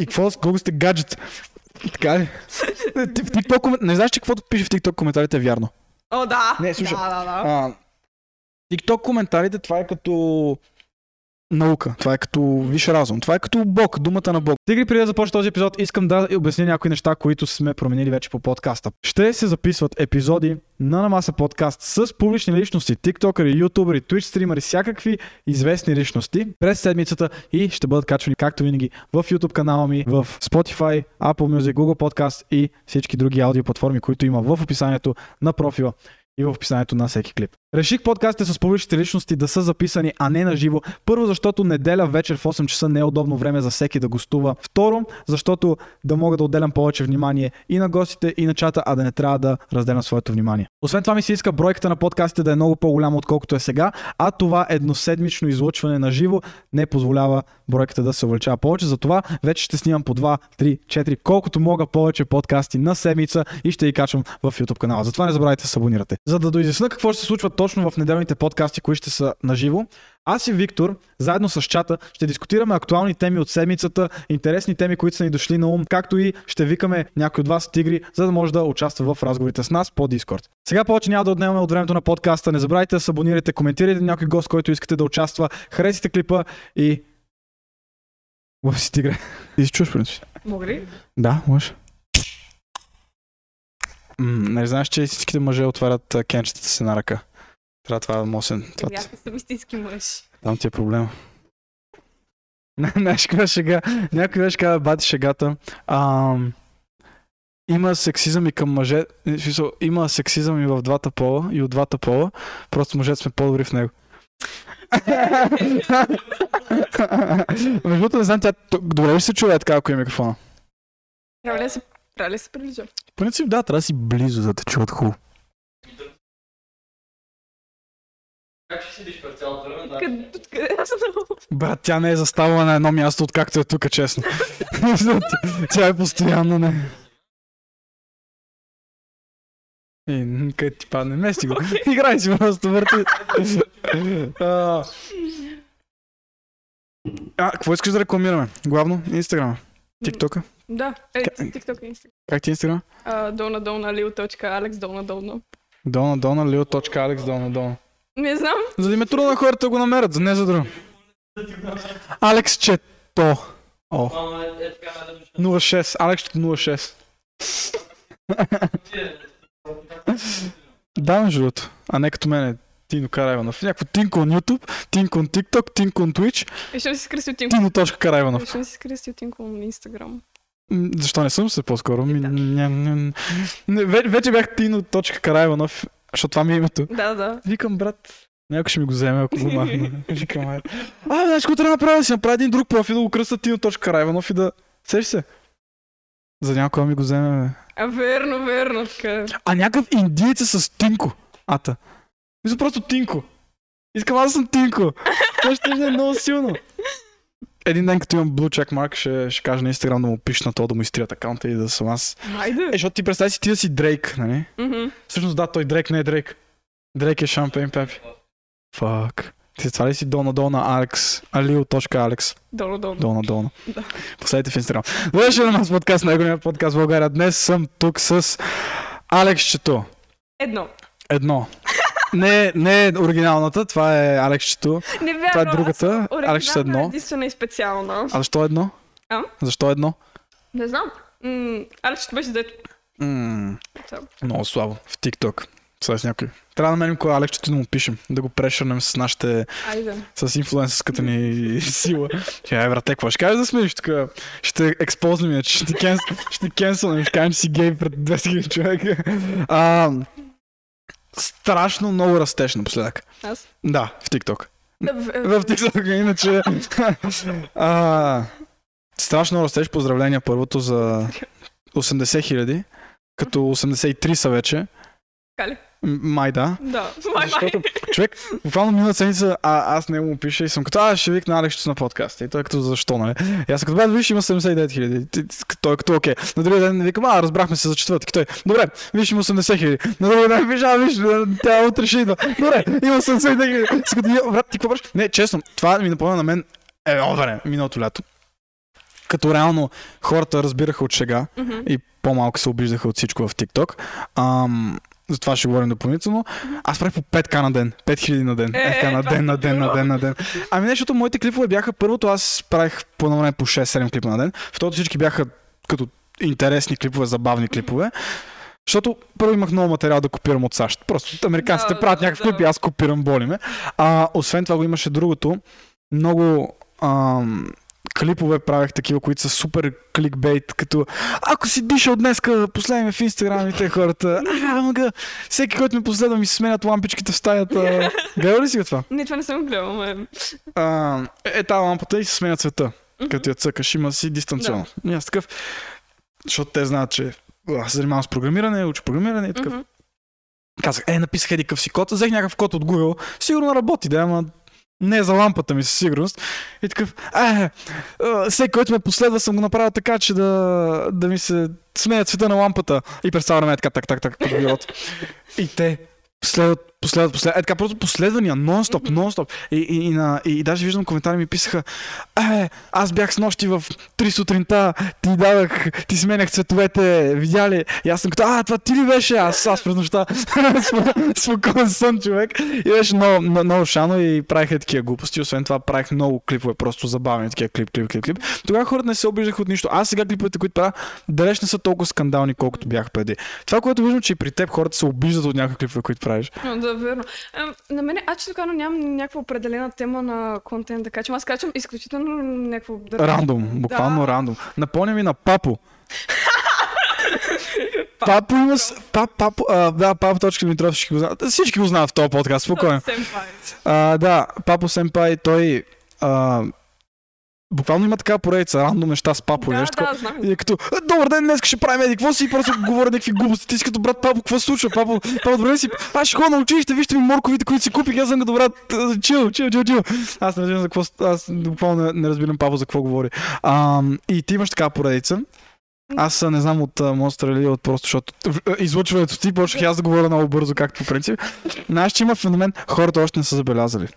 И какво, колко сте гаджет? Така ли? Ти- В TikTok, не знаеш, че каквото пише в TikTok коментарите е вярно. О, да. Не, слушай. Да, да, да. А, TikTok коментарите, това е като наука. Това е като виш разум. Това е като Бог, думата на Бог. Тигри, преди да започна този епизод, искам да обясня някои неща, които сме променили вече по подкаста. Ще се записват епизоди на Намаса подкаст с публични личности, тиктокъри, ютубери, твич стримери, всякакви известни личности през седмицата и ще бъдат качвани, както винаги, в YouTube канала ми, в Spotify, Apple Music, Google Podcast и всички други аудиоплатформи, които има в описанието на профила и в описанието на всеки клип. Реших подкастите с публичните личности да са записани, а не на живо. Първо, защото неделя вечер в 8 часа не е удобно време за всеки да гостува. Второ, защото да мога да отделям повече внимание и на гостите, и на чата, а да не трябва да разделям своето внимание. Освен това ми се иска бройката на подкастите да е много по-голяма, отколкото е сега, а това едноседмично излъчване на живо не позволява бройката да се увеличава повече. Затова вече ще снимам по 2, 3, 4, колкото мога повече подкасти на седмица и ще ги качвам в YouTube канала. Затова не забравяйте да се абонирате. За да доизясня какво ще се случва точно в неделните подкасти, които ще са на живо, аз и Виктор, заедно с чата, ще дискутираме актуални теми от седмицата, интересни теми, които са ни дошли на ум, както и ще викаме някой от вас тигри, за да може да участва в разговорите с нас по Discord. Сега повече няма да отнемаме от времето на подкаста. Не забравяйте да се абонирате, коментирайте някой гост, който искате да участва, харесайте клипа и... Лъв си тигре. Ти си чуш, принцип? Мога ли? Да, може. М, не знаеш, че всичките мъже отварят кенчетата си на ръка. Трябва това да мосен. Това, Аз не съм истински мъж. там ти е проблема. Знаеш каква шега? Някой беше каза, бати шегата. Ам, има сексизъм и към мъже. Има сексизъм и в двата пола, и от двата пола. Просто мъжете сме по-добри в него. Между другото, не знам, тя добре ли се чува е така, ако е микрофона? Трябва ли да се, трябва ли да се прилича? В принцип, да, трябва да си близо, за да те чуват хубаво. Как ще седиш през цялото време? Да. Къде, откъде аз съм? Брат, тя не е заставала на едно място, откакто е тук, честно. тя е постоянно не. М, къде ти падне? Мести го. Играй си просто, върти. А, А, какво искаш да рекламираме? Главно Инстаграма. Тиктока. Да, е, Ка- TikTok и Instagram. Как ти е Инстаграм? Долна долна лил.алекс долна долна. Дона, дона, leo.alex, дона, дона. Не знам. За да им е трудно на хората да го намерят, за не за друго. Алекс Чето. О, Мамо, е, е така, да душна. 06. Алекс Чето 06. Да, между другото. А не като мене. Тино Карайванов. Някакво Тинко на YouTube, Тинко на TikTok, Тинко на Twitch, Виж ли си скръстил Тинко? Тино.Карайванов. Виж ли си скръстил Тинко на? М, Защо не съм се по-скоро? Ми, Да. ням. Не, ве- Вече бях Тино.Карайванов, защото това ми е името. Да, да. Викам, брат, някой ще ми го вземе, ако го махна. Викам, ай. А, знаеш, какво трябва да направя? Да си направя един друг профил, да го кръста Тино.Карайванов и да... Сеш се? За някой ми го вземе, бе. А, верно, верно, така. А някакъв индиец е с Тинко. Ата. Мисля просто Тинко. Искам аз да съм Тинко. Това ще е много силно. Един ден, като имам Blue Check Mark, ще, ще кажа на Инстаграм да му пиша на то, да му изтрият акаунта и да съм аз. Айде. Е, защото ти представи си ти да си Дрейк, нали? Мгм. Всъщност да, той Дрейк не е Дрейк. Дрейк е Шампейн Пепи. Фак. Ти това ли си долна долна Алекс? Алил.алекс. Долу, долу. Долна долна. Да. Последете в Инстаграм. Добре, на нас подкаст, най-големия подкаст в България. Днес съм тук с Алекс Чето. Едно. Едно. Не, не е оригиналната, това е Алексчето. Не вярно. Това е другата. аз- Алекс оригинална едно. Единствена и специална. А защо едно? А? Защо едно? Не знам. М, ще беше дето. М, много слабо. В TikTok. Сега с някой. Трябва да намерим кой е Алексчето и да му пишем. Да го прешърнем с нашите... Айде. с инфлуенсърската ни сила. Тя е, брате, какво ще кажеш да смееш тук? Ще експознем, ще ще кенсълнем, ще кажем, че си гей пред 200 000 човека. А, страшно много растеш напоследък. Аз. Да, в TikTok. В- В TikTok, иначе... а, страшно растеш. Поздравления първото за 80 хиляди. Като 83 са вече. Така ли? М, Май да. Да. Май, май. Защото човек, буквално миналата седмица, а, аз не му пиша и съм като, а, ще викна Алекс на подкаст. И той е като, защо, нали? И аз като, брат, виж, има 79 хиляди. Той е като, окей. На другия ден викам, а, разбрахме се за четвъртък. Той, добре, виж, има 80 хиляди. На другия ден, виж, а, виж, тя утре ще идва. Добре, има 80 хиляди. Като, «Я, брат, ти какво правиш? Не, честно, това ми напомня на мен едно време, миналото лято. като реално хората разбираха от шега Мгм. и по-малко се обиждаха от всичко в TikTok. Ам, за това ще говорим допълнително. Аз правих по 5к на ден. 5000 на ден. Е, Е, така, на това ден, на ден, на ден, на ден. Ами не, защото моите клипове бяха първото, аз правих по едно време по 6-7 клипа на ден. Второто всички бяха като интересни клипове, забавни клипове. Защото първо имах много материал да копирам от САЩ. Просто американците Да, правят да, някакви да. клипи, аз копирам боли ме. А, освен това го имаше другото. Много ам, клипове правех такива, които са супер кликбейт, като ако си дишал днеска, последвай ме в Инстаграм и те хората. А, мага, всеки, който ме последва, ми се сменят лампичките в стаята. Гледал ли си го това? Не, това не съм гледала, ме. А, е, тази лампата и се сменя цвета. Като я цъкаш, има си дистанционно. И аз такъв, защото те знаят, че аз се занимавам с програмиране, уча програмиране и такъв. Мгм. Казах, е, написах един си код, взех някакъв код от Google, сигурно работи, да, ама не за лампата ми със сигурност. И такъв, е, е, всеки, който ме последва, съм го направил така, че да, да ми се сменя цвета на лампата. И представя ме така, так, так, так, билото. И те последват, последват, последват. Е, така просто последвания, нон-стоп, нон-стоп. И, и, и, на, и, и даже виждам коментари ми писаха, е, аз бях с нощи в 3 сутринта, ти дадах, ти сменях цветовете, видя ли? И аз съм като, а, това ти ли беше? Аз, аз през нощта Спо- спокоен сън, човек. И беше много, много, много шано и правиха такива глупости. Освен това правих много клипове, просто забавни такива клип, клип, клип, клип. Тогава хората не се обиждаха от нищо. Аз сега клиповете, които правя, далеч не са толкова скандални, колкото бях преди. Това, което виждам, че и при теб хората се обиждат от някакви клипове, които правиш. Но, да, верно. Ам, на мен, аз често казано нямам някаква определена тема на контент да качвам. Аз качвам изключително някакво... Рандом, буквално Да. рандом. Напомня ми на Папо. Папо има... Пап, папо, а, да, Папо точка Димитров, всички го знаят. Всички го знаят в този подкаст, спокойно. А, да, Папо Сенпай, той а, буквално има така поредица, рандом неща с Папо. Да, нещо да, знам. И е като, «А, добър ден, днес ще правим еди, какво си? И просто говоря някакви глупости. Ти си като брат Папо, какво се случва? Папо, Папо, добре си? Аз ще ходя на училище, вижте ми морковите, които си купих. Аз съм като брат, «А, чил, чил, чил, чил. Аз не разбирам за какво, аз буквално не, не разбирам Папо за какво говори. А, и ти имаш така поредица. Аз не знам от а, Монстър или от просто, защото излъчването ти почнах аз да говоря много бързо, както по принцип. Знаеш, че има феномен, хората още не са забелязали.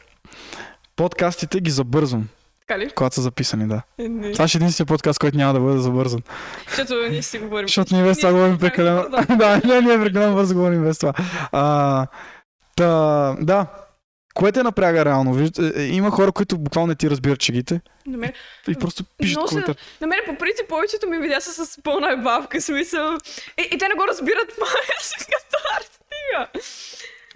Подкастите ги забързвам, Така ли? когато са записани, да. Е, не. Това ще е единствения подкаст, който няма да бъде забързан. Защото ние си говорим. Защото ние без това Ние говорим прекалено. да, не, ние прекалено бързо говорим без това. А, та, да. Кое те напряга реално? Виж, е, е, има хора, които буквално не ти разбират чегите На мен, и просто пишат Но коментар. на мен по принцип повечето ми видеа са с пълна ебавка, смисъл. И, и те не го разбират това. Като «Ар, стига.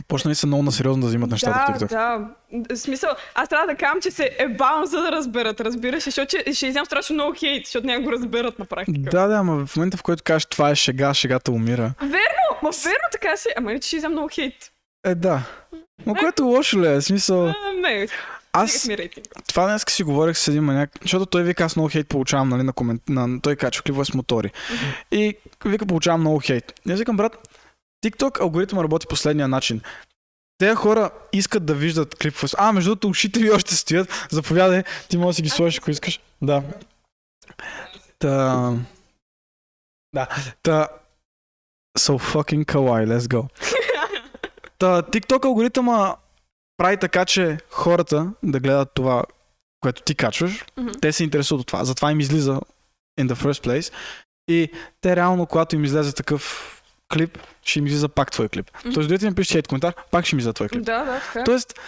Почнали са много насериозно да взимат нещата в Да, TikTok. да. В смисъл, аз трябва да кажам, че се ебавам за да разберат, разбираш, защото че- ще изям страшно много хейт, защото няма го разберат на практика. Да, да, ама в момента, в който кажеш това е шега, шегата умира. Верно, ма верно така си. Ама иначе ще изям много хейт. Е, да. Но което лошо ли е? В Смисъл, А, не, аз рейтинг. това днес си говорех с един маняк, защото той вика, аз много хейт получавам, нали, на комент... На... Той качва клипове с мотори. И вика, получавам много хейт. И аз викам, брат, TikTok алгоритъм работи последния начин. Те хора искат да виждат клипове. А, между другото, ушите ви още стоят. Заповядай, ти можеш да си ги сложиш, ако искаш. Да. Та... Да. Та... So fucking kawaii, let's go. Та, TikTok алгоритъма прави така, че хората да гледат това, което ти качваш. Мгм. Те се интересуват от това. Затова им излиза in the first place. И те реално, когато им излезе такъв клип, ще им излиза пак твой клип. Мгм. Тоест, дойдете ми пишете хейт коментар, пак ще ми излиза твой клип. Да, да, така. Тоест,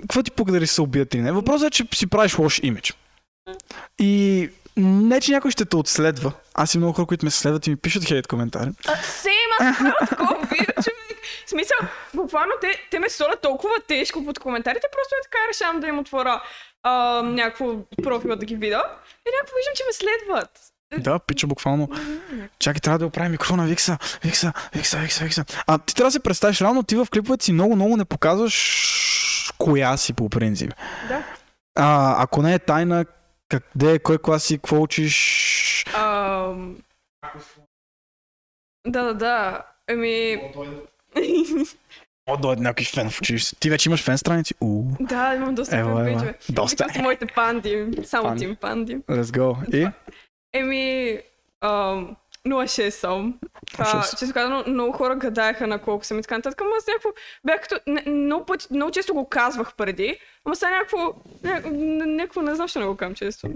какво ти пука дали се убият или не? Въпросът е, че си правиш лош имидж. И не, че някой ще те отследва. Аз и много хора, които ме следват и ми пишат хейт коментари. А, аз правя такова видео, човек. В смисъл, буквално те, те ме солят толкова тежко под коментарите, просто е така решавам да им отворя а, някакво профила да ги видя. И някакво виждам, че ме следват. Да, пича буквално. Чакай, трябва да оправим микрофона, Викса, Викса, Викса, Викса, Викса. А ти трябва да се представиш, реално ти в клиповете си много, много не показваш коя си по принцип. Да. А, ако не е тайна, къде, кой клас си, какво учиш? Ам... Да, да, да. Еми... О, дойде някой фен в училище. Ти вече имаш фен страници? У, да, имам доста Ева, фенпейджове. Доста. Това са моите панди. Само тим панди. let's go. И? Еми... Ам... 06 съм. Това, 06. често казано, много хора гадаеха на колко съм и така нататък, ама аз някакво бях като... Не, много, пъти, много често го казвах преди, ама сега някакво... ня- ня- Някакво не знам, че не го казвам често.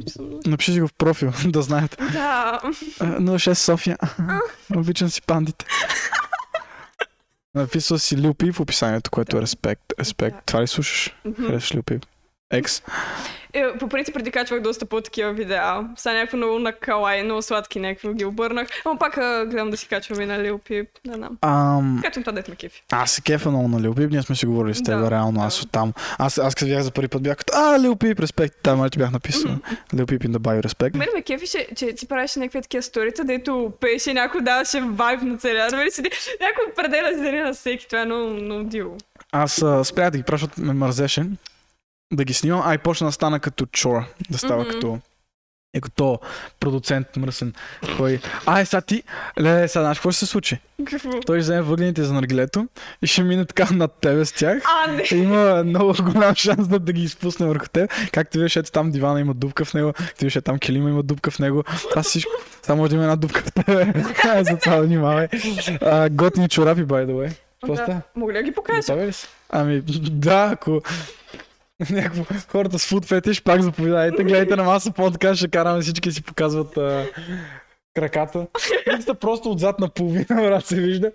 Напиши си го в профил, да знаят. Да. А, 06 София. Обичам си пандите. Написал си Лил Пип в описанието, което е респект. Респект. Това ли слушаш? Харесваш Лил Пип? Екс. Е, по принцип преди качвах доста по-такива видеа. Сега някакво много на калай, много сладки някакви ги обърнах. Ама пак а, гледам да си качвам и на Лил Пип. Не знам. Ам, Качвам това, дете ме кефи. аз се кефа много на Лил Пип, ние сме си говорили с теб, Да, реално, да. аз оттам. Аз, аз като бях за първи път бях като, а, Лил Пип, респект, там май ти бях написал. Лил Пип in the bio, респект. Мен ме кефише, че ти правиш някакви такива сторита, дето пееше, някой даваше вайб на целия. Разбери си, някой определя си на всеки. Това е много, много диво. Аз спрях да ги пращат, ме мързеше да ги снимам, а и почна да стана като чора, да става Мгм. като е като продуцент мръсен, кой... Ай, сега ти, ле, сега знаеш какво ще се случи? Той ще вземе въглените за наргилето и ще мине така над тебе с тях. А, не! И има много голям шанс да, да ги изпусне върху теб. Както виж, ето там дивана има дупка в него, ти виж, там келима има дупка в него. Това всичко. Само да има една дупка в тебе. За това внимавай. А, готини чорапи, by the way. Какво Да. Мога ли да ги покажа? Ами, да, ако... Някакво хората с фуд фетиш пак заповядайте, гледайте на маса подкаст, ще караме всички си показват а, краката. Сте просто отзад на половина, брат, се вижда.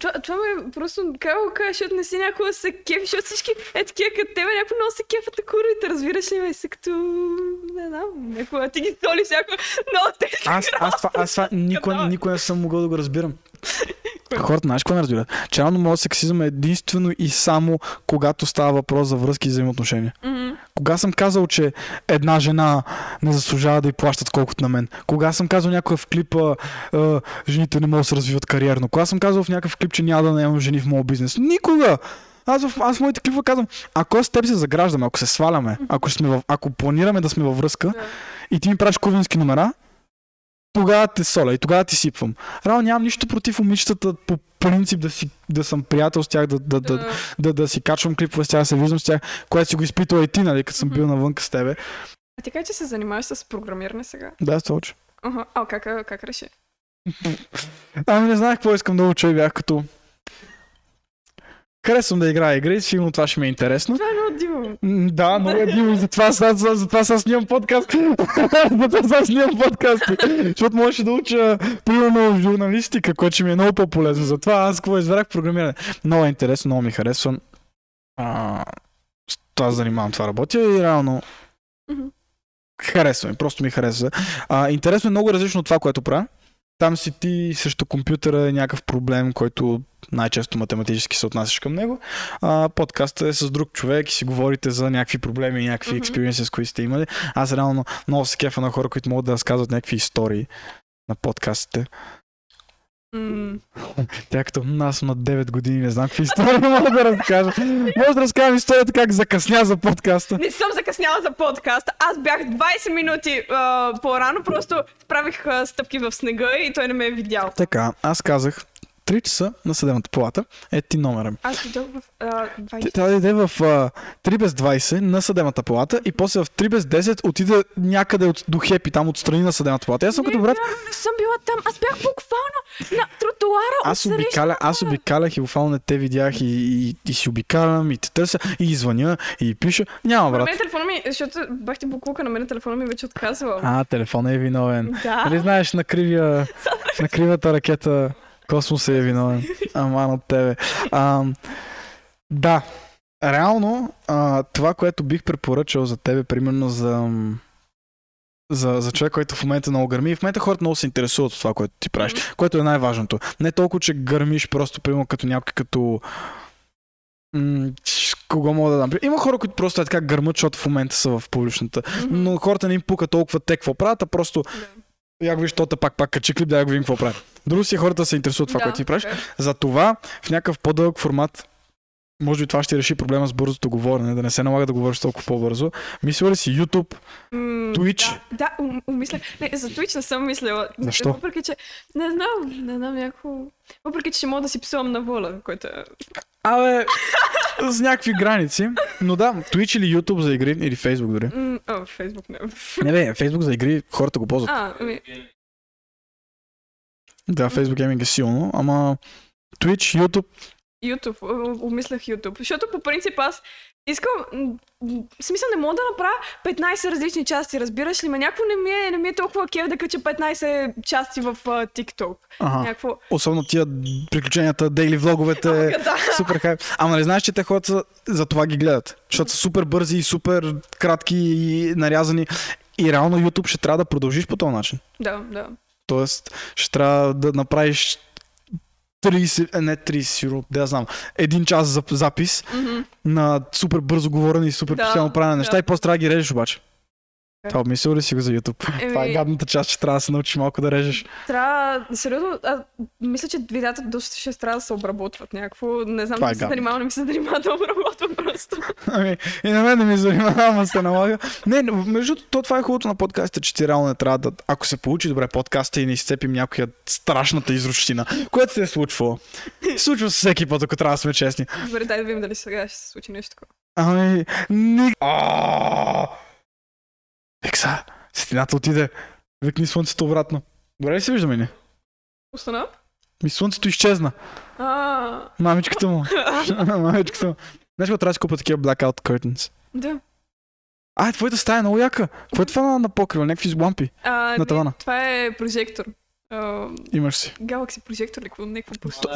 Това, това ме е просто, как го кажа, защото не си някой да се кефи, защото всички е такива като тебе, някой много се кефат на курвите, разбираш ли ме, са като, не знам, някой, ти ги столи всяко много тежко. Аз, аз, това, аз това Кадавър. никой не съм могъл да го разбирам. Хората, знаеш какво не разбират? Че моят сексизъм е единствено и само когато става въпрос за връзки и взаимоотношения. Мгм. Кога съм казал, че една жена не заслужава да й плащат колкото на мен? Кога съм казал някой в клипа а, жените не могат да се развиват кариерно? Кога съм казал в някакъв клип, че няма да наемам жени в моят бизнес? Никога! Аз в, аз в моите клипове казвам, ако с теб се заграждаме, ако се сваляме, ако, сме в, ако планираме да сме във връзка Да. и ти ми правиш кувински номера, тогава те соля и тогава ти сипвам. Рано нямам нищо против момичетата по принцип да, си, да съм приятел с тях, да, да, да, Да. да, си качвам клипове с тях, да се виждам с тях, което си го изпитвал и ти, нали, като съм бил навънка с тебе. А ти как че се занимаваш с програмиране сега? Да, се уча. Ага, а как, как реши? Ами не знаех какво искам да уча и бях като... Харесвам да играя игри, сигурно това ще ми е интересно. Това е много диво. Да, много е диво, затова затова сега снимам подкаст. затова сега снимам подкаст. Защото можеше да уча, примерно, журналистика, което ще ми е много по-полезно. Затова аз какво избрах програмиране. Много е интересно, много ми харесва. А, с това занимавам, това работя и реално харесва ми, просто ми харесва. А, интересно е много различно от това, което правя. Там си ти срещу компютъра е някакъв проблем, който най-често математически се отнасяш към него. А, подкастът е с друг човек и си говорите за някакви проблеми и някакви Мгм. експериенси, с които сте имали. Аз реално много се кефа на хора, които могат да разказват някакви истории на подкастите. Тя като «М, аз съм на 9 години, не знам какви истории мога да разкажа. Може да разкажем историята как закъсня за подкаста. Не съм закъсняла за подкаст. Аз бях 20 минути а, по-рано, просто правих а, стъпки в снега и той не ме е видял. Така, аз казах 3 часа на съдебната палата. Е ти номера. Аз дойдох в а, 20. Тя да иде в а, 3 без 20 на съдебната палата и после в 3 без 10 отиде някъде от, до Хепи, там отстрани на съдебната палата. Аз съм като брат. не съм била там. Аз бях буквално на тротуара. Аз обикалях, аз обикалях и буквално те видях и, и, и, си обикалям и те търся и звъня и пиша. Няма На брат. мен телефона ми, защото бах ти буклука, на мен телефона ми вече отказва. А, телефона е виновен. Да. Нали знаеш на кривия, на кривата ракета Космос е виновен. Аман от тебе. А, да, реално а, това, което бих препоръчал за тебе, примерно за, за, за човек, който в момента много гърми. И в момента хората много се интересуват от това, което ти правиш, което е най-важното. Не толкова, че гърмиш просто, примерно, като някой като М- кого мога да дам? Има хора, които просто е така гърмат, защото в момента са в публичната. Мгм. Но хората не им пука толкова те какво правят, а просто Да. Я го виж, тота пак пак качи клип, да я го видим какво прави. Друго си е хората се интересуват това, Да, което ти правиш. така е. За това в някакъв по-дълъг формат може би това ще реши проблема с бързото говорене, да не се налага да говориш толкова по-бързо. Мисля ли си YouTube, М, Twitch? Да, да ум. Не, за Twitch не съм мислила. Защо? Въпреки, че не знам, не знам някакво... Въпреки, че ще мога да си псувам на воля, което е... Абе, с някакви граници. Но да, Twitch или YouTube за игри, или Facebook дори. М, О, Фейсбук не. Не бе, Facebook за игри, хората го ползват. А, ами... Да, Facebook Gaming е силно, ама Twitch, YouTube, А, обмислях YouTube. Защото по принцип аз искам, в смисъл не мога да направя 15 различни части, разбираш ли ме? Някакво не ми е, не ми е толкова кев да кача 15 части в а, TikTok. ага. Някакво... особено тия приключенията, дейли влоговете, Да. супер хайп. Ама не знаеш, че те хората за това ги гледат. Защото са супер бързи и супер кратки и нарязани. И реално YouTube ще трябва да продължиш по този начин. Да, да. Тоест, ще трябва да направиш 30, е, не 30, сигурно, да я знам, един час за запис Мгм. на супер бързо говорене и супер Да, професионално правене неща да. и после трябва да ги режеш обаче. Това обмислил ли си го за YouTube? Това е Еми- гадната част, че трябва да се научиш малко да режеш. Трябва, сериозно, а, мисля, че видеята доста ще трябва да се обработват някакво. Не знам, не е се гадно. занимавам, не ми се занимава да обработвам просто. Ами, и на мен не ми занимава, ама се налага. Не, между другото, то това е хубавото на подкастите, че ти реално не трябва да, ако се получи добре подкаста и не изцепим някоя страшната изручтина, което се е случвало. Случва се всеки път, ако трябва да сме честни. Добре, дай да видим дали сега ще се случи нещо такова. Ами, ни... Екса, светлината отиде. Викни слънцето обратно. Добре ли се виждаме ни? Остана? Ми слънцето изчезна. А, Мамичката му. Мамичката му. Знаеш, какво трябва да си купа такива blackout curtains? да. А, твоята стая е много яка. Какво е това на, на покрива? Някакви лампи А, на не, тавана. Това е прожектор. А, имаш си. Galaxy прожектор, някакво, някакво просто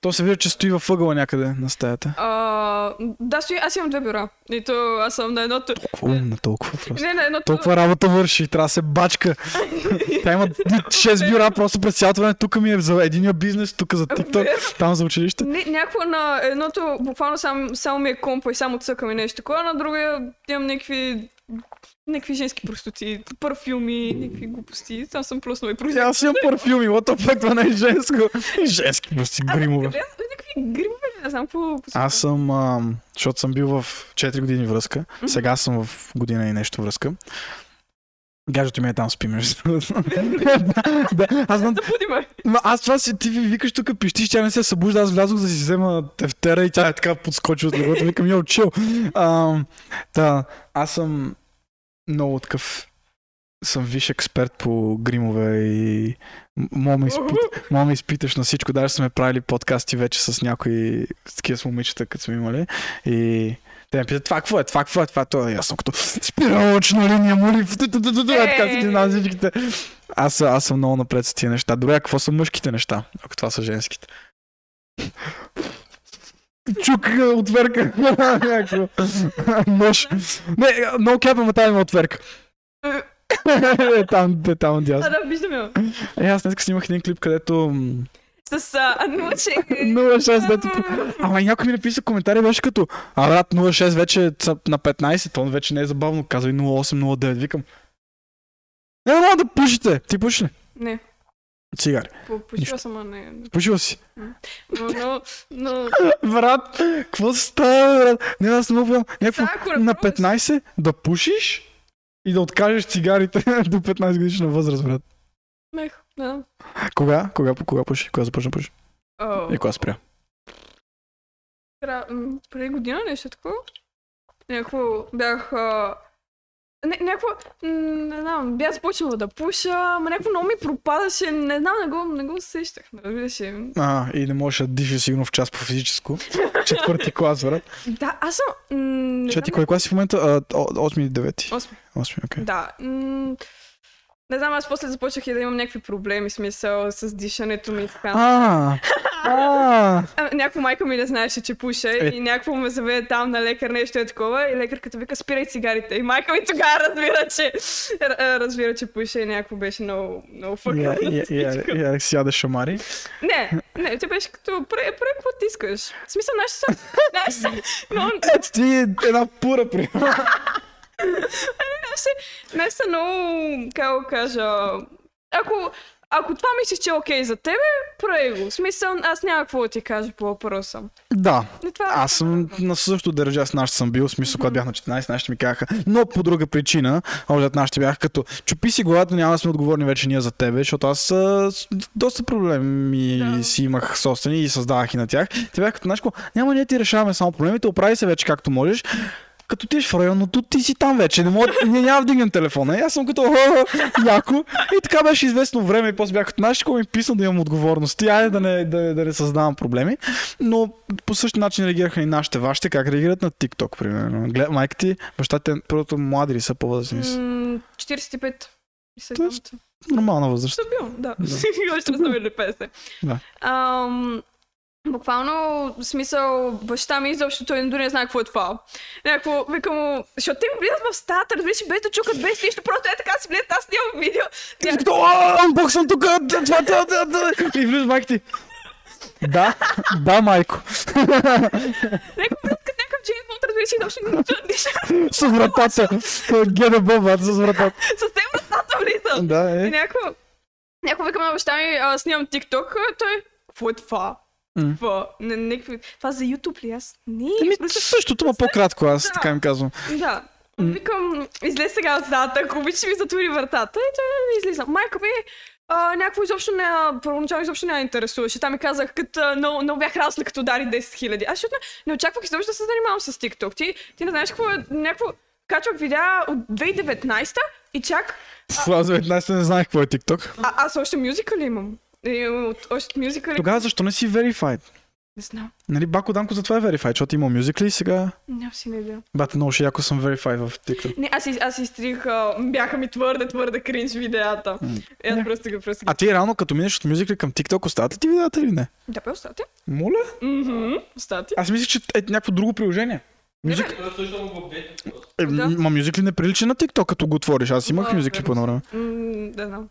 То се вижда, че стои във ъгъла някъде на стаята. А, да, стои, аз имам две бюра. И то аз съм на едното. Толкова умна, толкова просто. Не, на едното. Толкова работа върши, трябва да се бачка. Тя има 6 бюра, просто през цялото време. Тук ми е за единия бизнес, тук за TikTok, там за училище. Не, някакво на едното, буквално сам, само ми е компа и само цъкам и нещо такова, на другия имам някакви някакви женски простоти, парфюми, някакви глупости. Там съм плюснала и прожектор. Аз имам парфюми, what the fuck, това не е женско. Женски просто гримове. Някакви гримове, не знам какво. Аз съм, а, защото съм бил в 4 години връзка, сега съм в година и нещо връзка. Гаджето ми е там спи, между да, аз знам. Ма аз това си, ти ви викаш тук, пищиш, тя не се събужда, аз влязох да си взема тефтера и тя е така подскочи от леглото, викам, йо, чил. Ам, Та, аз съм много такъв, съм виш експерт по гримове и мога ме, изпит, мога ме изпиташ на всичко. Даже сме правили подкасти вече с някои такива с момичета, като сме имали. И те ме питат, това какво е, това какво е, това е, е. Аз съм като спиралочна линия, моли, е, така си ги знам всичките. Аз, аз съм много напред с тия неща. Добре, а какво са мъжките неща, ако това са женските? Чук отверка. Мъж. Не, много кепа, ма там има отверка. Е, там, там, дясно. А, да, виждам я. Е, аз днес снимах един клип, където... С а, научи. 06, дето... Ама и някой ми написа коментари, беше като... А, брат, 06 вече на 15, то вече не е забавно. Казва и 08, 09. Викам. Не, не, да пушите. Ти пуши ли? Не, Цигари. по- почива съм, а не. Пушила си. Но, но, но... Брат, какво става, брат? Не, аз не мога. Някакво на ръкуваш- 15 да пушиш и да откажеш цигарите до 15 годишна възраст, брат. Мех, да. Кога? Кога, кога пуши? Кога започна пуши? О, И кога спря? Преди година нещо такова. Някакво бях... А... Не, някакво, не знам, бях започнала да пуша, ама някакво много ми пропадаше, не знам, не го, не го усещах, не разбираш. А, и не можеш да дишаш сигурно в час по физическо. Четвърти клас, брат. Да, аз съм... м, Не Че ти знам, кой клас си в момента? А, о- Осми или девети? Осми. Осми, окей. Да. м, Не знам, аз после започнах и да имам някакви проблеми, смисъл с дишането ми и така. А, някаква майка ми не знаеше, че пуша Е. и някакво ме заведе там на лекар, нещо е такова и лекарката вика спирай цигарите. И майка ми тогава разбира, че, разбира, че пуша и някакво беше много, много фъкъл. я, я, я, я сяда шамари. Не, не, те беше като пре, какво ти искаш? В смисъл, наши са, наши са, но, Ето ти е една пура, при. наши, наши са много, как го кажа, ако, ако това мислиш, че е окей за тебе, прави го. Смисъл, аз няма какво да ти кажа по въпроса. Да, Не, това, аз съм на същото държа с нашите съм бил, смисъл, когато бях на 14, нашите ми казаха, но по друга причина, още от нашите бяха като, чупи си главата, няма да сме отговорни вече ние за тебе, защото аз а, доста проблеми Да. си имах собствени и създавах и на тях. Те бяха като, знаеш няма ние ти решаваме само проблемите, оправи се вече както можеш. Като отидеш в районното, ти си там вече. Не мога, ние няма да вдигнем телефона. И аз съм като «О, яко. И така беше известно време и после бях като знаеш ми писал да имам отговорности. Айде да не, да, да не създавам проблеми. Но по същия начин реагираха и нашите, вашите. Как реагират на TikTok, примерно? Глед, майка ти, баща ти, първото млади ли са по-възрастни? са? М, 45. И сега Тоест, Нормална възраст. Стабилно, да. Да. Още не са били 50. Да. Ам, буквално, в смисъл, баща ми изобщо той дори не знае какво е това. Някакво, викам му, защото те ми влизат в стаята, разбираш, без да чукат, без нищо, просто е така си влизат, аз снимам видео. «А, анбоксвам тук, това, това, това, това». И влиза майка ти. Да, да, майко. Влизат като някакъв Джеймс Бонд, разбираш, изобщо не чуят нищо. С вратата. Геда бъбат с вратата. Съвсем вратата влизат. Да, И е. някакво, някакво викам на баща ми, снимам TikTok, а той, какво е това? Това, не, някакви, това за YouTube ли аз? Не, Еми, просто същото, ма по-кратко, аз Да. така им казвам. Да. М. Викам, излез сега от стаята, ако обичаш ми затвори вратата. И той излиза. Майка ми, а, някакво изобщо не, първоначално изобщо не интересуваше. Там ми казах, като много, много бях расла, като удари 10 хиляди. Аз защото не, не очаквах изобщо да се занимавам с TikTok. Ти, ти не знаеш какво е, някакво, качвах видеа от 2019 и чак, Аз за 19 не знаех какво е TikTok. а, аз още мюзикали имам. И, от, още мюзикали. Тогава защо не си verified? Не знам. Нали, Бако Данко затова е verified, защото има мюзикли и сега... Нямам си не идея. Бате, много ще яко съм verified в TikTok. Не, аз, аз изтрих, а, бяха ми твърде, твърде кринж видеята. Аз Не. просто просто ги... А ти реално, като минеш от мюзикли към TikTok, оставате ти видеята или не? Да, бе, остате. Моля? Мгм, остате. Аз мисля, че е някакво друго приложение. Мюзик... Е. Е, Да. Ма мюзикли не прилича на TikTok, като го отвориш. Аз имах Да, мюзикли по едно време. Да знам.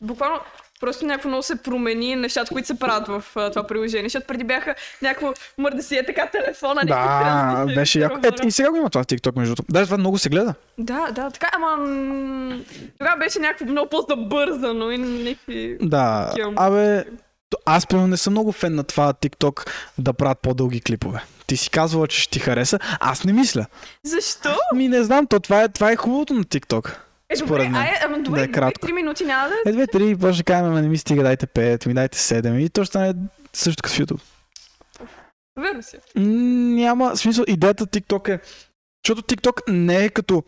Буквално просто някакво много се промени нещата, които се правят в а, това приложение, защото преди бяха някакво мърда си е така телефона. Да, беше яко. Ето и сега го има това в TikTok, между другото. Даже това много се гледа. Да, да, така, ама тогава беше някакво много по-забързано и някакви... Да, абе, аз примерно не съм много фен на това TikTok да правят по-дълги клипове. Ти си казвала, че ще ти хареса, аз не мисля. Защо? Ми не знам, то това е, това е хубавото на TikTok. Е, добре, мен. ай, ама Да добре, е кратко. три минути няма да... Е, две, три, после ще кажем, ама не ми стига, дайте 5, ми дайте 7 и то ще стане също като в YouTube. Верно си. Няма смисъл. Идеята TikTok е, защото TikTok не е като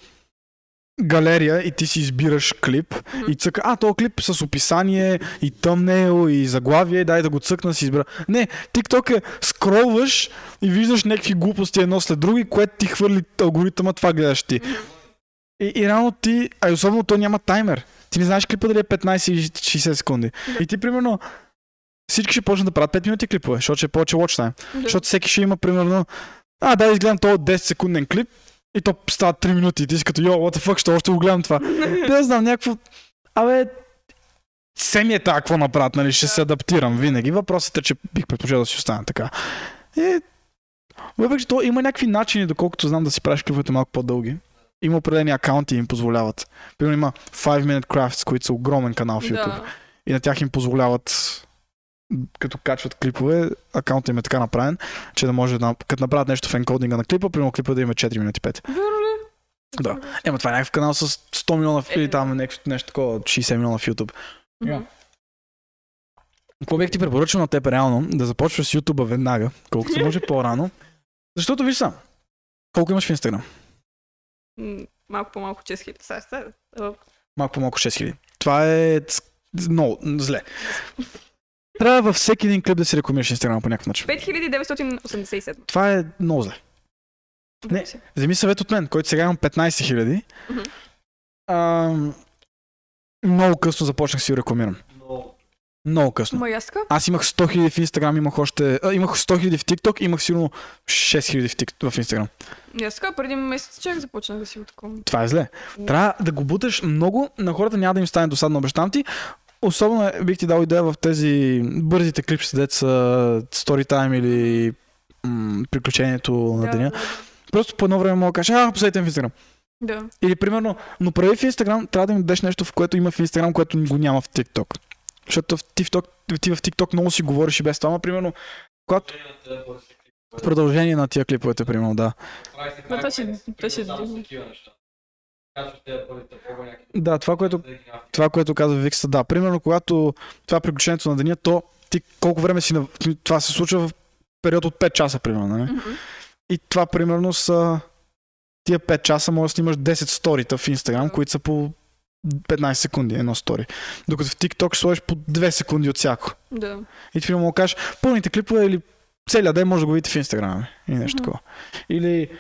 галерия и ти си избираш клип Мгм. и цъка, а, този клип с описание и тъмнейл и заглавие, дай да го цъкна си избера. Не, TikTok е скролваш и виждаш някакви глупости едно след други, което ти хвърли алгоритъма, това гледаш ти. И, и реално ти, а особено то няма таймер. Ти не знаеш клипа дали е 15 или 60 секунди. Да. И ти примерно всички ще почнат да правят 5 минути клипове, защото ще е повече watch time. Да. Защото всеки ще има примерно, а да, изгледам този 10 секунден клип и то става 3 минути и ти си като, йо, what the fuck, ще още го гледам това. Не знам, някакво, абе, се ми е така, какво направят, нали, ще се адаптирам винаги. Въпросът е, че бих предпочел да си остана така. И, въпреки, че то има някакви начини, доколкото знам да си правиш клиповете малко по-дълги. Има определени акаунти и им позволяват. Примерно има 5 Minute Crafts, които са огромен канал в YouTube. Да. И на тях им позволяват като качват клипове, акаунтът им е така направен, че да може да, като направят нещо в енкодинга на клипа, примерно клипа да има 4 минути 5. Верно ли? Да. Ема това е някакъв канал с 100 милиона в- или Е. там нещо, нещо такова, 60 милиона в YouTube. Мгм. Какво бих ти препоръчал на теб реално? Да започваш с YouTube веднага, колкото се може по-рано. Защото виж сам, колко имаш в Instagram? Малко по-малко 6 хиляди. Сега, сега. а, Малко по-малко 6000. Това е много зле. Трябва във всеки един клип да си рекламираш Instagram по някакъв начин. 5987. Това е много зле. Не. Вземи съвет от мен, който сега имам 15 хиляди. Ам, много късно започнах си го рекламирам. Но Много късно. Ма и аз имах 100 хиляди в Instagram, имах още... А, имах 100 хиляди в TikTok, имах сигурно 6 хиляди в, Tik- в Instagram. И аз така, преди месец човек започнах да си го такова. Това е зле. Трябва да го буташ много, на хората няма да им стане досадно, обещам ти. Особено е, бих ти дал идея в тези бързите клипчета, деца Storytime или м- приключението на деня. Да, Просто по едно време мога да кажа, а, последете в Instagram. да. Или примерно, но прави в Instagram, трябва да им дадеш нещо, в което има в Instagram, което го няма в TikTok. Защото в TikTok, ти в TikTok много си говориш и без това, но примерно, когато продължение на тия клиповете, примерно, да. Но то ще- то ще- Само с такива неща. Качваш тези първите по-някакви. Да, това, което, това, което каза Викса, да. Примерно, когато това е приключението на деня, то ти колко време си на... Това се случва в период от 5 часа, примерно, нали? Мгм. И това, примерно, са тия 5 часа можеш да снимаш 10 сторита в Инстаграм, които са по 15 секунди едно стори. Докато в TikTok ще сложиш по 2 секунди от всяко. Да. И ти му кажеш, пълните клипове или целият ден може да го видите в Инстаграм или нещо такова. Или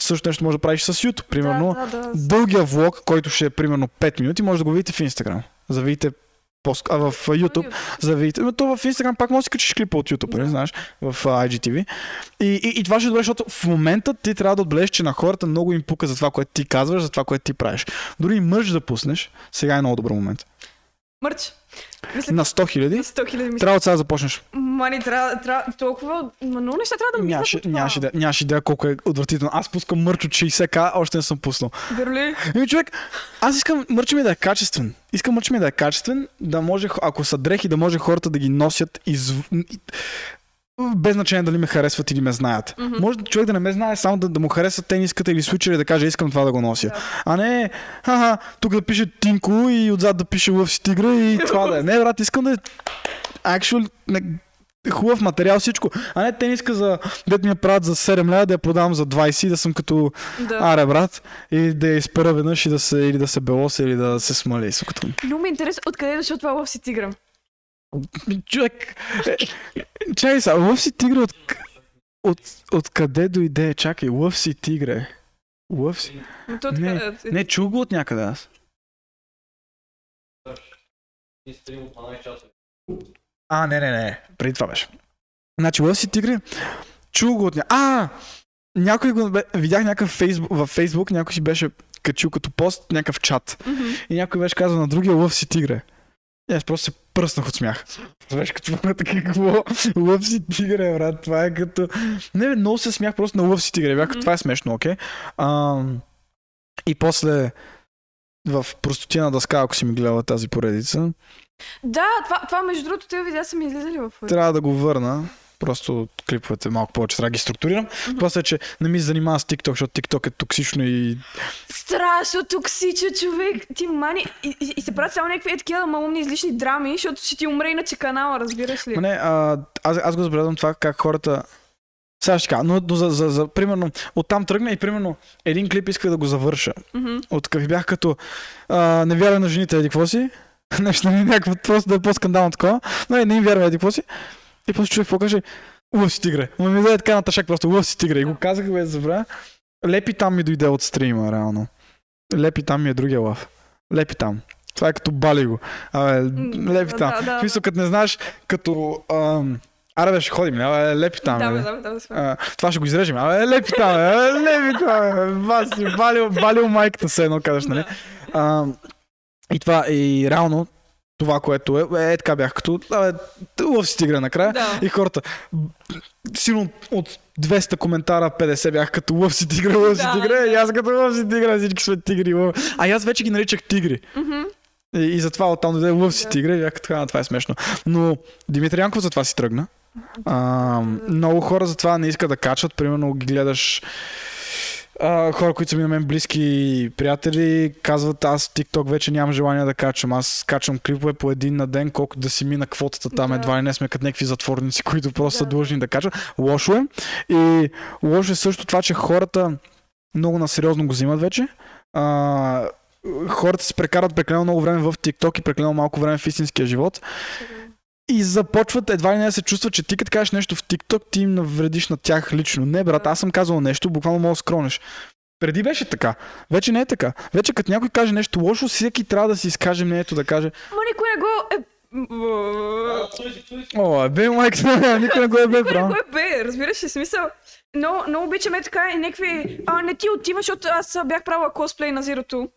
също нещо може да правиш с YouTube. Примерно, Да, да, да. дългия влог, който ще е примерно 5 минути, може да го видите в Инстаграм. За да видите пост... а в YouTube, за да видите. Но то в Инстаграм пак може да си качиш клипа от YouTube, нали, знаеш, в IGTV. И, и, и това ще е добре, защото в момента ти трябва да отбележиш, че на хората много им пука за това, което ти казваш, за това, което ти правиш. Дори и мърж да пуснеш, сега е много добър момент. Мърч. Мисля, На 100 хиляди, на 100 хиляди трябва от сега да започнеш. Мани, трябва, трябва толкова... Много неща трябва да мисля Нямаше, по това. нямаше, идея, нямаше идея колко е отвратително. Аз пускам мърч от 60к, още не съм пуснал. Верно ли? Еми човек, аз искам мърча ми да е качествен. Искам мърча ми да е качествен, да може, ако са дрехи, да може хората да ги носят из... без значение дали ме харесват или ме знаят. Мгм. Може човек да не ме знае, само да, да му хареса тениската или свичера и да каже искам това да го нося. Да. А не, ха тук да пише Тинко и отзад да пише Лъв си тигра и това да е. Не, брат, искам да е actual, не, хубав материал всичко. А не тениска за, дет ми я правят за 7 лева, да я продавам за 20 и да съм като Да. Аре, брат, и да я изпера веднъж и да се, или да се белоса, или да се смали. Много ми е интересно откъде е дошъл това Love си тигра. Човек, е, чакай сега, лъв си тигре от, от, от къде дойде? Чакай, лъв си тигре. Лъв си... То Не, така, е, Не, чул го от някъде аз. И стрим от 12 часа. А, не, не, не, преди това беше. Значи, лъв си тигре, чул го от някъде. А, някой го... Видях някакъв фейсбук, във Фейсбук, някой си беше качил като пост някакъв чат. Мгм. И някой беше казал на другия лъв си тигре. И аз просто се пръснах от смях. Беше като така какво лъв си тигре, брат. Това е като... Не, бе, много се смях просто на лъв си тигре. Бях, Мгм. това е смешно, окей? Ам, И после в простотина дъска, ако си ми гледала тази поредица, Да, това, това между другото, тези видеа са ми излизали в трябва да го върна. Просто клиповете малко повече трябва да ги структурирам. После, че не ми се занимава с TikTok, защото TikTok е токсично и Страшно токсичен човек. Ти мани. И, и, и се правят само някакви е такива малумни излишни драми, защото ще ти умре иначе канала, разбираш ли? Ма не, а, аз, аз го забелязвам това как хората... Сега ще кажа, но, но за, за, за, примерно, оттам тръгна и примерно един клип исках да го завърша. Мгм. От какви бях като а, не вярвам на жените, еди какво си? Нещо, някакво просто да е по-скандално такова. Но не, не им вярвам, еди какво си? И после човек какво каже? Лъв си тигре. Ма ми даде така наташак просто лъв си тигре. И го казах без забравя. Лепи там ми дойде от стрима, реално. Лепи там ми е другия лъв. Лепи там. Това е като бали го. Абе, лепи да, там. да, да. В смисъл, като не знаеш, като... Ам... Аре, бе, ще ходим, абе, лепи там. Да, бе. бе, да, бе, да, бе, сме. А, това ще го изрежем. Абе, лепи там, бе, абе, лепи там, бе. Баси, балил, балил майката се едно, казваш, нали? А, и това, и реално, това, което е, е, така бях като, абе, лъв си тигра накрая. Да. И хората, силно от 200 коментара 50 бях като лъв си тигра, лъв си Да, тигра, да. и аз като лъв си тигра, всички сме тигри. Лъв. А аз вече ги наричах тигри. Мгм. И, и затова оттам дойде лъв си Да. тигра и бях «А, това е смешно. Но Димитър Янков за това си тръгна. А, много хора затова не искат да качват. Примерно ги гледаш а, хора, които са ми на мен близки приятели, казват аз в TikTok вече нямам желание да качвам. Аз качвам клипове по един на ден, колко да си мина квотата там. Да. Едва ли не сме като някакви затворници, които просто са Да. длъжни да качват. Лошо е. И лошо е също това, че хората много насериозно го взимат вече. А, хората се прекарат прекалено много време в TikTok и прекалено малко време в истинския живот. И започват едва ли не да се чувстват, че ти като кажеш нещо в TikTok, ти им навредиш на тях лично. Не, брат, аз съм казал нещо, буквално мога да скронеш. Преди беше така. Вече не е така. Вече като някой каже нещо лошо, всеки трябва да си изкаже мнението да каже Ма никой не го е... О, е бе, майк, никой не го е бе, Никой не го е бе, разбираш ли смисъл? Но, но обичаме така и някакви... А, не ти отива, защото аз бях правила косплей на Зирото.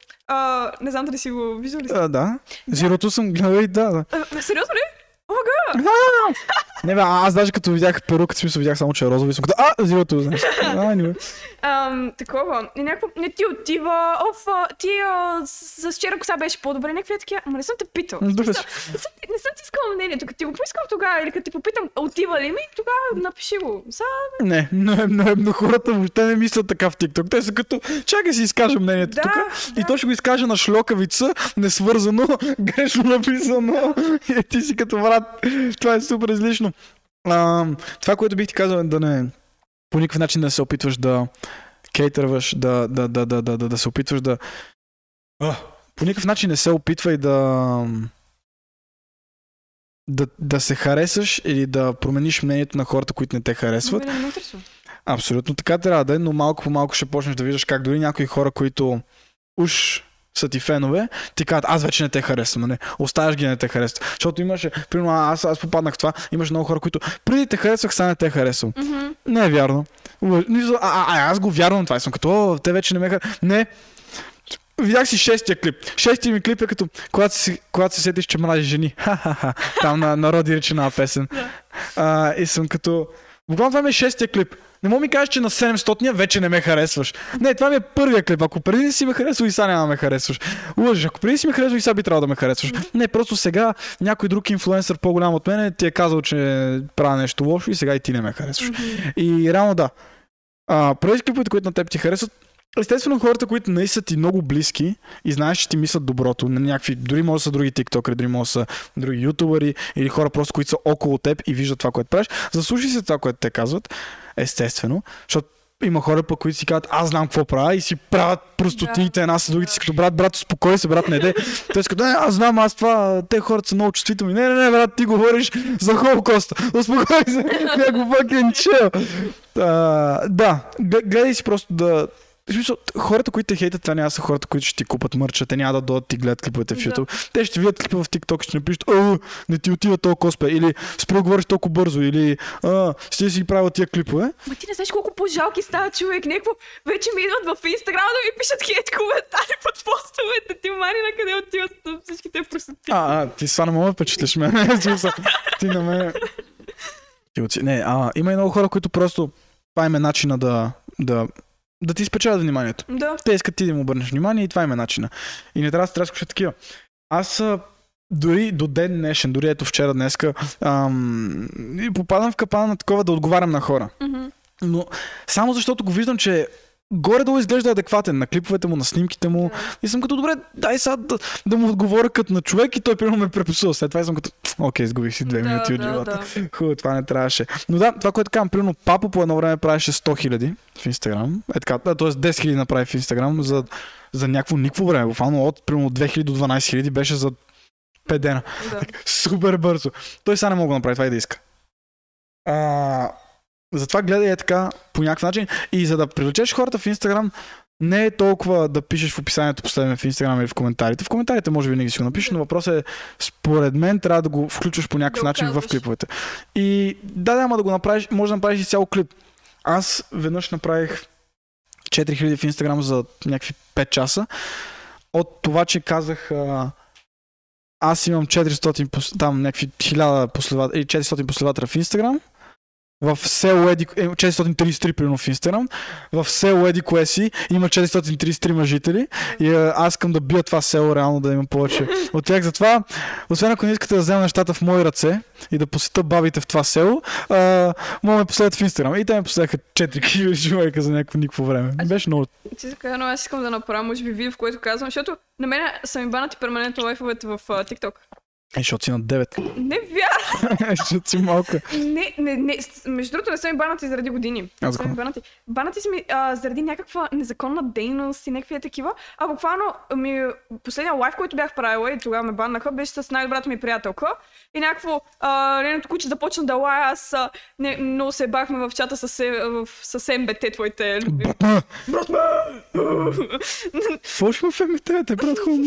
Не знам дали си го виждали. А, да. Зирото съм гледал и да, да. Сериозно ли? О, мага! Не бе, аз даже като видях в смисъл видях само, че е розово и съм като, а, зирото, знаеш. А, anyway. Ам, такова. И някакво не ти отива. Оф, а, ти а, с, с вчера коса беше по-добре. Някакви е такива. Ама не съм те питал. Не съм, не съм ти искала мнението. Като ти го поискам тогава или като ти попитам отива ли ми, тогава напиши го. Са, Не, но, но, но хората въобще не мислят така в TikTok. Те са като, чакай си изкажа мнението Да, тук. да. И то ще го изкаже на шлокавица, несвързано, грешно написано. И ти си като брат. Това е супер излишно. А, това, което бих ти казал е да не по никакъв начин да се опитваш да кейтърваш, да, да, да, да, да, да, да се опитваш да... А, по никакъв начин не се опитвай да... Да, да се харесаш или да промениш мнението на хората, които не те харесват. Мене не. Абсолютно така трябва да е, но малко по малко ще почнеш да виждаш как дори някои хора, които уж са ти фенове, ти казват, аз вече не те харесвам, не, оставяш ги не те харесват. Защото имаше, примерно аз, аз попаднах в това, имаше много хора, които преди те харесвах, сега не те харесвам. Мгм. Не е вярно. А, а, а, аз го вярвам това и съм като, «О, те вече не ме харесват. Не. Видях си шестия клип. Шестия ми клип е като, когато се, когато се сетиш, че мразиш жени. Ха-ха-ха. Там на народи речена песен. А, и съм като, буквално това ми е шестия клип. Не мога ми кажеш, че на 700-я вече не ме харесваш. Не, това ми е първия клип. Ако преди не си ме харесвал и сега няма да ме харесваш. Лъжеш, ако преди си ме харесвал и сега би трябвало да ме харесваш. Не, просто сега някой друг инфлуенсър по-голям от мен ти е казал, че правя нещо лошо и сега и ти не ме харесваш. И реално да. А, преди клиповете, които на теб ти харесват, Естествено, хората, които не са ти много близки и знаеш, че ти мислят доброто, на някакви, дори може да са други тиктокери, дори може да са други ютубъри или хора просто, които са около теб и виждат това, което правиш, заслушай се това, което те казват, естествено, защото има хора, пък, които си казват, аз знам какво правя и си правят простотиите една с другите си като брат, брат, успокой се, брат, не де. Той си като, не, аз знам, аз това, те хората са много чувствителни. Не, не, не, брат, ти говориш за Холокоста. Успокой се, някакво fucking chill. Да, гледай си просто да... Смисъл, хората, които те хейтят, това няма са хората, които ще ти купат мърча, те няма да дойдат ти гледат клиповете в Да. YouTube. Те ще видят клипа в TikTok, ще напишат, а, не ти отива толкова коспе, или спри да говориш толкова бързо, или а, ще си правил тия клипове. Ма ти не знаеш колко по-жалки става човек. Някакво вече ми идват в Инстаграм да ми пишат хейт коментари под постовете. Ти мани на къде отиват всичките простоти. А, а, ти това не мога да впечатлиш мен. Ти на мен. Не, а, има и много хора, които просто това им е начина да, да, да ти спечелят вниманието. Да. Те искат ти да им обърнеш внимание и това им е начина. И не трябва да се от такива. Аз дори до ден днешен, дори ето вчера, днеска, ам, попадам в капана на такова да отговарям на хора. Мгм. Но само защото го виждам, че горе-долу изглежда адекватен на клиповете му, на снимките му. И съм като, добре, дай сега да, да му отговоря като на човек и той примерно ме преписува. След това и съм като, окей, изгубих си две Да, минути от да, живота. да. Хубаво, това не трябваше. Но да, това, което казвам, примерно Папо по едно време правеше 100 хиляди в Инстаграм. Е така, да, т.е. 10 хиляди направи в Инстаграм за, за някакво никакво време. Буквално от примерно 2000 до 12 хиляди беше за 5 дена. Да. Супер бързо. Той сега не мога да направи това и да иска. А, затова гледай е така по някакъв начин. И за да привлечеш хората в Инстаграм, не е толкова да пишеш в описанието последно в Инстаграм или в коментарите. В коментарите може винаги си го напишеш, но въпросът е, според мен, трябва да го включваш по някакъв Да начин в клиповете. И да, да, ама да го направиш, може да направиш и цял клип. Аз веднъж направих 4000 в Инстаграм за някакви 5 часа. От това, че казах а, аз имам 400, пос- там някакви 1000 последователи, или 400 последователя в Инстаграм. В село Еди, е, 433 примерно в Инстаграм. В село Еди кое си има 433 жители. И а, аз искам да бия това село реално да има повече от тях. Затова, освен ако не искате да взема нещата в мои ръце и да посета бабите в това село, а, мога ме последват в Инстаграм. И те ме последваха 4000 човека за някакво никакво време. Беше много. Ти така, но аз искам да направя, може би, видео, в което казвам, защото на мен са ми банати перманентно лайфовете в а, TikTok. Е, защото си на 9. Не вярвам. Защото си малко. Не, не, не. Между другото, не са ми банати заради години. Ми го- банати. Банати са ми а, заради някаква незаконна дейност и някакви такива. А буквално ми, последния лайф, който бях правила и тогава ме баннаха, беше с най-добрата ми приятелка. И някакво а, нейното куче започна да лая. Аз а, не, много се бахме в чата с, е- в, с МБТ, твоите любими. Какво ще му фемите, те брат хубаво.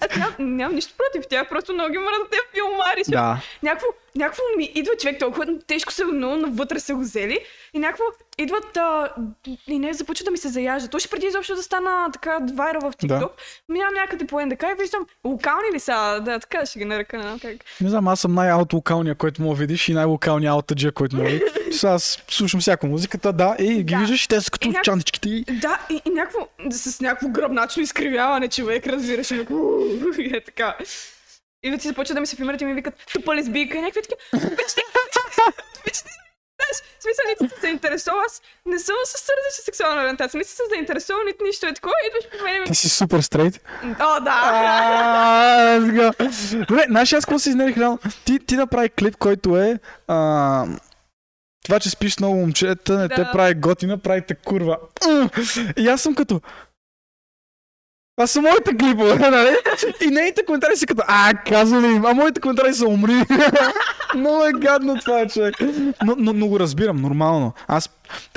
Аз ням, нямам нищо против тях, просто много ги мразя тези филмари. Да. Някакво, някакво ми идва човек толкова тежко се много навътре са го взели и някакво идват а, и не започва да ми се заяжда. То ще преди изобщо да стана така вайра в TikTok. Да. Минавам някъде по НДК и виждам локални ли са, да, така ще ги нарека, не знам как. Не знам, аз съм най-аут локалния, който да видиш и най-локалния аутаджия, който мога да видиш. Сега Аз слушам всяка музиката, да, и ги Да. виждаш и те са като И няк- чантичките. и- Да, и, и някакво, с някакво гръбначно изкривяване човек, разбираш, и е така. И вече започва да ми се филмират и ми викат, тупа лесбийка и някакви такива. Вече ти, вече ти, знаеш, смисъл, нито се заинтересува, аз не съм с сърдечна сексуална ориентация, не си се заинтересува, нито нищо е такова, идваш при мен и ми... Ти си супер стрейт. О, да! Добре, знаеш аз какво си изнерих реално? Ти, ти направи клип, който е а, това, че спиш много момчета, не те Да. прави готина, прави те курва. И аз съм като... Това са моите клипове, нали? И нейните коментари са като, а, казвам им, а моите коментари са умри. Много е гадно това, човек. Но, но, но го разбирам, нормално. Аз,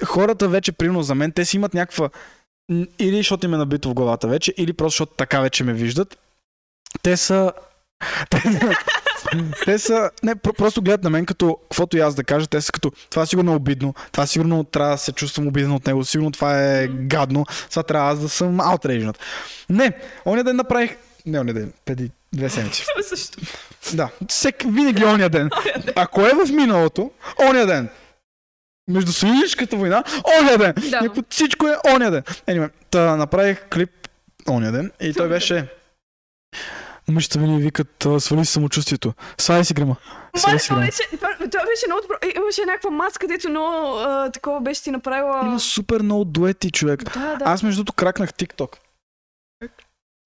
хората вече, примерно за мен, те си имат някаква... Или защото им е набито в главата вече, или просто защото така вече ме виждат. Те са... Те, са... Не, про- просто гледат на мен като, каквото и аз да кажа, те са като, това сигурно е обидно, това сигурно трябва да се чувствам обиден от него, сигурно това е гадно, сега трябва аз да съм outraged. Не, оня ден направих... Не, оня ден, преди две седмици. Също. Да, всек, винаги оня ден. Ако е в миналото, оня ден. Между Союзническата война, оня ден. Да. Някакво всичко е оня ден. Anyway, та направих клип оня ден и той беше... Момичета ми викат, свали си самочувствието. Сваля си грима. Мале, си това грима. беше, това, това беше много добро. Имаше някаква маска, дето много а, такова беше ти направила. Има супер много дуети, човек. Да, да. Аз между другото кракнах TikTok.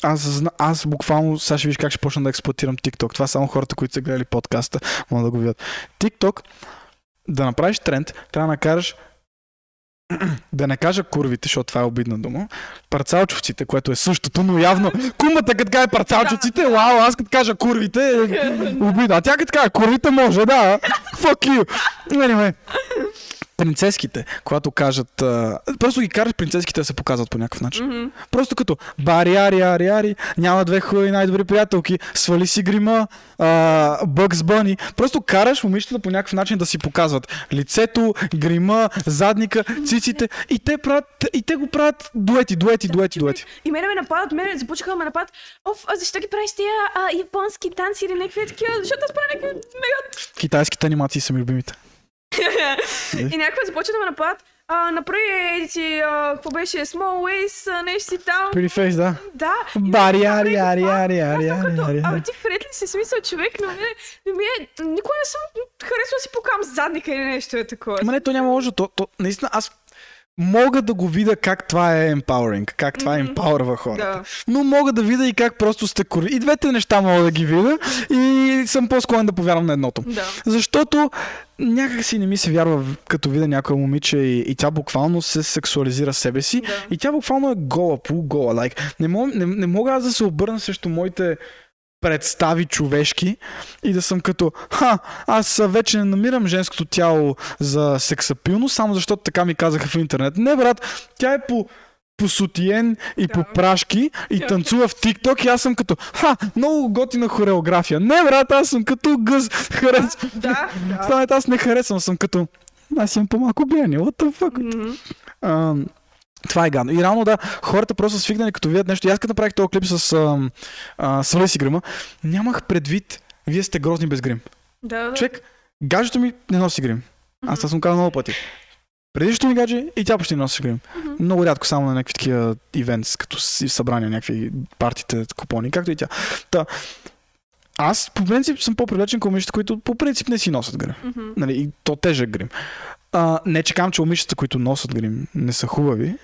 Аз, аз буквално, сега ще виж как ще почна да експлуатирам TikTok. Това само хората, които са гледали подкаста, могат да го видят. TikTok, да направиш тренд, трябва да накараш да не кажа курвите, защото това е обидна дума, парцалчовците, което е същото, но явно кумата като каже парцалчовците, вау, аз като кажа курвите, е обидно. А тя като каже курвите може, да. Fuck you. Anyway. Принцеските, когато кажат... А... Просто ги караш принцеските да се показват по някакъв начин. Мгм. Просто като бари, ари, ари, ари, няма две хубави най-добри приятелки, свали си грима, Бъкс Бъни. Просто караш момичетата по някакъв начин да си показват лицето, грима, задника, циците и те, правят, и те го правят дуети, дуети, дуети, дуети. И мене ме нападат, мене започнаха да ме нападат. Оф, а защо ги правиш тия а, японски танци или някакви такива? Защото аз правя някакви мега... Китайските анимации са ми любимите. И някакви започват да ме нападат. А, направи а, какво беше, small waist, а, нещо си там. Pretty face, да. Да. Бари, ари, ари, ари, ари, ари, Абе ти вред ли си смисъл човек, но ми, но ми е, никога не съм харесвала си покам задника или нещо е такова. Ама не, то няма лошо. То, то, наистина, аз мога да го видя как това е empowering, как това Мгм. емпауърва хората. Да. Но мога да видя и как просто сте кори. И двете неща мога да ги видя и съм по-склонен да повярвам на едното. Да. Защото някак си не ми се вярва, като видя някоя момиче и, и тя буквално се сексуализира себе си. Да. И тя буквално е гола, полугола. Like, не, мога, не, не мога аз да се обърна срещу моите представи човешки и да съм като, ха, аз вече не намирам женското тяло за сексапилно, само защото така ми казаха в интернет. Не, брат, тя е по по сутиен и Да. по прашки и Да. танцува в TikTok и аз съм като, ха, много готина хореография. Не, брат, аз съм като гъз. Харес... Да. да. Е, аз не харесвам, съм като, аз имам по-малко влияние. What the fuck? Мгм. А, това е гадно. И реално да, хората просто са свикнали като видят нещо. И аз като направих този клип с а, а, свали си грима, нямах предвид, вие сте грозни без грим. Да, да. Човек, гаджето ми не носи грим. Аз това съм казал много пъти. Предишното ми гадже и тя почти не носи грим. Мгм. Много рядко само на някакви такива ивентс, като си събрания, някакви партите, купони, както и тя. Та, аз по принцип съм по-привлечен към момичета, които по принцип не си носят грим. Мгм. Нали, и то тежък грим. А, не че казвам, че момичета, които носят грим, не са хубави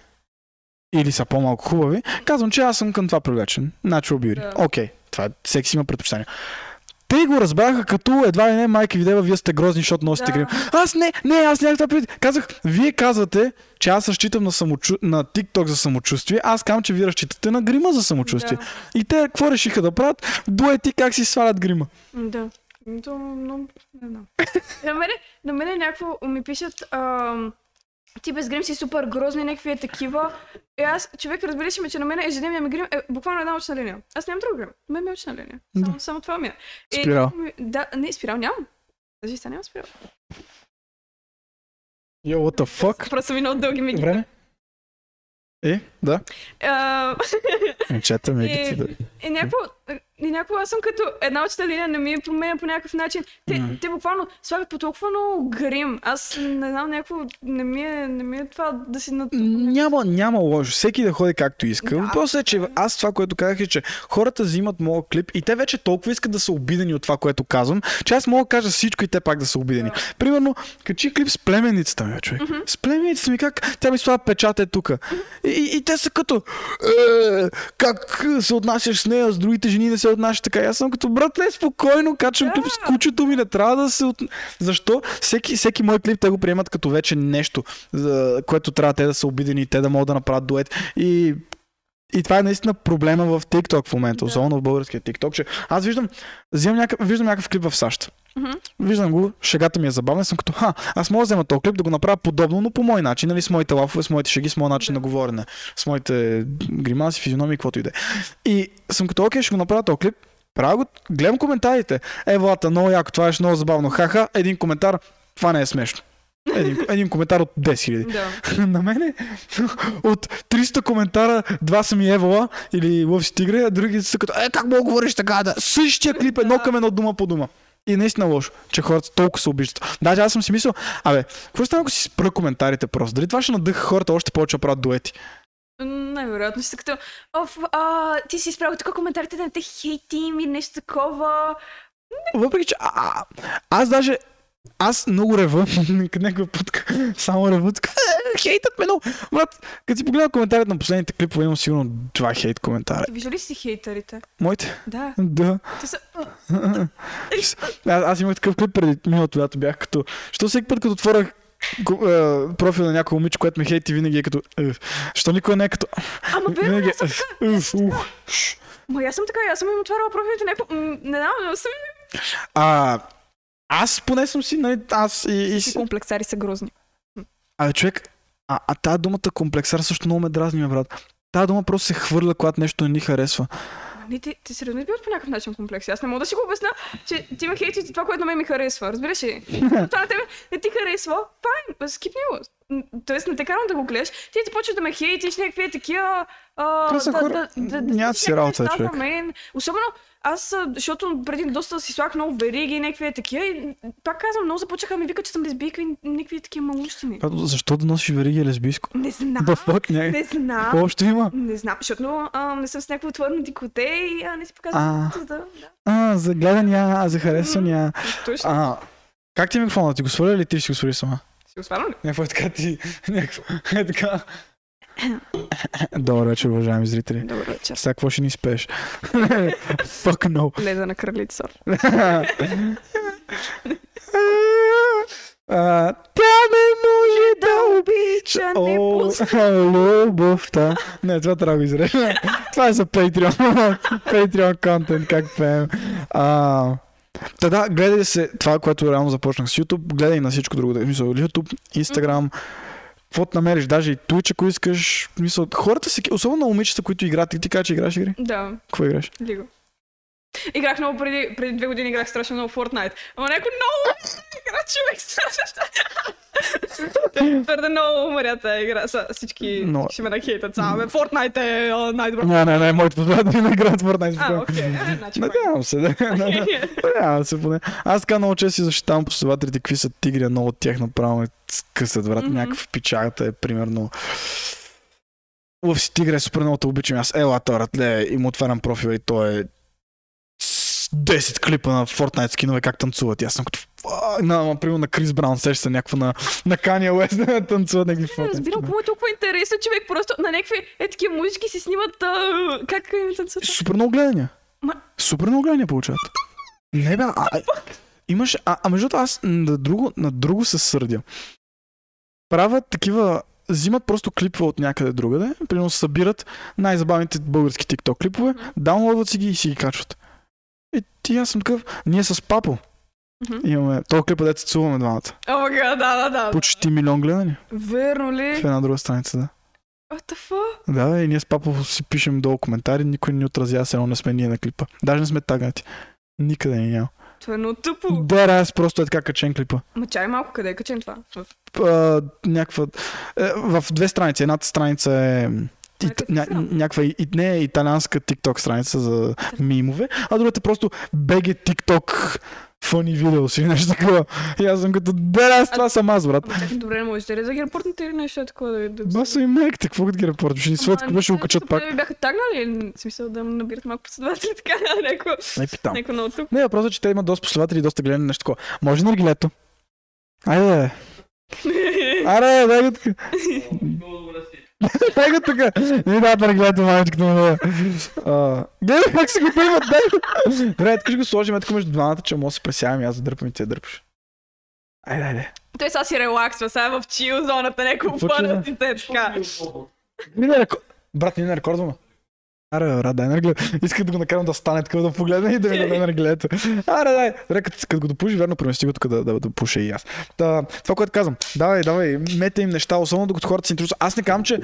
или са по-малко хубави. Казвам, че аз съм към това привлечен. Natural beauty. Окей, това е, всеки си има предпочитания. Те го разбраха като едва ли не майка ви дева, вие сте грозни, защото носите Да. грим. Аз не, не, аз нямах това предвид. Казах, вие казвате, че аз разчитам на, самочу... на TikTok за самочувствие, аз казвам, че вие разчитате на грима за самочувствие. Да. И те какво решиха да правят? Дуети как си свалят грима. Да. То, но, не знам. на мене, на мене някакво ми пишат, ам, ти без грим си супер грозни, някакви е такива. И аз, човек, разбира се ме, че на мен ежедневния ми грим е буквално една очна линия. Аз нямам друг грим. Мен ми е очна линия. Само, Да. само това ми е. И- Спирал. Да, не, спирал нямам. Даже сега нямам спирал. Yo, what the fuck? Просто ми много дълги миги. Време? Е, да. А, Чета ми ги ти да. И някакво, и някакво аз съм като една очна линия не ми е променя по някакъв начин. Те, Мгм. те буквално слагат по толкова много грим. Аз не знам, някакво не ми е, не ми е това да си на... Няма, няма лошо. Всеки да ходи както иска. Да. Въпросът е, че аз това, което казах е, че хората взимат моят клип и те вече толкова искат да са обидени от това, което казвам, че аз мога да кажа всичко и те пак да са обидени. Примерно, качи клип с племенницата ми, човек. С племенницата ми как тя ми слага печата е тук. И, и, и те са като е, как се отнасяш с нея, с другите жени не се отнасяш така. И Аз съм като брат, не спокойно, качвам клип с кучето ми, не трябва да се... От... Защо? Всеки, всеки мой клип те го приемат като вече нещо, за което трябва те да са обидени и те да могат да направят дует. И и това е наистина проблема в TikTok в момента, Да. особено в българския TikTok, че аз виждам, взимам някакъв, виждам някакъв клип в САЩ. Мгм. Виждам го, шегата ми е забавна, съм като, ха, аз мога да взема този клип да го направя подобно, но по мой начин, нали, с моите лафове, с моите шеги, с моят начин Да. на говорене, с моите гримаси, физиономии, каквото и да е. И съм като, окей, ще го направя този клип, правя го, гледам коментарите. Е, Влата, много яко, това е много забавно. Ха-ха, един коментар, това не е смешно. Един, един коментар от 10 000. Да. На мене от 300 коментара, два са ми Евола или Лъв тигре, а други са като, е, как мога да говориш така, да? Същия клип, едно към едно дума по дума. И наистина лошо, че хората толкова се обиждат. Даже аз съм си мислил, абе, какво стане ако си спра коментарите просто? Дали това ще надъха хората още повече да правят дуети? Най-вероятно ще като, оф, а, ти си изправил тук коментарите да не те хейтим или нещо такова. Въпреки, че а, аз даже аз много рева, някаква път само рева, така, «Е, хейтът ме много. Брат, като си погледна коментарите на последните клипове, имам сигурно два хейт коментара. Виждали си хейтерите? Моите? Да. Да. Те са... Аз, аз имах такъв клип преди миналото лято бях като... Що всеки път като отворя го- е, профил на някой момиче, което ме хейти, винаги е като... Е, що никой не е като... Ама бе, Винаги е... е. Ма аз съм така, аз съм им отваряла профилите м, Не знам, съм А, аз поне съм си, нали, аз и, и и си... комплексари са грозни. Абе, човек, а, а тази думата комплексар също много ме дразни, ме брат. Тази дума просто се хвърля, когато нещо не ни харесва. Не, ти, ти сериозно биват по някакъв начин комплекси. Аз не мога да си го обясня, че ти ме хейтиш това, което на мен ми харесва. Разбираш ли? това на тебе не ти харесва, файн, скипни го. Тоест не те карам да го гледаш, ти започваш да ме хейтиш, някакви такива... а, Това са хора- нямат си някакви работа, човек. Мен. Особено аз, а, защото преди доста си слагах много вериги и някакви такива и пак казвам, много започнаха ми викат, че съм лесбийка и някакви такива малущини. Защо да носиш вериги лесбийско? Не знам, Да, фак, не. не знам. Какво още има? Не знам, защото а, не съм с някакво отворено дикоте и а, не си А. показвам. Да, да. А, за гледания, а за харесвания. Точно. А, как ти е микрофона? Ти го сваля или ти ще го свали сама? Си го свалям ли? Някаква е така ти... Някаква е така... Добър вечер, уважаеми зрители. Добър вечер. Сега какво ще ни спееш? Fuck no. Леда на кралица. А, Тя не може да обича, не пуска. любовта. Не, това трябва да го изрежа. това е за Patreon. Patreon контент, как пеем. А, Та да, гледай се това, което реално започнах с YouTube, гледай на всичко друго. Смисъл, YouTube, Instagram, каквото намериш, даже и Twitch, ако искаш. в Смисъл, хората си, особено на момичета, които играят, ти, ти кажа, че играш игри? Да, Какво играш? лиго. Играх много преди, преди две години играх страшно много Fortnite. Ама някой много игра човек страшно. Твърде много умря тази игра. Са, всички, Но- всички ще ме нахейтат. Бе, Fortnite е а, най-добро. Не, не, не, моите последователи не играят Fortnite. А, окей. Е, Значи. Надявам се, да. Надявам се поне. Аз така много често си защитавам последователите, какви са тигри, много от тях направо ме скъсат, брат. Мгм. Някакъв печагата е, примерно. Лъв си тигре, супер много те обичам. Аз ела търът, ле, и му отварям профила и той е 10 клипа на Fortnite скинове как танцуват. И аз съм като на, например, на Крис Браун, сеща се някаква на, на Kanye West да танцуват някакви Не Fortnite. разбирам, какво е толкова интересно, човек. Просто на някакви е такива музички си снимат а, как им танцуват. Супер много гледания. Ма- Супер много гледания получават. Не бе, а, а, имаш, а, а между аз на друго, на друго се сърдя. Правят такива, взимат просто клипове от някъде другаде, примерно събират най-забавните български TikTok клипове, Мгм. даунлоудват си ги и си ги качват. Ти аз съм такъв, ние с Папо Мгм. имаме, този клип, където се цуваме двамата. О, май гад, да, да, да. Почти милион гледания Верно в ли? една друга страница, да. What the fuck? Да, и ние с Папо си пишем долу коментари, никой не ни отразява, все едно не сме ние на клипа. Даже не сме тагнати. Никъде ни няма. Това е много тъпо. Да, аз просто е така качен клипа. Ма чай малко, къде е качен това? В... Някаква... Е, в две страници. Едната страница е... Някакъв ня, някаква и, не е италианска TikTok страница за мимове, а другата е просто BG TikTok funny videos или нещо такова. И аз съм като, да, аз това съм аз, брат. Добре, не можете ли да ги репортнете или нещо е такова да... да... Баса и майките, какво да ги репортваш? Ще ни светка, беше го качат пак. Бяха тагнали, в смисъл да набират малко последователи, така, някакво, Не питам. някакво много тук. Не, въпросът е, че те имат доста последователи и доста гледане нещо такова. Може на наргилето. Айде. Аре, дай го така. Много добре си. Дай го тук. Не да да гледате мамичката му. Гледай как се го приемат. Дай го. Добре, тук ще го сложим тук между двамата, че мога да се пресявам и аз да дърпам и ти да дърпаш. Айде, айде. Той сега си релаксва, сега е в чил зоната, някакво Какво чил? първите, така. Мина рекорд. Брат, мина рекордваме. Аре, брат, дай нарглед. Исках да го накарам да стане така да погледне и да ми даде наргледето. Аре, дай. Добре, като, като го допуши, верно, премести го тук да, да, да пуша и аз. Та, това, което казвам, давай, давай, мете им неща, особено докато хората се интересуват. Аз не казвам, че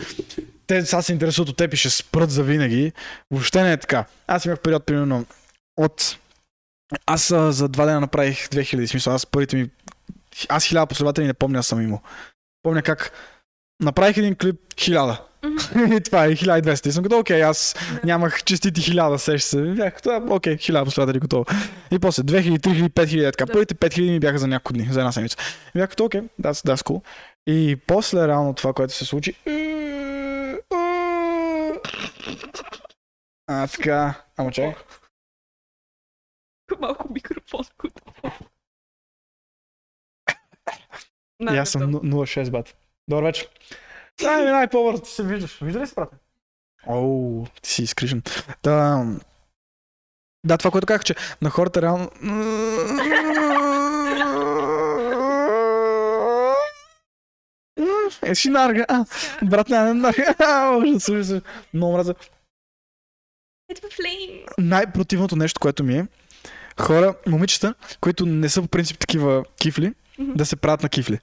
те сега се интересуват от теб и ще спрат за винаги. Въобще не е така. Аз имах период, примерно, от... Аз а, за два дена направих 2000, смисъл, аз първите ми... Аз хиляда последователи не помня, аз съм имал. Помня как направих един клип хиляда. И това е 1200. И съм като, окей, аз нямах честити 1000, сеща се. Бях, това, окей, 1000 последователи готово. И после 2000, 3000, 5000, така. Да. Първите 5000 ми бяха за няколко дни, за една седмица. И бях като, окей, that's, that's cool. И после реално това, което се случи. А, така. Ама чай. Малко микрофон. И аз съм 0,6 бат. Добър вечер. Минай по ти се виждаш. Вижда ли се, брате? Оу, ти си изкрижен. Да, да, това, което казах, че на хората реално... Е, си нарга. А, брат, не, не, нарга. А, ужас, ужас. Много flame. Най-противното нещо, което ми е, хора, момичета, които не са по принцип такива кифли, Мгм. да се правят на кифли.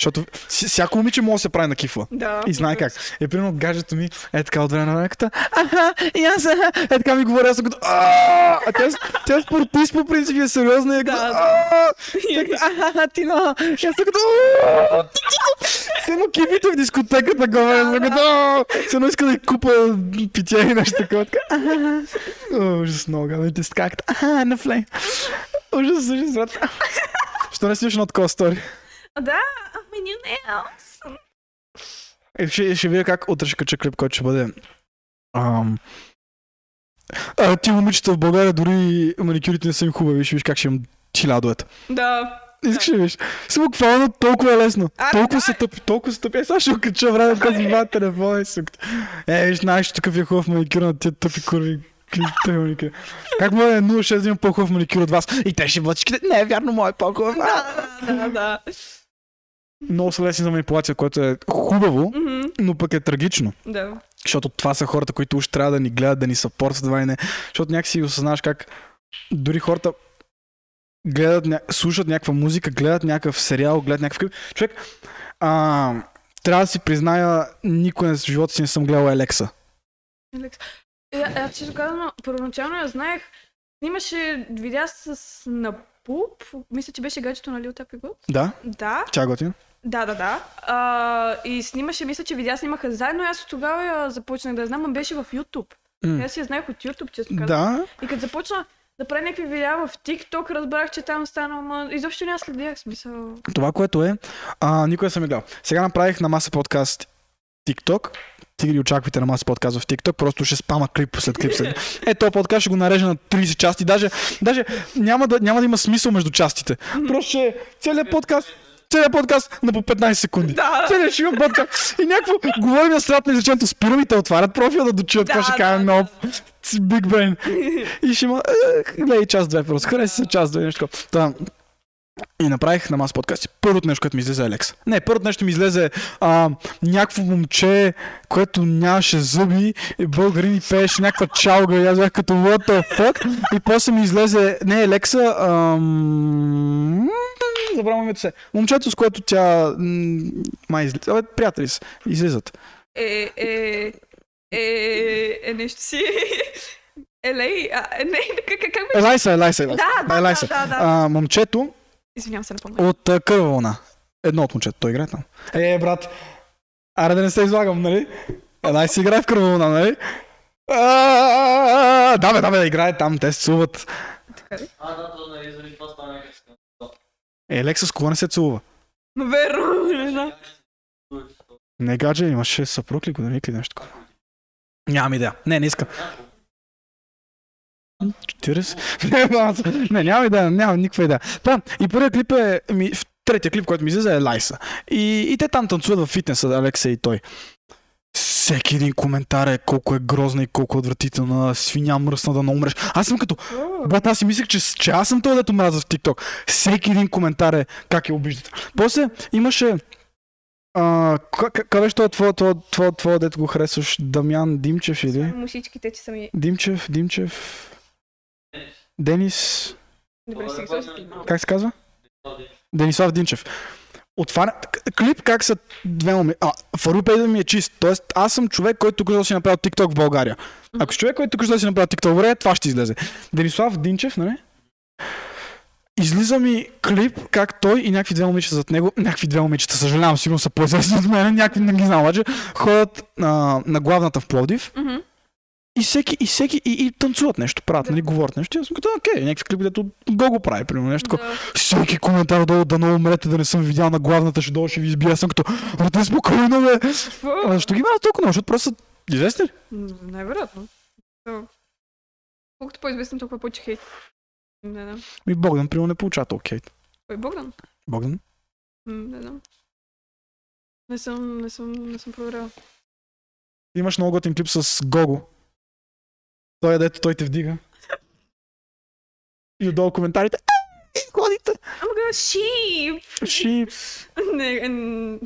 Защото си- всяко момиче може да се прави на кифла. Да. И знае как. И примерно гаджето ми е така от време на време, аха, и аз, аха, е така ми говори, аз съм като «А!» тя, тя е спортист по принцип е сериозна и е като като, аха, ти на, аз съм като едно кифите в дискотеката аз съм като едно иска да купа питие и нещо такова. Ужас много, гадно. И те са така, като аха, на флейм. Ужас, ужас. Що не снимаш едно такова стори? Да, ами new nails. Е, ще, ще видя как утре ще кача клип, който ще бъде. Ам... А, ти момичета в България дори маникюрите не са им хубави. Ще виж как ще имам хилядоета. Да. Искаш ли виж? Си буквално толкова е лесно. А, толкова да. се тъпи, толкова се тъпи. Е, сега ще кача, брат, като си два телефона и сук. Е, виж, знаеш, такъв е хубав маникюр на тия тъпи курви. Как му е 06 да имам по-хубав маникюр от вас? И те ще бъдат. Не, е вярно, мой е по-хубав. Да, да, да. Много са лесни за манипулация, което е хубаво, Мгм, но пък е трагично. Да. Защото това са хората, които уж трябва да ни гледат, да ни съпортват, това и не. Защото някакси осъзнаваш как дори хората гледат, ня... слушат някаква музика, гледат някакъв сериал, гледат някакъв клип. Човек, а, трябва да си призная, никой в живота си не съм гледал Елекса. Алекс. Е, а, често казано, първоначално я знаех. Снимаше видеа с Напуп. Мисля, че беше гаджето на Tappy Good. Да? Да, Тя е готина. Да, да, да. А, и снимаше, мисля, че видеа снимаха заедно. Аз от тогава я започнах да я знам, а беше в YouTube. М. Аз я знаех от YouTube, често казано. Да. И като започна да прави някакви видеа в TikTok, разбрах, че там стана, ама изобщо не аз следях смисъл. Това, което е, а, никой не съм я гледал. Сега направих на маса подкаст TikTok. Ти ги очаквайте на маса подкаст в TikTok, просто ще спама клип след клип. След... Е, този подкаст ще го нарежа на 30 части. Даже, даже няма, да, няма да има смисъл между частите. Просто ще е целият подкаст, целият подкаст на по 15 секунди. Да. Целият ще има подкаст. И някакво говорим на страната на изречението, спирам и те отварят профила да какво Да, ще да, кажа да. Big brain. И ще има, е, гледай час-две просто. Хареса се час-две, нещо. Та, и направих на мас подкасти. Първото нещо, което ми излезе е Алекс. Не, първото нещо ми излезе а, някакво момче, което нямаше зъби, българин и пееше някаква чалга и аз бях като what the fuck. И после ми излезе, не Алекса, ам... забравям името се. Момчето, с което тя май излиза. Абе, приятели са. Излизат. Е, е, е, е нещо си. Елей, а, е, не, как, как, как беше? Елайса, Елайса, Елайса. Да, да, Елайса. да, да, да. А, момчето Извинявам се, не помня. от а, Кърва вълна. Едно от момчета, той играе там. Е, брат, аре да не се излагам, нали? Една си играе в Кърва вълна, нали? Да, бе, да, бе, да играе там, те се ли? А, да, то нали, заради това стана. Е, Лекса с кого не се целува? Но верно, не знам. Не гадже, имаше съпруг ли, годеник ли нещо такова? Нямам идея. Не, не искам. 40? не, нямам идея, нямам никаква идея. Та, и първият клип е, ми, третия клип, който ми излезе е Лайса. И, и те там танцуват в фитнеса, Алекса и той. всеки един коментар е колко е грозна и колко е отвратителна, свиня мръсна да не умреш. Аз съм като, брат, аз си мислех, че, че аз съм този, дето мраза в TikTok. Всеки един коментар е как я обиждате. После имаше къде беше това, това, това, това, това, дето го харесваш? Дамян Димчев или? Мушичките, че са ми... Димчев, Димчев, Денис, Добре, как се казва? Денислав Динчев. Отваря клип как са две моми. А, да ми е чист. Тоест, аз съм човек, който тук да си направил TikTok в България. Ако си човек, който тук си направил TikTok в България, това ще излезе. Денислав Динчев, нали? Излиза ми клип, как той и някакви две момичета зад него, някакви две момичета, съжалявам, сигурно са по-известни от мен, някакви не ги знам, обаче, ходят а, на главната в Пловдив Мгм. И всеки, и всеки, и, и танцуват нещо, правят, Да. нали, говорят нещо. И аз съм като, окей, някакви клипи, дето го го прави, примерно, нещо такова. Да. Всеки коментар долу да не умрете, да не съм видял на главната, ще долу ще ви избия. Аз съм като, брате, спокойно, бе. А, защо ги правят толкова? Защото просто са известни ли? Да. Колкото по-известен, толкова повече хейт. Не знам. Ми Богдан, примерно, не получава толкова хейт. Кой Богдан? Богдан? Не знам. Не съм, не съм, не съм проверял. Имаш много готин клип с Гого. Той е дето, той те вдига. И отдолу коментарите. «Е, Ходите. Ама га, шип! Шипс. Не,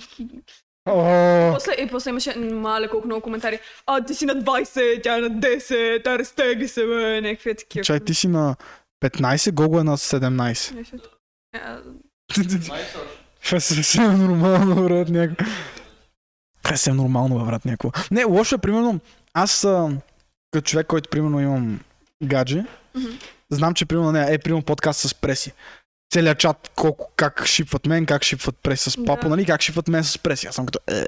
О, после, и после имаше мале колко много коментари. А, ти си на 20, тя е на 10, а разтегли се, бе, някакви такива. Чай, ти си на 15, Гого е на 17. Нещо такова. А, Май точно. Това е съвсем нормално, брат, някакво. Това е съвсем нормално, брат, някакво. Не, лошо е, примерно, аз а, като човек, който, примерно, имам гадже, мгм. знам, че, примерно, не, е, примерно, подкаст с преси. Целият чат, колко, как шипват мен, как шипват преси с папа, Да. нали, как шипват мен с преси. Аз съм като, е,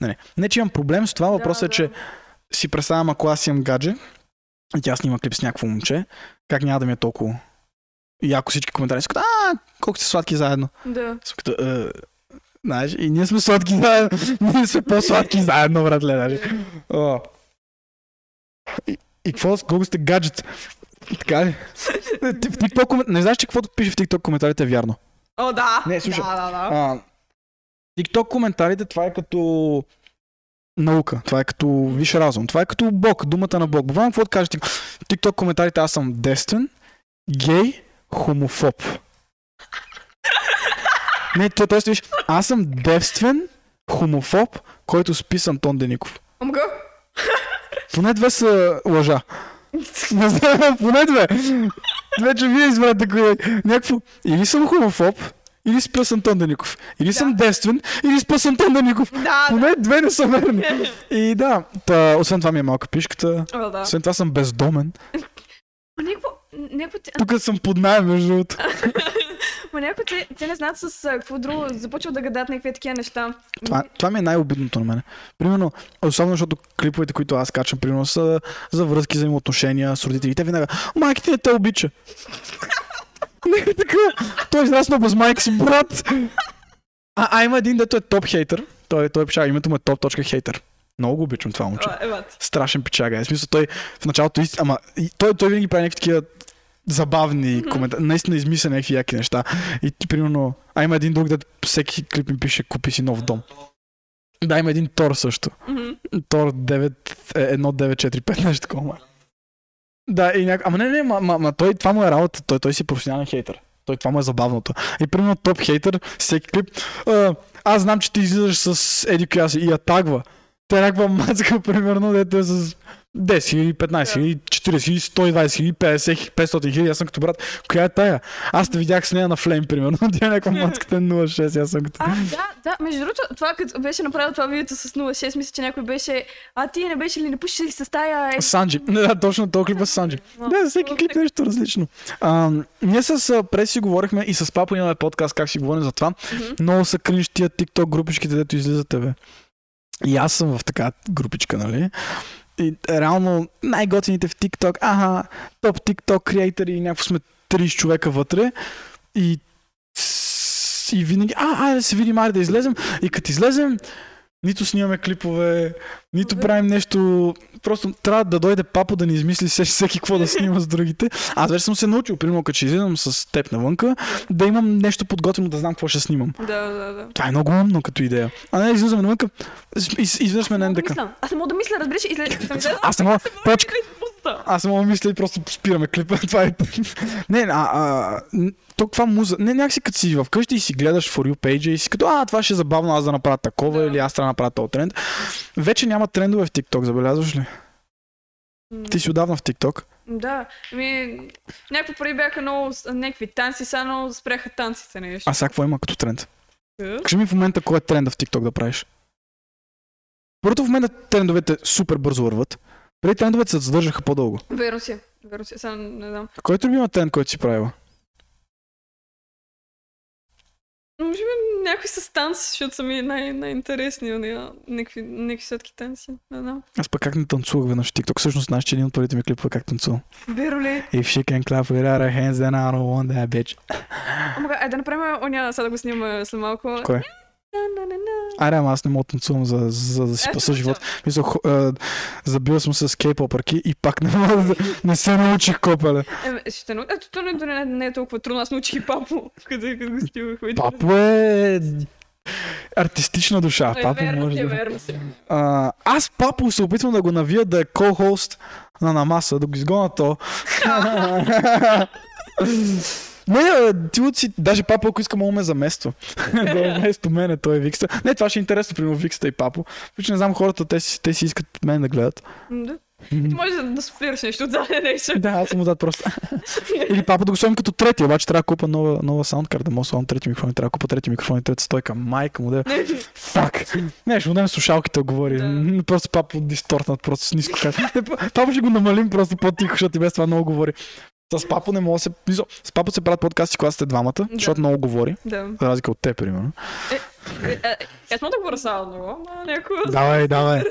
не, не, че имам проблем с това, въпросът е, да. че си представям, ако аз имам гадже, и тя снима клип с някакво момче, как няма да ми е толкова и ако всички коментари са като, а, колко сте сладки заедно. Да. Съм като, е, знаеш, и ние сме сладки заедно. ние сме по-сладки заедно, братле, знаеш. О. И, и какво, с колко сте гаджет? Така ли? Ти- В TikTok, комент- не знаеш, че каквото пише в TikTok коментарите е вярно. О, да! Не, слушай. Да, да, да. А, TikTok коментарите, това е като наука, това е като виш разум, това е като Бог, думата на Бог. Буквално какво да кажеш? TikTok коментарите, аз съм дестен, гей, хомофоб. Не, то, т.е. виж, аз съм девствен, хомофоб, който спи с Антон Деников. Ама га? Поне две са лъжа. Не знам, поне две. Вече вие избрате кое. Някакво. Или съм хомофоб, или спя с Антон Деников. Или съм девствен, или спя с Антон Деников. Да, да. Поне две не са верни. И да, та, освен това ми е малка пишката. О, да. Освен това съм бездомен. Някакво... Те- Тук съм под найем, между другото. Ма някакво те, те не знаят с какво друго. Започват да гадат някакви такива неща. Това, това ми е най-обидното на мене. Примерно, особено защото клиповете, които аз качвам, примерно са за връзки, взаимоотношения с родители. Те винага, майка ти не те обича. Не, така. Той е израснал без майка си, брат. А, а има един, дето е топ хейтър. Той, той пиша, името му е топ.хейтър. Много го обичам това момче. Еват. Страшен пичага. е. Смисъл, той в началото, ама той, той винаги прави някакви такива забавни коментари. Наистина измисля някакви яки неща. И примерно, а има един друг, да всеки клип ми пише, купи си нов дом. Да, има един Тор също. Мгм. Тор 9, е, 1945, нещо такова. Да, и няк... Ама не, не, ма, ма, ма той, това му е работа. Той, той си професионален хейтър. Той това му е забавното. И примерно топ хейтър, всеки клип. А, аз знам, че ти излизаш с Еди коя си и я тагва. Те е някаква мацка, примерно, дето е с 10 хиляди, 15 хиляди, 40 хиляди, 120 хиляди, 50 хиляди, 500 хиляди. Аз съм като брат, коя е тая? Аз те видях с нея на флейм, примерно. Тя е някаква мацката е 06, аз съм като... А, да, да, между другото, това като беше направил това видеото с 06, мисля, че някой беше, а ти не беше ли, не пушиш ли с тая? Е, Санджи. Не, да, точно този клип е с Санджи. Да, за всеки клип нещо различно. А, ние с Преси си говорихме и с папа имаме подкаст, как си говорим за това. Много са кринж тия TikTok групичките, дето излизате, бе. И аз съм в така групичка, нали? И реално най-готините в TikTok, ага, топ TikTok креатори някакво сме 30 човека вътре. И, и винаги, а, айде да се видим, айде да излезем. И като излезем, Нито снимаме клипове, нито правим нещо. Просто трябва да дойде папа да ни измисли всеки, какво да снима с другите. Аз вече съм се научил, примерно като ще излизам с теб навънка, да имам нещо подготвено, да знам какво ще снимам. Да, да, да. Това е много умно като идея. А не, излизаме навънка, из- изведнъж сме на да НДК. мисля. Аз не мога да мисля, разбираш, излезла, Аз не мога, почка, аз не мога да мисля и просто спираме клипа. Това е. Не, а, а то каква муза. Не, някакси като си вкъщи и си гледаш for you page и си като, а, това ще е забавно аз да направя такова Да. или аз трябва да направя този тренд. Вече няма трендове в TikTok, забелязваш ли? Ти си отдавна в TikTok. Да, ми, някакво преди бяха много някакви танци, много спряха танците нещо. А сега какво има като тренд? Е? Кажи ми в момента кой е тренда в TikTok да правиш. Първото в момента трендовете супер бързо върват. Преди трендовете се задържаха по-дълго. Верно си, верно си, сега не знам. Кой е любима тренд, който си правила? Може би някой с танц, защото са ми най- най-интересни, уния, някакви, някакви сладки танци, не знам. Аз пък как не танцувах веднъж в TikTok. Всъщност знаеш, че един от първите ми клипове как танцувам. Веро ли? If she can clap without her hands, then I don't want that bitch. Омага, айде да направим оня, сега да го снимаме след малко. На, на. Аре, ама аз не мога да танцувам, за, за да си Е, спаса науча. живота. Мисля, а, забил съм с кей-попърки и пак не мога да... Не се научих копеле. Е, ще нау... Ето, то не, не, не е толкова трудно. Аз научих и папо, къде, го снимахме. Папо е... Артистична душа. Е, Папо верно може си, да... верно си. А, аз папо се опитвам да го навия да е ко-хост на намаса, да го изгоня то. Не, ти си, даже папа, ако иска, мога ме замества. вместо мене, той е Викста. Не, това ще е интересно, примерно Викста и папо. Вече не знам хората, те си, те си искат мен да гледат. Да. Ти може да, да суфлираш нещо отзад нещо. да, аз съм отзад просто. Или папа да го сложим като трети, обаче трябва да купа нова, нова саундкарта, да мога да трети микрофон, трябва да купа трети микрофон и трета стойка. Майка му да. Фак. Не, ще му дадем слушалките, говори. Да. Просто папа дистортнат, просто с ниско па- Папа ще го намалим просто по-тихо, защото и без това много говори. С папа не мога да се... С папа се правят подкасти, когато сте двамата, защото много говори. Да. За разлика от те, примерно. Е, е, Аз мога да говоря само много, ама някой... Давай, давай.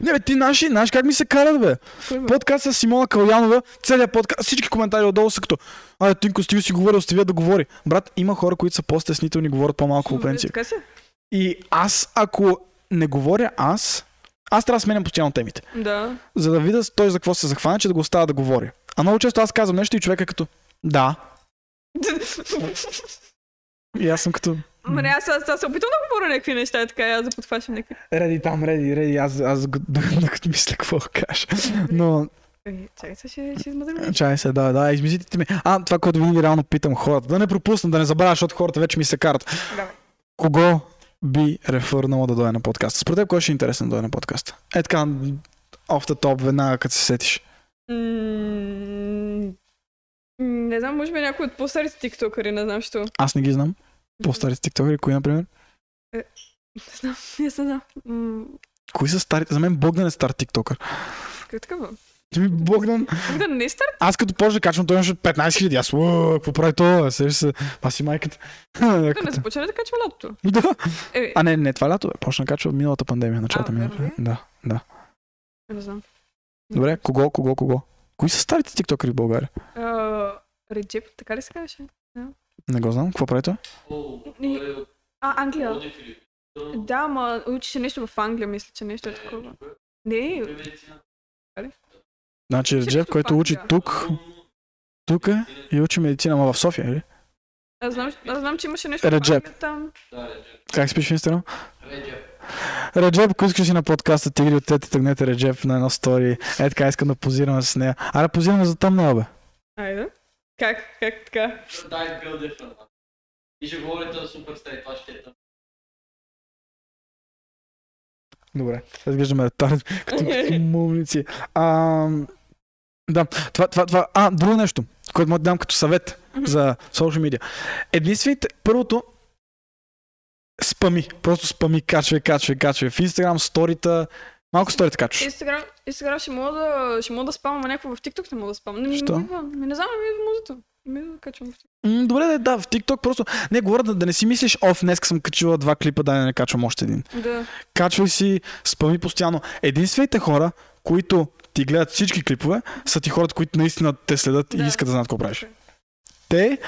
Не, бе, ти наши, знаеш как ми се карат, бе? Подкаст с Симона Калянова, целият подкаст, всички коментари отдолу са като Ай, Тинко, стига си говори, остави да говори. Брат, има хора, които са по-стеснителни, говорят по-малко по принцип. И аз, ако не говоря аз, аз трябва да сменям постоянно темите. Да. За да видя той за какво се захване, че да го оставя да говори. А много често аз казвам нещо и човек е като да. И аз съм като Ма не, аз, аз, аз се опитвам да говоря някакви неща, така, и аз да подфащам някакви. реди там, реди, реди, аз, аз докато мисля какво кажа. Но, Е, Чакай, сега ще, ще измъдрим. чай се, да, да, измислите ми. А, това, което винаги реално питам хората. Да не пропусна, да не забравя, защото хората вече ми се карат. Давай. Кого би рефърнала да дойде на подкаста? Според теб, кой ще е интересен да дойде на подкаста? Е така, off the top, веднага като се сетиш. М, Не знам, може би някой от по-старите тиктокъри, не знам, що. Аз не ги знам. По-старите тиктокери, кои, например? Не знам, не знам. М, Кои са старите? За мен Богдан е стар тиктокър. Как така бе? Ти ми Богдан. Да не е стар? Аз като почна да качвам, той имаше 15 хиляди. Аз, «Уа, какво прави това? Сеш се. Си майката. Да не започна да качва лятото. Да. Е, А не, не, това лято е. Почна да качва миналата пандемия, началото А, ми. верно ли? Да, да. не знам. Добре, кого, кого, кого? Кои са старите тиктокери в България? А, Реджеп, така ли се казваше? Не го знам. Какво прави той? Е А, Англия. Да, ма учеше нещо в Англия, мисля, че нещо е такова. Не. Значи Реджеп, който учи тук, тук е и учи медицина, ама в София, или? аз знам, аз знам, че имаше нещо Реджеп. там. Да, Реджеп. Как спиш в Инстаграм? Реджеп. Реджеп, ако искаш си на подкаста Тигри от тете, тъгнете Реджеп на едно стори. Е така, искам да позираме с нея. Аре, позираме за тъмна, бе. Айде. Как, как така? Да, е бил different. И ще говорите за супер стрейт, това ще е тъм. Добре, сега изглеждаме ретард, като, като мумници. А, да, това, това, това. А, друго нещо, което мога да дам като съвет за social media. Единствените, първото, спами. Просто спами, качвай, качвай, качвай. В Instagram, сторита, малко сторита качваш. Инстаграм, Инстаграм ще мога да, ще мога да спамам, а някакво в TikTok не мога да спамам. Не, Що? Не, не знам, ми идва музата. Ми да качвам в TikTok. Добре, да, да, в TikTok просто. Не, говоря да, да не си мислиш, оф, днес съм качила два клипа, да не качвам още един. Да. Качвай си, спами постоянно. Единствените хора, които ти гледат всички клипове, са ти хората, които наистина те следят и Да. искат да знаят какво правиш. Те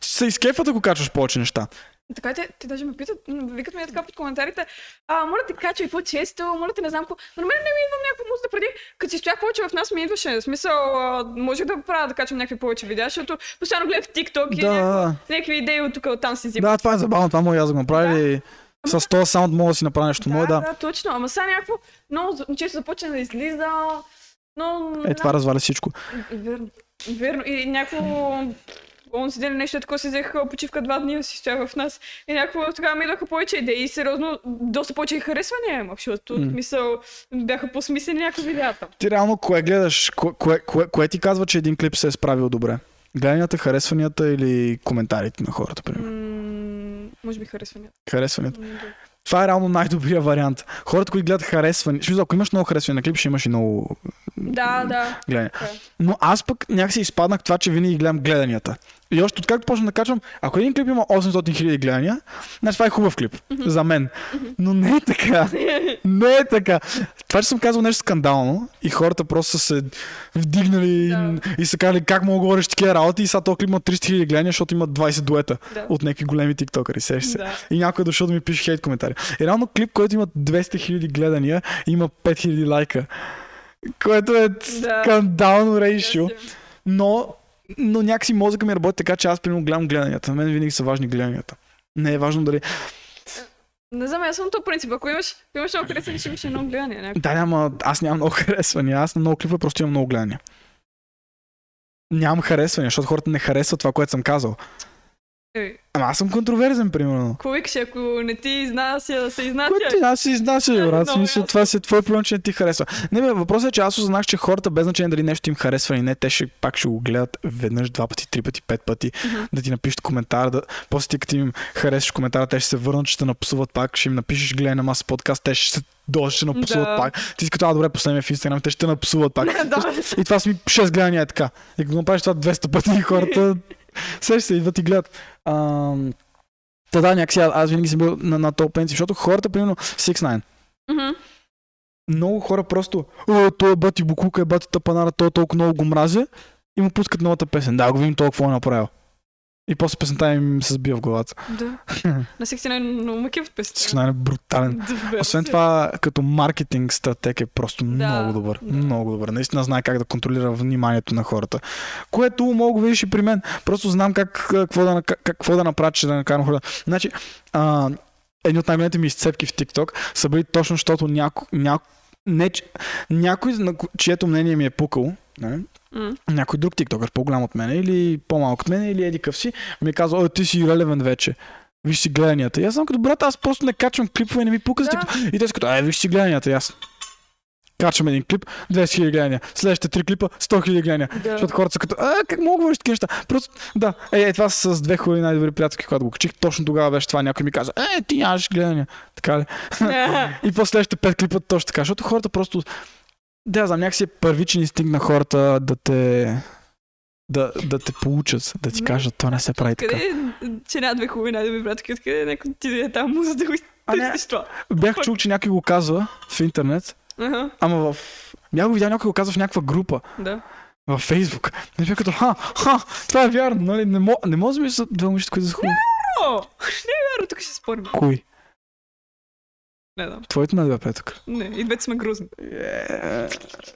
се изкефат, ако качваш повече неща. Така те, те даже ме питат, викат ми е така под коментарите, а, моля те качвай по-често, моля те не знам какво. Но на мен не ми идва някаква музика преди, като си стоях повече в нас ми идваше. В смисъл, а, можех да правя да качвам някакви повече видеа, защото постоянно гледах TikTok и Да, някакви, да, някакви идеи от тук, от там си взимам. да, това е забавно, това мога аз да го направя. или С този саунд мога да си направя нещо мое, да. да, точно. Ама сега някакво много често започна да излиза. Но... Е, това разваля всичко. Верно. Верно. И някакво... Онзи ден нещо такова си взех а, почивка два дни, си стоях в нас. И някакво тогава ми идваха повече идеи. И сериозно, доста повече и харесвания имах, защото mm. мисъл, бяха по-смислени някакви видеята. Ти реално кое гледаш? Кое, кое, кое, кое ти казва, че един клип се е справил добре? Гледанията, харесванията или коментарите на хората, примерно? М- може би харесванията. Харесванията. М, да. Това е реално най-добрия вариант. Хората, които гледат харесвани, в смисъл, ако имаш много харесвания на клип, ще имаш и много Да, да. гледания. Така е. Но аз пък някакси изпаднах това, че винаги гледам гледанията. И още откакто почна да качвам, ако един клип има 800 хиляди гледания, значи това е хубав клип. За мен. Но не е така. Не е така. Това, че съм казал нещо скандално и хората просто са се вдигнали Да. и са казали как мога да говориш такива работи и сега този клип има 300 хиляди гледания, защото има 20 дуета Да. от някакви големи тиктокъри. Се. Да. И някой е дошъл да ми пише хейт коментари. И реално клип, който има 200 хиляди гледания, има 5000 лайка. Което е скандално рейшо. Но, но някакси мозъка ми работи така, че аз примерно гледам гледанията. На мен винаги са важни гледанията. Не е важно дали... Не знам, аз съм то принцип. Ако имаш, ако имаш много харесване, ще имаш едно гледане. някакво. Да, няма... Аз нямам много харесвания. Аз на много клипа просто имам много гледания. Нямам харесвания, защото хората не харесват това, което съм казал. Ей, Ама аз съм контроверзен, примерно. Какво викаш, ако не ти изнася, се изнася? Което ти аз си изнася, Да, брат. Смисъл, това си е твой проблем, че не ти харесва. Не, бе, въпросът е, че аз осъзнах, че хората, без значение дали нещо им харесва или не, те ще пак ще го гледат веднъж, два пъти, три пъти, пет пъти, Мгм. да ти напишат коментар, да... после ти като им харесаш коментара, те ще се върнат, ще те напсуват пак, ще им напишеш гледай на маса подкаст, те ще се дойдат, ще напсуват Да. пак. Ти си като, а, добре, последния в Инстаграм, те ще напсуват пак. да. И това са ми 6 гледания е така. И го направиш това 200 пъти, хората се се идват и гледат. Ам, Та да, някакси аз, винаги съм бил на, на принцип, защото хората, примерно, 6 Мгм. много хора просто, о, той е бати Букука, е бати Тапанара, той толкова много го мразя и му пускат новата песен. Да, го видим толкова е направил. И после песента им се сбива в главата. Да. На всеки е много макив от песен. Всички е брутален. Освен това, като маркетинг стратег е просто Да, много добър. да. Много добър. Наистина знае как да контролира вниманието на хората. Което мога да видиш и при мен. Просто знам как, какво, да, как, какво да направя, че да накарам хората. Значи, а, едни от най-големите ми изцепки в TikTok са били точно, защото няко, няко, не, някой, на чието мнение ми е пукало, не? М. някой друг тиктокър, по-голям от мен или по-малък от мен или еди къв си, ми е казал, о, ти си релевен вече. Виж си гледанията. И аз съм като брат, аз просто не качвам клипове не ми пука за. И те са като, ай, виж си гледанията. И аз качвам един клип, 200 000 гледания. Следващите три клипа, 100 000 гледания. Да. Защото хората са като, а, как мога да такива неща? Просто, да, е, е, това с две хубави най-добри приятелки, когато го качих. Точно тогава беше това. Някой ми каза, е, ти нямаш гледания. Така ли? И после следващите пет клипа точно така, защото хората просто... Да, знам, някакси е първичен инстинкт на хората да те... Да, да те получат, да ти кажат, това не се прави така. Къде, че няма две хубави най-добри братки, откъде някой ти е там, за да го А, не. търсиш това. Бях чул, че някой го казва в интернет, Ага, ама в... Бях го видял някой го казва в някаква група, да. във Фейсбук. Не бях като, ха, ха, това е вярно, нали? Не, мо, не може да ми са две момичета, които са хубави. О, не е вярно, тук ще спорим. Кои? Не знам. Твоите на две петък. Не, и двете сме грозни.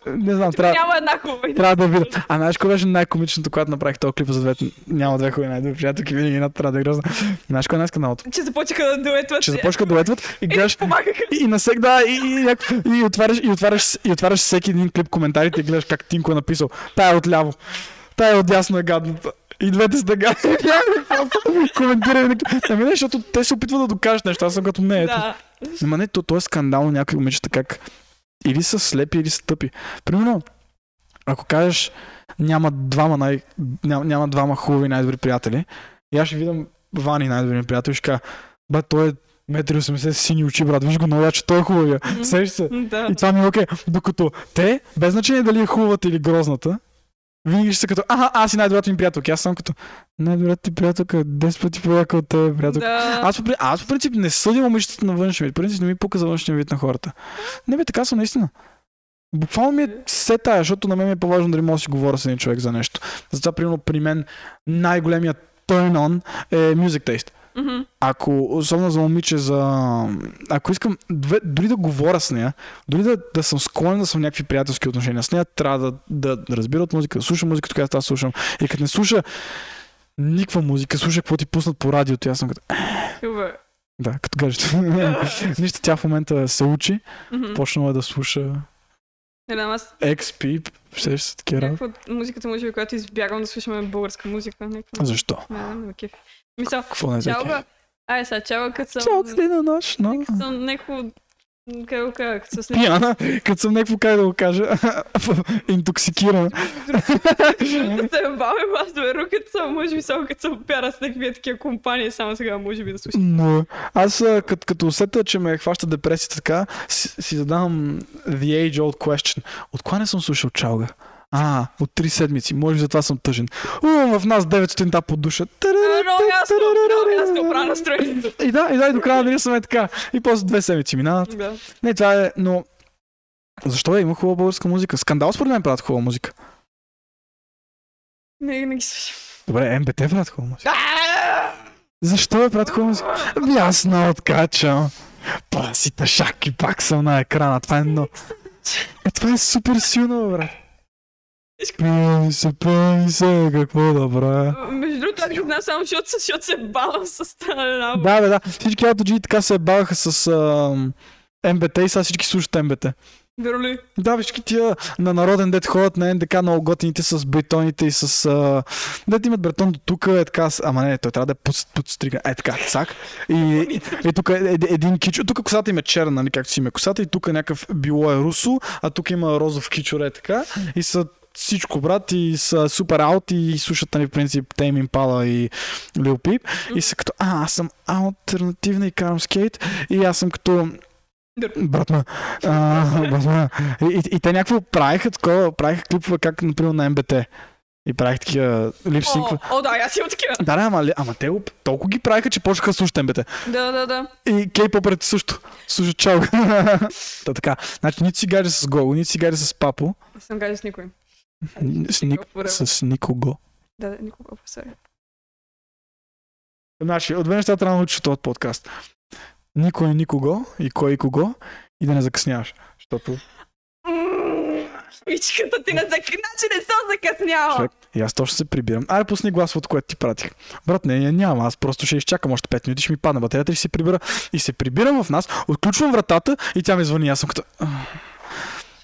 Не знам, трябва... няма една хубава. Трябва да видя. А знаеш кое беше най-комичното, когато направих този клип за двете? Няма две хубави най-добри приятелки, винаги една трябва да е грозна. Знаеш кое е най-скандалното? Че започнаха да дуетват. Че започнаха да дуетват и гледаш Помагаха. и, на всеки, да, и, отваряш, и, отваряш, и отваряш всеки един клип коментарите и гледаш как Тинко е написал. Тая е отляво. Тая е отдясно е гадната. И двете са гадни. Коментираме. Ами не, защото те се опитват да докажат нещо. Аз съм като не. Ето. Ама не, то, то е скандално някои момичета как или са слепи, или са тъпи. Примерно, ако кажеш няма двама, най... няма, няма двама хубави най-добри приятели, и аз ще видам Вани най-добри приятел и ще кажа, ба, той е 1,80 м с сини очи, брат, виж го много че той е хубавия. Мгм. Сеш се. Да. И това ми е окей. Докато те, без значение дали е хубавата или грозната, винаги ще са като, аха, аз си най-добрата ми приятелка. Аз съм като, най-добрата ти приятелка е 10 пъти по-яка от тебе, приятелка. Да. Аз, по, аз по принцип не съдя момичетата на външния вид. По принцип не ми пука за външния вид на хората. Не бе, така съм наистина. Буквално ми е все тая, защото на мен ми е по-важно дали мога да си говоря с един човек за нещо. Затова, примерно, при мен най-големият turn on е music taste. Мгм. ако, особено за момиче, за... Ако искам дори да говоря с нея, дори да, да съм склонен да съм някакви приятелски отношения с нея, трябва да, да, разбира от музика, да слуша музиката, която аз слушам. И като не слуша никаква музика, слуша какво ти пуснат по радиото, аз съм като... Да, като кажете. Нищо, тя в момента се учи, Мгм. почнала е да слуша Не знам, аз XP, ще се такива работи. музиката, може би, която избягвам да слушаме българска музика. Някаква... Защо? Не знам, ме кефи. Мисъл, Какво не бе. Ай, сега, чао, като съм... Чао, следна нощ, но... Като съм някакво... Как го кажа, като съм Пияна, като съм някакво, как да го кажа, интоксикирана. Като се бавя, аз веро, като съм, може би само като съм пяра с някакви такива компании, само сега може би да слушам. Но аз като, като усетя, че ме хваща депресията така, си, си задавам the age old question. От кога не съм слушал чалга? А, от три седмици. Може би затова съм тъжен. У, в нас 9 сутринта под душа. И да, и да, и до края на деня съм е така. И после две седмици минават. Не, това е, но... Защо е? Има хубава българска музика. Скандал според мен правят хубава музика. Не, не ги. Добре, МБТ правят хубава музика. Защо е правят хубава музика? Ами аз много откачам. Пасите шаки пак съм на екрана. Това е много... Е, това е супер силно, брат. Пи се, пи се, какво да правя. Между другото, аз ги знам само, защото, защото се бавам с тази работа. Да, бе, да. Всички автоджи така се баваха с а, МБТ и сега всички слушат МБТ. Веро ли? Да, всички тия на народен дет ходят на НДК много готините с бетоните и с... А... Дет имат бретон до тук, е така... Ама не, той трябва да е под, подстриган. Е така, цак. И, и, и тук е ед- един кичо. Тук косата им е черна, нали, както си има косата. И тук някакъв било е русо, а тук има розов кичор, е така. И са всичко, брат, и са супер аут и слушат, нали, в принцип, Тейм Импала и Лил Пип. И са като, а, аз съм альтернативна и карам скейт. И аз съм като, Братма. А, братма. И, и, и, те някакво правиха такова, правиха клипове как, например, на МБТ. И правих такива липсинг. О, о, да, аз имам такива. Да, да, ама, ама те толкова ги правиха, че почнаха да слушат МБТ. Да, да, да. И кей-поперите също. Слушат чао. Та така. Значи нито си гадже с Гого, нито си гадже с Папо. Не съм гадже с никой. С, ник, с никого. Да, да, никога по себе. Значи, от две неща трябва да научиш от подкаст. Никой е никого и кой и кого и да не закъсняваш. Защото Мичката ти не зак... Значи не съм закъсняла. Човек, и аз точно се прибирам. Айде пусни гласовото, което ти пратих. Брат, не, не, няма. Аз просто ще изчакам още 5 минути, ще ми падне батерията и ще се прибера. И се прибирам в нас, отключвам вратата и тя ми звъни. Аз съм като...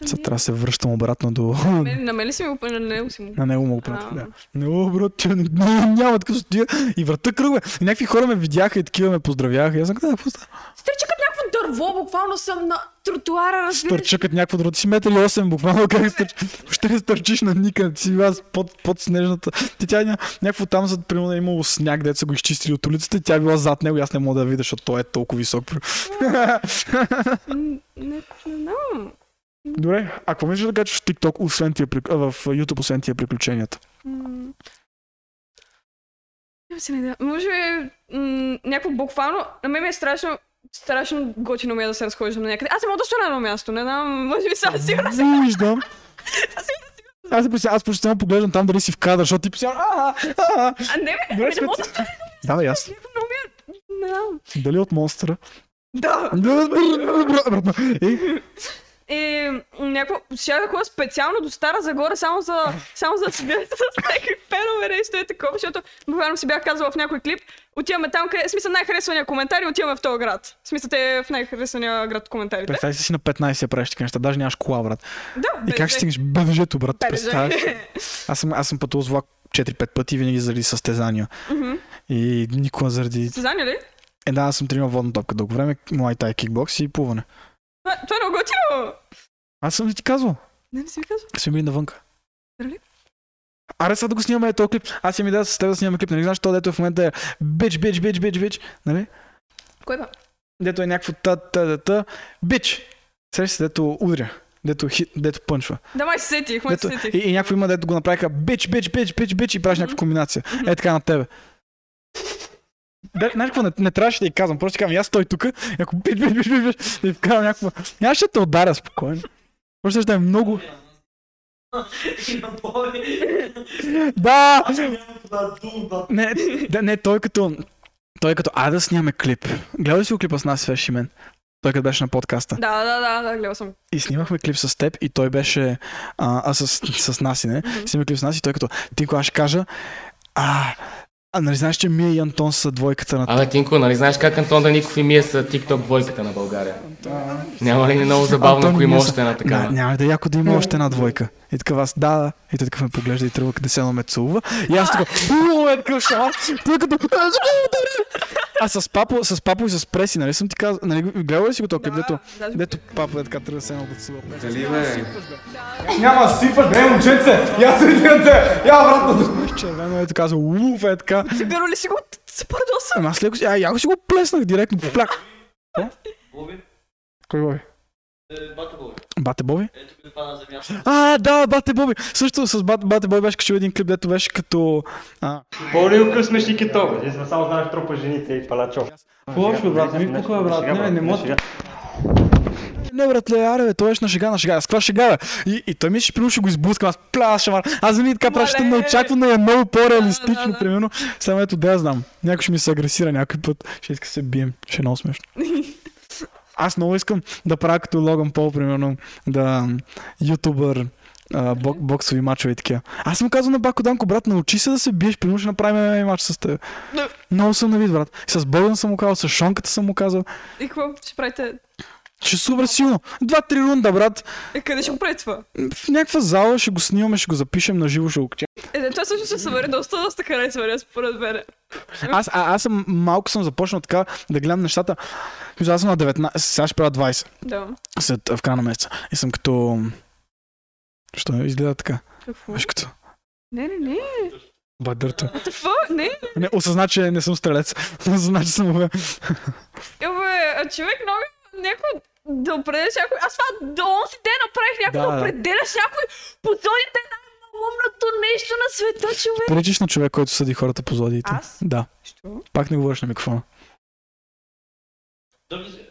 «Ах, Сега трябва да се връщам обратно до... Мен- На мен ли си му на него си му? На него му А. да. Не, брат, тя не, не, няма такъв стоя. И врата кръгва. И някакви хора ме видяха и такива ме поздравяха. И аз съм да, пуста. Стрича като някакво дърво, буквално съм на тротуара, разбираш. Стърча като някакво друго. Ти си метър и 8, буквално как стърчиш. Ще не стърчиш на никъде. Ти си аз под, под снежната. Ти тя ня, някакво там, зад примерно е имало сняг, дето са го изчистили от улицата и тя е била зад него и аз не мога да я видя, защото той е толкова висок. Не, не знам. Добре, а какво мислиш да качваш в TikTok, освен тия, в YouTube, освен тия приключенията? Нямам си идея. Може би м, някакво буквално, на мен ми е страшно, страшно готино ми е да се разхождам на някъде. Аз не мога да стоя на едно място, не знам, може би сега сигурно съм. Виждам. Аз, се аз само поглеждам там дали си в кадър, защото ти постоянно... А, а, А не, бе, Добре, не, мога да стоя. Да, бе, аз. Е... Не знам. Дали от монстъра? Да. И, И някакво, ще да ходя специално до Стара Загора, само за, само за да се гледате с някакви фенове нещо е такова, защото буквално си бях казала в някой клип, отиваме там, къде, смисъл най-харесвания коментар и отиваме в този град. В смисъл те е в най-харесвания град коментарите. представи си си на 15 я правиш такива неща, даже нямаш кола, брат. Да, И как ще стигнеш БДЖ-то, брат? Представяш? Аз съм, аз съм пътувал с влак 4-5 пъти, винаги заради състезания. И никога заради... Състезание ли? Е, да, аз съм тренирал водна топка дълго време, муайтай, кикбокс и плуване. Това, това е много готино! Аз съм ли ти казвал? Не, не си ми казва. Сме били навънка. Нали? Аре, сега да го снимаме този клип. Аз имам идея с теб да снимаме клип. Нали знаеш, то дето е в момента е бич, бич, бич, бич, бич. Нали? Кой ба? Дето е някакво та, та, та, та. Бич. Среща се, дето удря. Дето, хит, дето пънчва. Да, май се сетих, май се Дето, сетих. и, и някакво има, дето го направиха бич, бич, бич, бич, бич и правиш някаква комбинация. Е така на тебе. Да, знаеш какво, не, не трябваше да й казвам, просто казвам, аз стой тук, ако бич, бич, бич, бич, бич, и вкарам някаква... Нямаше да те ударя спокойно. Просто ще е много... Да! Не, да, не, той като... Той като, айде да снимаме клип. Гледай си го клипа с нас, Свеш и мен? Той като беше на подкаста. Да, да, да, да, гледал съм. И снимахме клип с теб и той беше, а, а с, с нас и не. Мгм. Снимахме клип с нас и той като, ти кога ще кажа, а, а нали знаеш, че Мия и Антон са двойката на Абе, Тинко, нали знаеш как Антон Даников и Мия са тикток двойката на България? Няма ли много забавно, Антон ако има са- още една Да, такава? няма да е яко да има още една двойка. И така аз, да, да. И той така ме поглежда и тръгва къде се ме целува. И аз така, ууу, е такъв шамар. Той като, «А, защо ме удари?» а с папо, с папо и с преси, нали съм ти казал, нали, гледал ли си го този клип, дето, дето папо е така тръгва да се едно да целува. Дали бе? Няма да сипаш, бе, момченце! Я се те! Я обратно! Червено е така, уф, е така. Ти гледал ли си го? Се пардоса. Ама аз леко си, а, яко си го плеснах директно, пляк. Боби? Кой Боби? Е, Бата Боби. Бате Боби? Ето къде пада земята. А, да, Бате Боби. Също с Бате, Бате Боби беше качил един клип, дето беше като... А, По-ли късмеш и кито, бе. Само знаеш тропа жените и палачо. Лошо, брат, ми пука, брат. Не, не може. Не, братле, аре, бе, той беше на шега, на шега. С каква шега, бе? И, и той мисля, че примерно ще го изблъскам. Аз пляс, шамар. Аз винаги така правя, ще Мале. не очаквам да е много по-реалистично, Да, да, да. примерно. Само ето, да я знам. Някой ще ми се агресира някой път. Ще иска се бием. Ще е много смешно. Аз много искам да правя като Логан Пол, примерно, да ютубър, бок, боксови мачове и такива. Аз съм казал на Бако Данко, брат, научи се да се биеш, примерно ще направим мач с теб. Много съм на вид, брат. И с Богдан съм му казал, с Шонката съм му казал. И какво ще правите? Ще е супер силно. Два-три рунда, брат. Е, къде ще го правите това? В някаква зала ще го снимаме, ще го запишем на живо, ще го качем. Е, това също се върне доста, доста харесва, не, според мен. Аз, а, аз съм малко съм започнал така да гледам нещата. Аз съм на 19, сега ще правя 20 Да. след, в края на месеца. И съм като... Що изгледа така? Какво? Беше като... Не, не, не. Бадърто. Fuck? Не. Не, осъзна, че не съм стрелец. Осъзна, че съм... Абе, а човек много някой да определяш някой. Аз това до онзи ден направих някой Да, да, определяш някой по зодите е най-умното нещо на света, човек. Приличаш на човек, който съди хората по злодиите. Аз? Да. Що? Пак не говориш на микрофона. Дърпни си.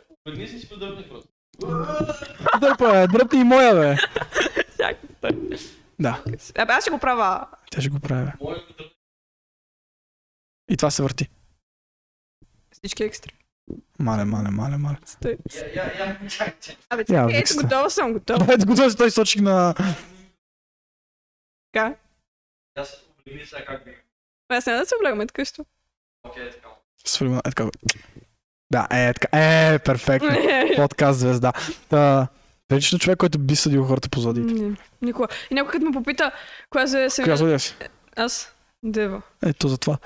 Си и си подърпни просто. Дърпа, дръпни и моя, бе. Да, Абе, аз ще го правя. тя ще го го дърпни. И това се върти. Всички екстри. Мале, мале, мале, мале. Стой. Я, я, я, чакайте. Абе, чакай, ето готова съм, готова. Ето готов си той сочик на... Така. Аз обегни сега как би. Аз няма да се облягаме така що. Окей, така. Свали е така. Да, е така. Е, перфектно. Подкаст звезда. Та, приличаш на човек, който би съдил хората по злодиите. Никога. И някой като ме попита, коя съм... Коя злодия си? Аз. Дева. Ето за това.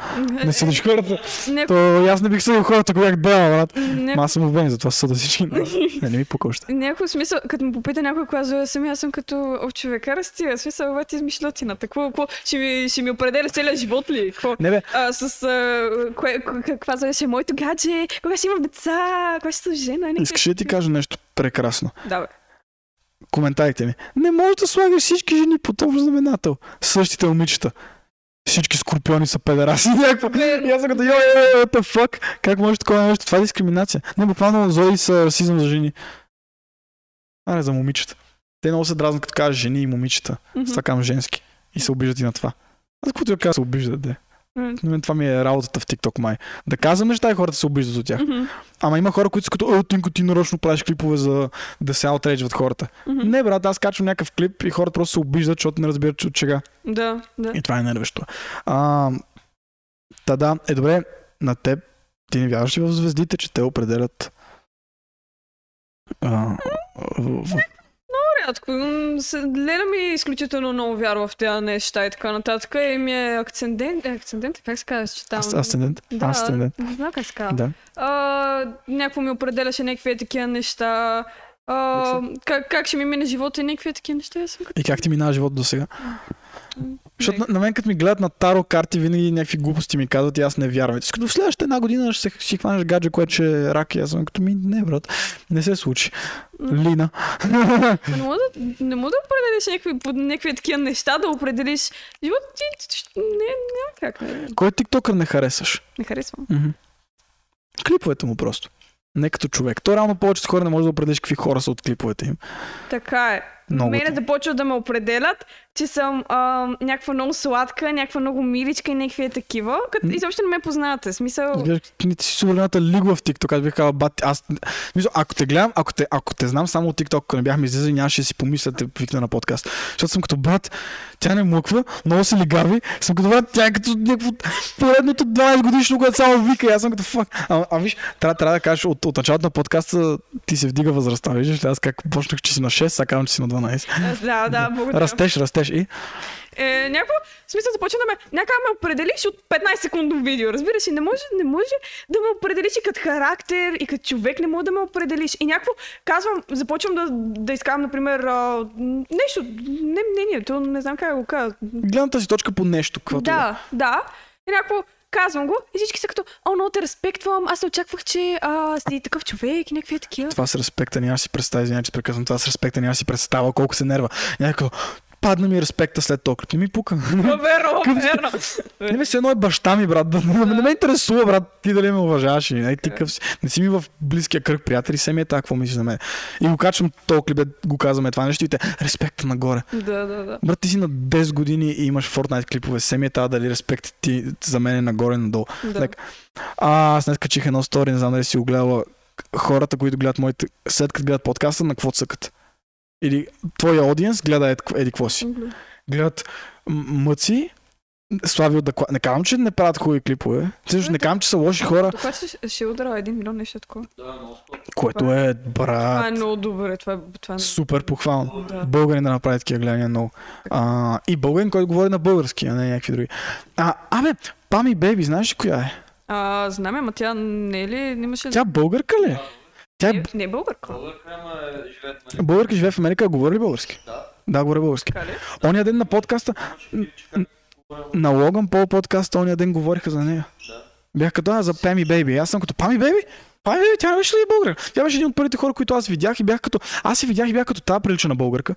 Не съдиш хората. Не, То аз не бих съдил хората, ако бях брат. не, аз съм убеден, затова съда всички. Не, не ми още. Някой смисъл, като ме попита някой коя зоя съм, аз съм като о, човека растия. Смисъл, бе ти измишлотина. Какво, какво? Ще ми, ще ми определя целият живот ли? Какво? Не бе, А, с а, кое, каква зоя ще е моето гадже? Кога ще имам деца? Кога ще съм жена? Някакви- искаш ли ти кажа нещо прекрасно? Да, бе. Коментарите ми. Не можеш да слагаш всички жени под общ знаменател. Същите момичета. Всички скорпиони са педераси. Някакво. И аз съм като, йо, йо, what the fuck? Как може такова нещо? Това е дискриминация. Не, буквално зои са расизъм за жени. Аре, за момичета. Те много се дразнат, като кажеш жени и момичета. Мгм. С това казвам женски. И се обиждат и на това. Аз каквото я кажа, се обиждат, де. На мен това ми е работата в TikTok май. Да казвам неща и хората се обиждат от тях. Мгм. Ама има хора, които са като, о, Тинко, ти нарочно правиш клипове за да се аутрейджват хората. Мгм. Не, брат, аз качвам някакъв клип и хората просто се обиждат, защото не разбират че от чега. Да, да. И това е нервещо. А, та да, е добре, на теб, ти не вярваш ли в звездите, че те определят а, в, в, Рядко. М, с- Леля ми изключително много вярва в тези неща и така нататък. И ми е акцендент. Е, акцендент? Как се казва? Че там... ас- асцендент? Да, Асцендент. не знам как се казва. Да. А, някакво ми определяше някакви е такива неща. А, как, как ще ми мине живота и някакви е такива неща. Аз съм като... И как ти минава живота до сега? Защото на, на мен, като ми гледат на таро карти, винаги някакви глупости ми казват и аз не вярвам. Като в следващата една година ще си хванеш гадже, което ще е рак. И аз съм като ми, не, брат, не се случи. Лина. Не мога да, не мога да определиш някакви, някакви такива неща, да определиш живота ти. Не, няма как. Не, Кой тиктокър не харесваш? не харесвам. Мгм. Клиповете му просто. Не като човек. То реално повечето хора не може да определиш какви хора са от клиповете им. Така е. Много. мене започват да ме определят, че съм а, някаква много сладка, някаква много миличка и някакви е такива, като изобщо не ме познавате. Смисъл, Изглеждаш, ти си супер лигва в TikTok. Аз бих казал, бат, аз... Мисля, ако те гледам, ако те, ако те знам само от TikTok, ако не бяхме излизали, нямаше да си помисля да те викна на подкаст. Защото съм като брат, тя не млъква, много се лигави, съм като брат, тя е като някакво поредното 12 годишно, което само вика. Аз съм като фак. А, а виж, трябва, трябва да кажеш от, от началото на подкаста ти се вдига възрастта. Виждаш ли, аз как почнах, че си на 6, сега казвам, че си на 12. А, да, да, благодаря. Растеш, растеш и. Е, някакво, в смисъл започва да ме, някак ме определиш от 15 секундно видео. Разбираш ли, не може, не може да ме определиш и като характер, и като човек не може да ме определиш. И някакво, казвам, започвам да, да изкарам, например, а, нещо, не мнение, то не знам как да го кажа. Гледната си точка по нещо. Каквото е. Да, да. И някакво, казвам го и всички са като, о, много те респектвам, аз не очаквах, че а, си такъв човек и някакви е такива. Това с респекта няма си представя, извинявай, че прекъсвам, това с респекта няма си представя колко се нерва. Някакво, падна ми респекта след клип. Не ми пука. Верно, верно. Не ми се едно е баща ми, брат. Да, не, не ме интересува, брат, ти дали ме уважаваш. И, не, ти къв си. Не си ми в близкия кръг приятели, се ми е така, какво мислиш за мен. И го качвам този клип, го казваме това нещо и те, респекта нагоре. Да, да, да. Брат, ти си на 10 години и имаш Fortnite клипове. Се ми е тази дали респект ти за мен е нагоре надолу. Да. Like, а, аз днес качих едно стори, не знам дали си го гледала. Хората, които гледат моите, след като гледат подкаста, на какво цъкат? Или твоя аудиенс гледа еди, еди какво си. Гледат м- мъци, Слави от. Не казвам, че не правят хубави клипове. Също не казвам, че са лоши хора, Тук ще, ще удара един милион нещо такова. Да, много скоро. което е, Това е брат, много добре. Това е, това е... супер похвално. Да. Българин да направи такива гледания много. А, и българин, който говори на български, а не някакви други. А, абе, Пами Бейби, знаеш ли коя е? А, знаме, ама тя не е ли, не имаше... Тя българка ли? Тя е Не, не е българка. Българка, ама живеят в Америка. българка, живее в Америка, а говори ли български? Да. Да, говори български. Така ли? Ония ден на подкаста, на Логан Пол подкаста, ония ден говориха за нея. Да. Бях като а, за Пами Бейби. Аз съм като Пами Бейби? Пами Бейби, тя не беше ли българка? Тя беше един от първите хора, които аз видях и бях като... Аз си видях и бях като тази прилича на българка.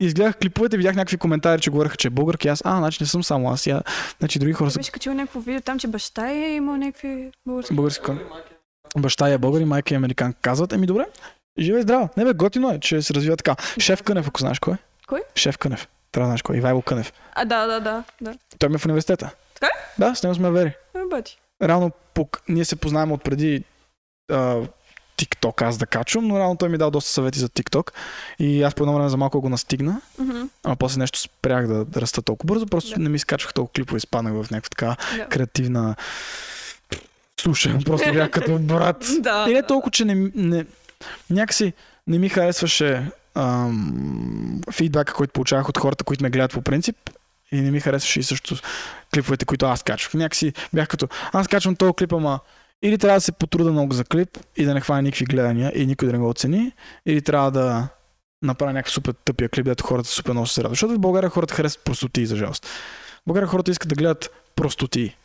И изгледах клиповете, видях някакви коментари, че говореха, че е българка. И аз, а, значи не съм само аз. Я... Значи други хора са Беше качил някакво видео там, че баща е имал някакви български. български. Баща е българин, майка е американка. Казват, еми добре, живе и здраво. Не бе, готино е, че се развива така. Шеф Кънев, ако знаеш кой е. Кой? Шеф Кънев. Трябва да знаеш кой. е. Ивайло Кънев. А, да, да, да, да. Той ми е в университета. Така ли? Да, с него сме вери. Е, бати. Реално, пок... ние се познаваме от преди а, TikTok аз да качвам, но реално той ми дал доста съвети за TikTok. И аз по едно време за малко го настигна, Мгм. а после нещо спрях да, да раста толкова бързо, просто Да. не ми скачвах толкова клипове, изпаднах в някаква така Да. креативна суша. Просто бях като брат. Да. И не толкова, че не, не, някакси не ми харесваше ам, фидбака, който получавах от хората, които ме гледат по принцип. И не ми харесваше и също клиповете, които аз качвах. Някакси бях като, аз качвам този клип, ама или трябва да се потруда много за клип и да не хвана никакви гледания и никой да не го оцени, или трябва да направя някакъв супер тъпия клип, дето хората супер много се радват. Защото в България хората харесват простоти, за жалост. В България хората искат да гледат простоти.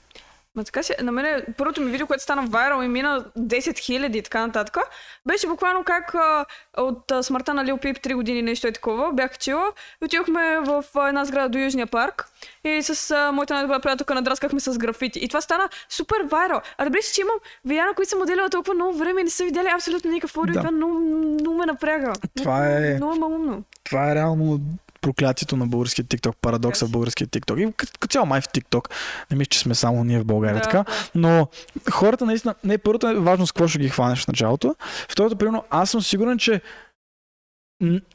Ма така си, на мен първото ми видео, което стана вайрал и мина 10 хиляди и така нататък, беше буквално как а, от а, смъртта на Лил Пип 3 години нещо е такова, бях чила. и Отидохме в а, една сграда до Южния парк и с а, моята най-добра приятелка надраскахме с графити. И това стана супер вайрал. А да че имам видеа, които съм моделила толкова много време и не са видяли абсолютно никакъв аудио Да. и това много, много ме напряга. Това е- Много е малумно. Това е реално проклятието на българския TikTok, парадокса в българския TikTok. И като, цяло май в TikTok. Не мисля, че сме само ние в България. Да, така. Но хората наистина, не, първото е важно с какво ще ги хванеш в началото. Второто, примерно, аз съм сигурен, че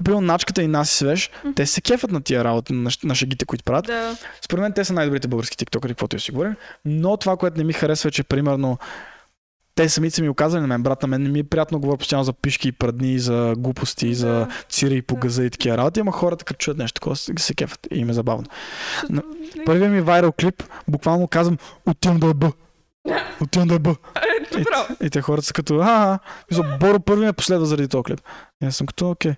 примерно начката и Наси Свеж, те се кефат на тия работи, на, на които правят. Да. Според мен те са най-добрите български тиктокери, каквото я си говорим. Но това, което не ми харесва е, че примерно те самите са ми оказали на мен, брат, на мен не ми е приятно говоря постоянно за пишки и прадни, за глупости, за Да. цири и по газа и такива работи, ама хората като чуят нещо такова се кефат и им е забавно. Първият ми вайрал клип, буквално казвам, отивам да е бъ. Отивам да е бъ. Е, И, и те хората са като, а, а, Боро първи ме последва заради този клип. И аз съм като, окей.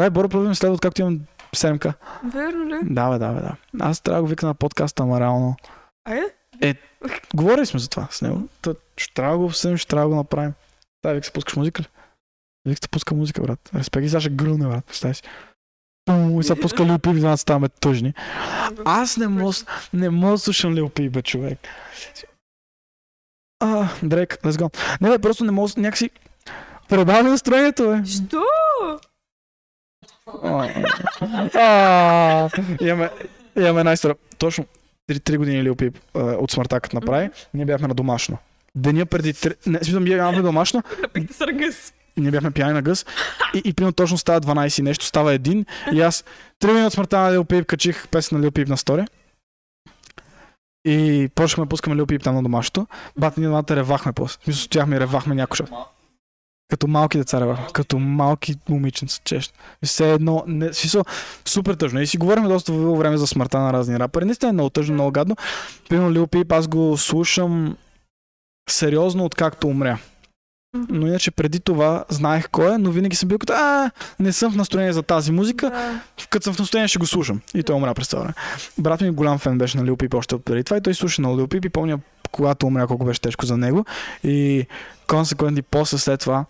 Да, Боро първи ме следва, откакто имам 7к. Верно ли? Да, бе, да, бе, да. Аз трябва да го вика на подкаста, ама реално. Айде. Говорили сме за това с него. Та, ще трябва да го обсъдим, ще трябва да го направим. Да, вика се пускаш музика ли? Вика се пуска музика, брат. Респект и сега ще грълне, брат. Представи си. Пум, И сега пуска Лил Пип, нас ставаме тъжни. Аз не мога, не мога да слушам Лил Пип, бе, човек. А, Дрейк, let's go. Не, бе, просто не мога, някакси... Предава ми настроението, бе. Що? Имаме имаме история. Точно 3 години Лил Пип а, от смъртта, като направи, ние бяхме на домашно. Деня преди... три- Не, смисъл, ние бяхме на домашно, съргъс. ние бяхме пияни на гъс и, и примерно точно става 12 и нещо, става един и аз 3 години от смъртта на Лил Пип качих песен на Лил Пип на стори. И почнахме да пускаме Лил Пип там на домашното. Бат, ние двамата ревахме после. Смисъл, стояхме и ревахме някой шат. Като малки деца ревахме. Като малки момиченца, чест. Все едно, не, смисъл, супер тъжно. И си говорим доста дълго време за смъртта на разни рапъри. Наистина е много тъжно, много гадно. Примерно Лил Пип, аз го слушам сериозно, откакто умря. Но иначе преди това знаех кой е, но винаги съм бил като, а, не съм в настроение за тази музика, Да. като съм в настроение ще го слушам. И той умря през това време. Брат ми голям фен беше на Лил Пип още от преди това и той слуша на Лил Пип и помня когато умря колко беше тежко за него. И консеквентни после след това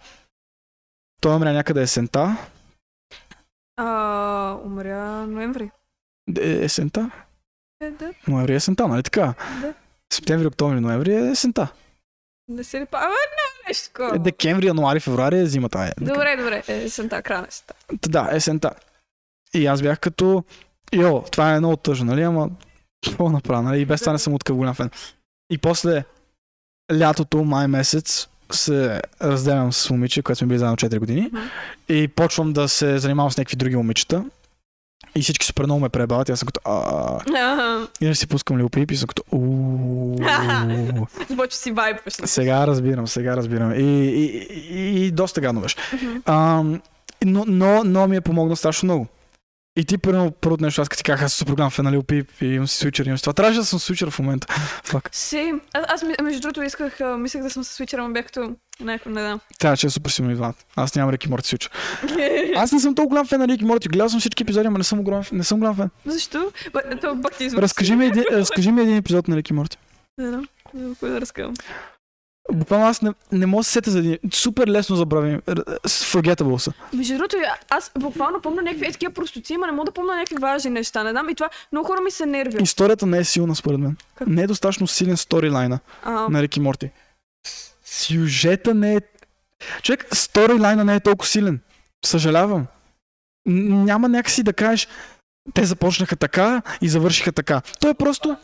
той умря някъде есента. А, умря ноември. Е, есента? Е, да, Ноември е есента, нали така? да. Септември, октомври, ноември е есента. Не се ли па... Абе, не, нещо такова. Е, декември, януари, февруари е зимата. Е. Добре, добре. Е, есента, края на есента. Та Да, есента. И аз бях като... Йо, това е много тъжно, нали? Ама какво направя, нали? И без това не съм от такъв голям фен. И после лятото, май месец, се разделям с момиче, което сме били заедно 4 години. Мгм. И почвам да се занимавам с някакви други момичета. И всички супер много ме пребават. Аз съм като... И си пускам Лил и съм като... Започва си вайбваш. Сега разбирам, сега разбирам. И, и, и, и доста гадно беше. Но, но, но ми е помогнал страшно много. И ти, първо, първото нещо, аз като ти казах, аз супер голям фен на Лил Пип и имам си свичър, имам си това. Трябваше да съм свичър в момента. Фак. Си. Аз, аз между другото исках, а, мислех да съм с свичера, но бях като някой, не знам. Трябва, че е супер силно и двамата. Аз нямам Рики Морти свичър. Аз не съм толкова голям фен на Рики Морти. Гледал съм всички епизоди, но не съм голям, не съм голям фен. Защо? Ба, то пак ти. Разкажи ми, един, разкажи ми един епизод на Рики Морти. Не знам. Не знам кой да разкажам. Буквално аз не, не мога да се сета за един. Супер лесно забравим. Forgettable са. Между другото, аз буквално помня някакви е такива простоци, ама не мога да помня някакви важни неща. Не знам. И това много хора ми се нервят. Историята не е силна според мен. Как? Не е достатъчно силен сторилайна. А, на Рики Морти. Сюжета не е... Човек, сторилайна не е толкова силен. Съжалявам. Няма някакси да кажеш, те започнаха така и завършиха така. То е просто...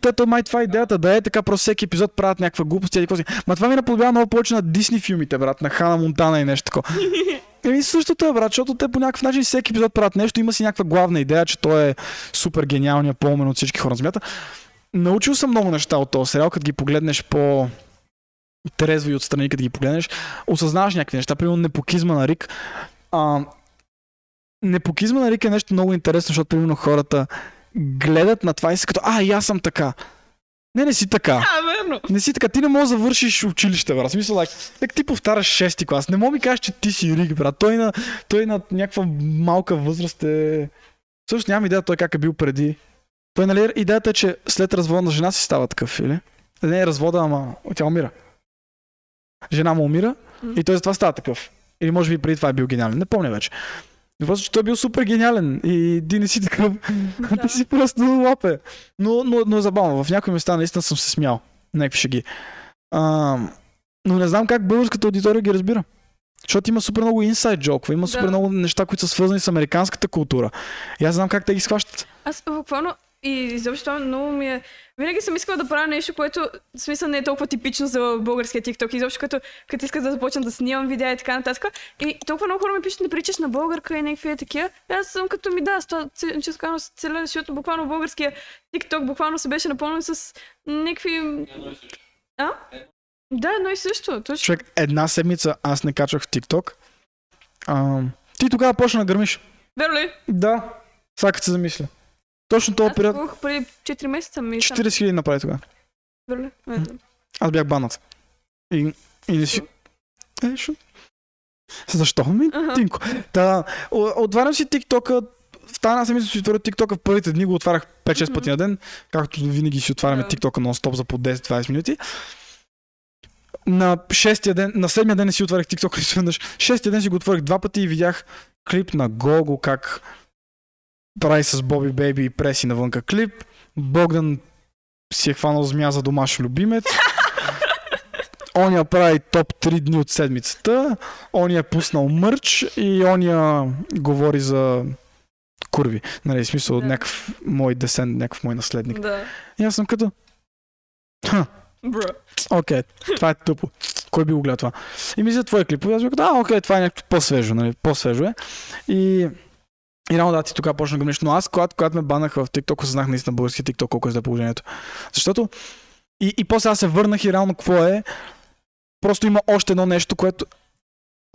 Те, то май това е идеята, да е така, просто всеки епизод правят някаква глупост и кози. Ма това ми наподобява много повече на Дисни филмите, брат, на Хана Монтана и нещо такова. Еми същото е, брат, защото те по някакъв начин всеки епизод правят нещо, има си някаква главна идея, че той е супер гениалният по-умен от всички хора на земята. Научил съм много неща от този сериал, като ги погледнеш по трезво и отстрани, като ги погледнеш, осъзнаваш някакви неща. Примерно непокизма на Рик. А, непокизма на Рик е нещо много интересно, защото примерно хората гледат на това и са като, а, и аз съм така. Не, не си така. а, верно. Не си така. Ти не можеш да завършиш училище, брат. Смисъл, like, так ти повтаряш шести клас. Не мога ми кажеш, че ти си Рик, брат. Той на, той на някаква малка възраст е... Също нямам идея той как е бил преди. Той, нали, идеята е, че след развода на жена си става такъв, или? Не е развода, ама тя умира. Жена му умира М. и той затова става такъв. Или може би преди това е бил гениален. Не помня вече. Просто, че той е бил супер гениален и ти не си такъв. Ти си просто лапе. Но, но, но е забавно. В някои места наистина съм се смял. Някакви шеги. А, но не знам как българската аудитория ги разбира. Защото има супер много инсайд джоква, има супер Да. много неща, които са свързани с американската култура. И аз знам как те ги схващат. Аз буквално и изобщо много ми е... Винаги съм искала да правя нещо, което в смисъл не е толкова типично за българския TikTok. Изобщо като, като исках да започна да снимам видеа и така нататък. И толкова много хора ми пишат, не причаш на българка и някакви е такива. И аз съм като ми да, с това ц- често казано с целя, защото буквално българския TikTok буквално се беше напълнен с някакви... А? Да, едно и също. Точно. Човек, една седмица аз не качвах в TikTok. А, ти тогава почна да гърмиш. Верно ли? Да. Сега се замисля. Точно този Аз период. пробвах преди 4 месеца ми. 40 000 направи тогава. Аз бях банът. И, и не си... Е, шо? Защо ми, Аха. Тинко? Та, отварям си TikTok-а, в тази една седмица си отворя TikTok-а, в първите дни го отварях 5-6 Мгм. пъти на ден, както винаги си отваряме. TikTok-а нон-стоп за по 10-20 минути. На шестия ден, на седмия ден не си отворих TikTok изведнъж. Шестия ден си го отворих два пъти и видях клип на Гого, как прави с Боби Бейби и преси навънка клип. Богдан си е хванал змия за домашен любимец. оня прави топ 3 дни от седмицата, оня е пуснал мърч и оня говори за курви. Нали, в смисъл Да. някакъв мой десен, някакъв мой наследник. Да. И аз съм като... Ха, Бро. окей, това е тъпо. Кой би го гледал това? И мисля твоя клип. И аз бях, да, окей, това е някакво по-свежо, нали? По-свежо е. И и рано да ти тогава почна да. Но аз, когато, когато ме банах в TikTok, осъзнах наистина български TikTok колко е за положението. Защото и, и после аз се върнах и реално какво е. Просто има още едно нещо, което...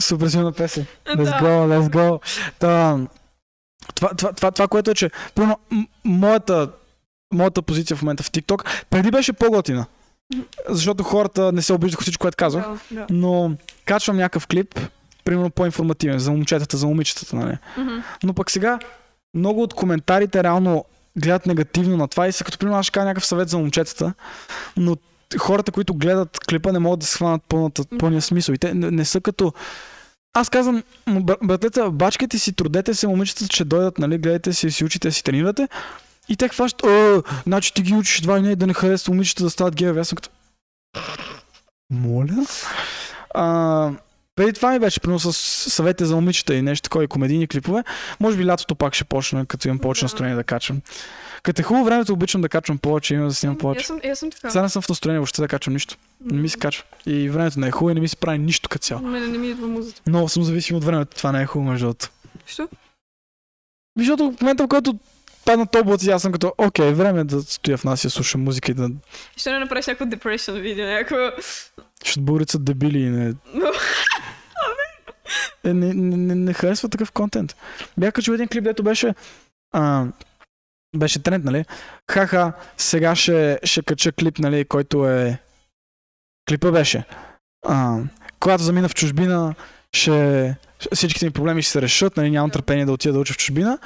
Супер песен. Let's Да. go, let's go. Та, това, това, това, това, което е, че примерно, моята, моята позиция в момента в TikTok преди беше по-готина. Защото хората не се обиждаха всичко, което да. Но качвам някакъв клип, примерно по-информативен, за момчетата, за момичетата, нали? Мгм. Но пък сега много от коментарите реално гледат негативно на това и са като примерно аз ще кажа някакъв съвет за момчетата, но хората, които гледат клипа не могат да схванат пълната, пълния смисъл. И те не, не са като... Аз казвам, братлета, бачкайте си, трудете се, момичетата ще дойдат, нали, гледайте си, си учите, си тренирате. И те хващат, о, значи ти ги учиш едва ли не да не харесва момичета да стават геове. Аз съм като... Моля? А, преди това ми беше, примерно с съвети за момичета и нещо такова, и комедийни клипове. Може би лятото пак ще почна, като имам повече Да. настроение да качвам. Като е хубаво времето, обичам да качвам повече, имам да снимам повече. Аз съм, аз съм така. Сега не съм в настроение въобще да качвам нищо. Не ми се качва. И времето не е хубаво и не ми се прави нищо като цяло. Мене не ми идва музата. Много съм зависим от времето. Това не е хубаво, между другото. Що? Защото в момента, в който падна топлото, аз съм като, окей, време е да стоя в нас и слушам музика и да... Що не направиш някакво depression видео, някакво... Защото българите са дебили и не... Е, не, не, не, не харесва такъв контент. Бях качил един клип, дето беше... А, беше тренд, нали? Ха-ха, сега ще, ще кача клип, нали, който е... Клипа беше. А, когато замина в чужбина, ще... Всичките ми проблеми ще се решат, нали, нямам търпение да отида да уча в чужбина.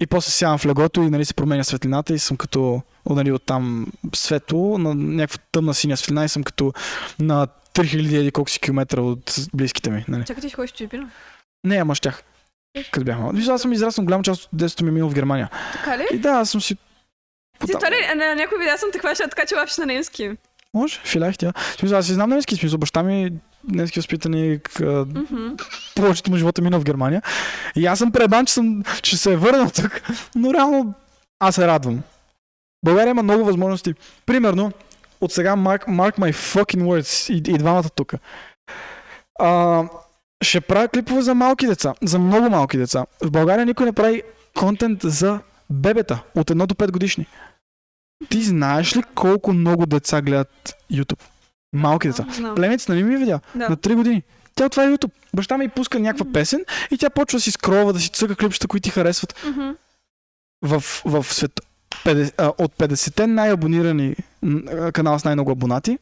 И после сядам в легото и нали, се променя светлината и съм като нали, от там светло на някаква тъмна синя светлина и съм като на 3000 или колко си километра от близките ми. Нали. Чакай, ти ходиш в чужбина. Не, ама щях. Като бях малък. Аз съм израснал голяма част от детството ми е минал в Германия. Така ли? И да, аз съм си... Ти това ли, на някой видео съм те хващала така, че лапиш на немски. Може, филях тя. Смисъл, аз си знам немски, смисъл, баща ми немски възпитани, к- Мгм. повечето му живота мина в Германия. И аз съм пребан, че, съм, че се е върнал тук, но реално аз се радвам. България има много възможности. Примерно, от сега mark, mark my fucking words и, и двамата тук. А, ще правя клипове за малки деца, за много малки деца. В България никой не прави контент за бебета от 1 до 5 годишни. Ти знаеш ли колко много деца гледат YouTube? Малки деца. Знам. Племец, нали ми е видял? Да. На 3 години. Тя това е YouTube. Баща ми пуска някаква песен и тя почва да си скролва, да си цъка клипчета, които ти харесват. Мгм. В, в свет, 50, а, от 50-те най-абонирани канала с най-много абонати,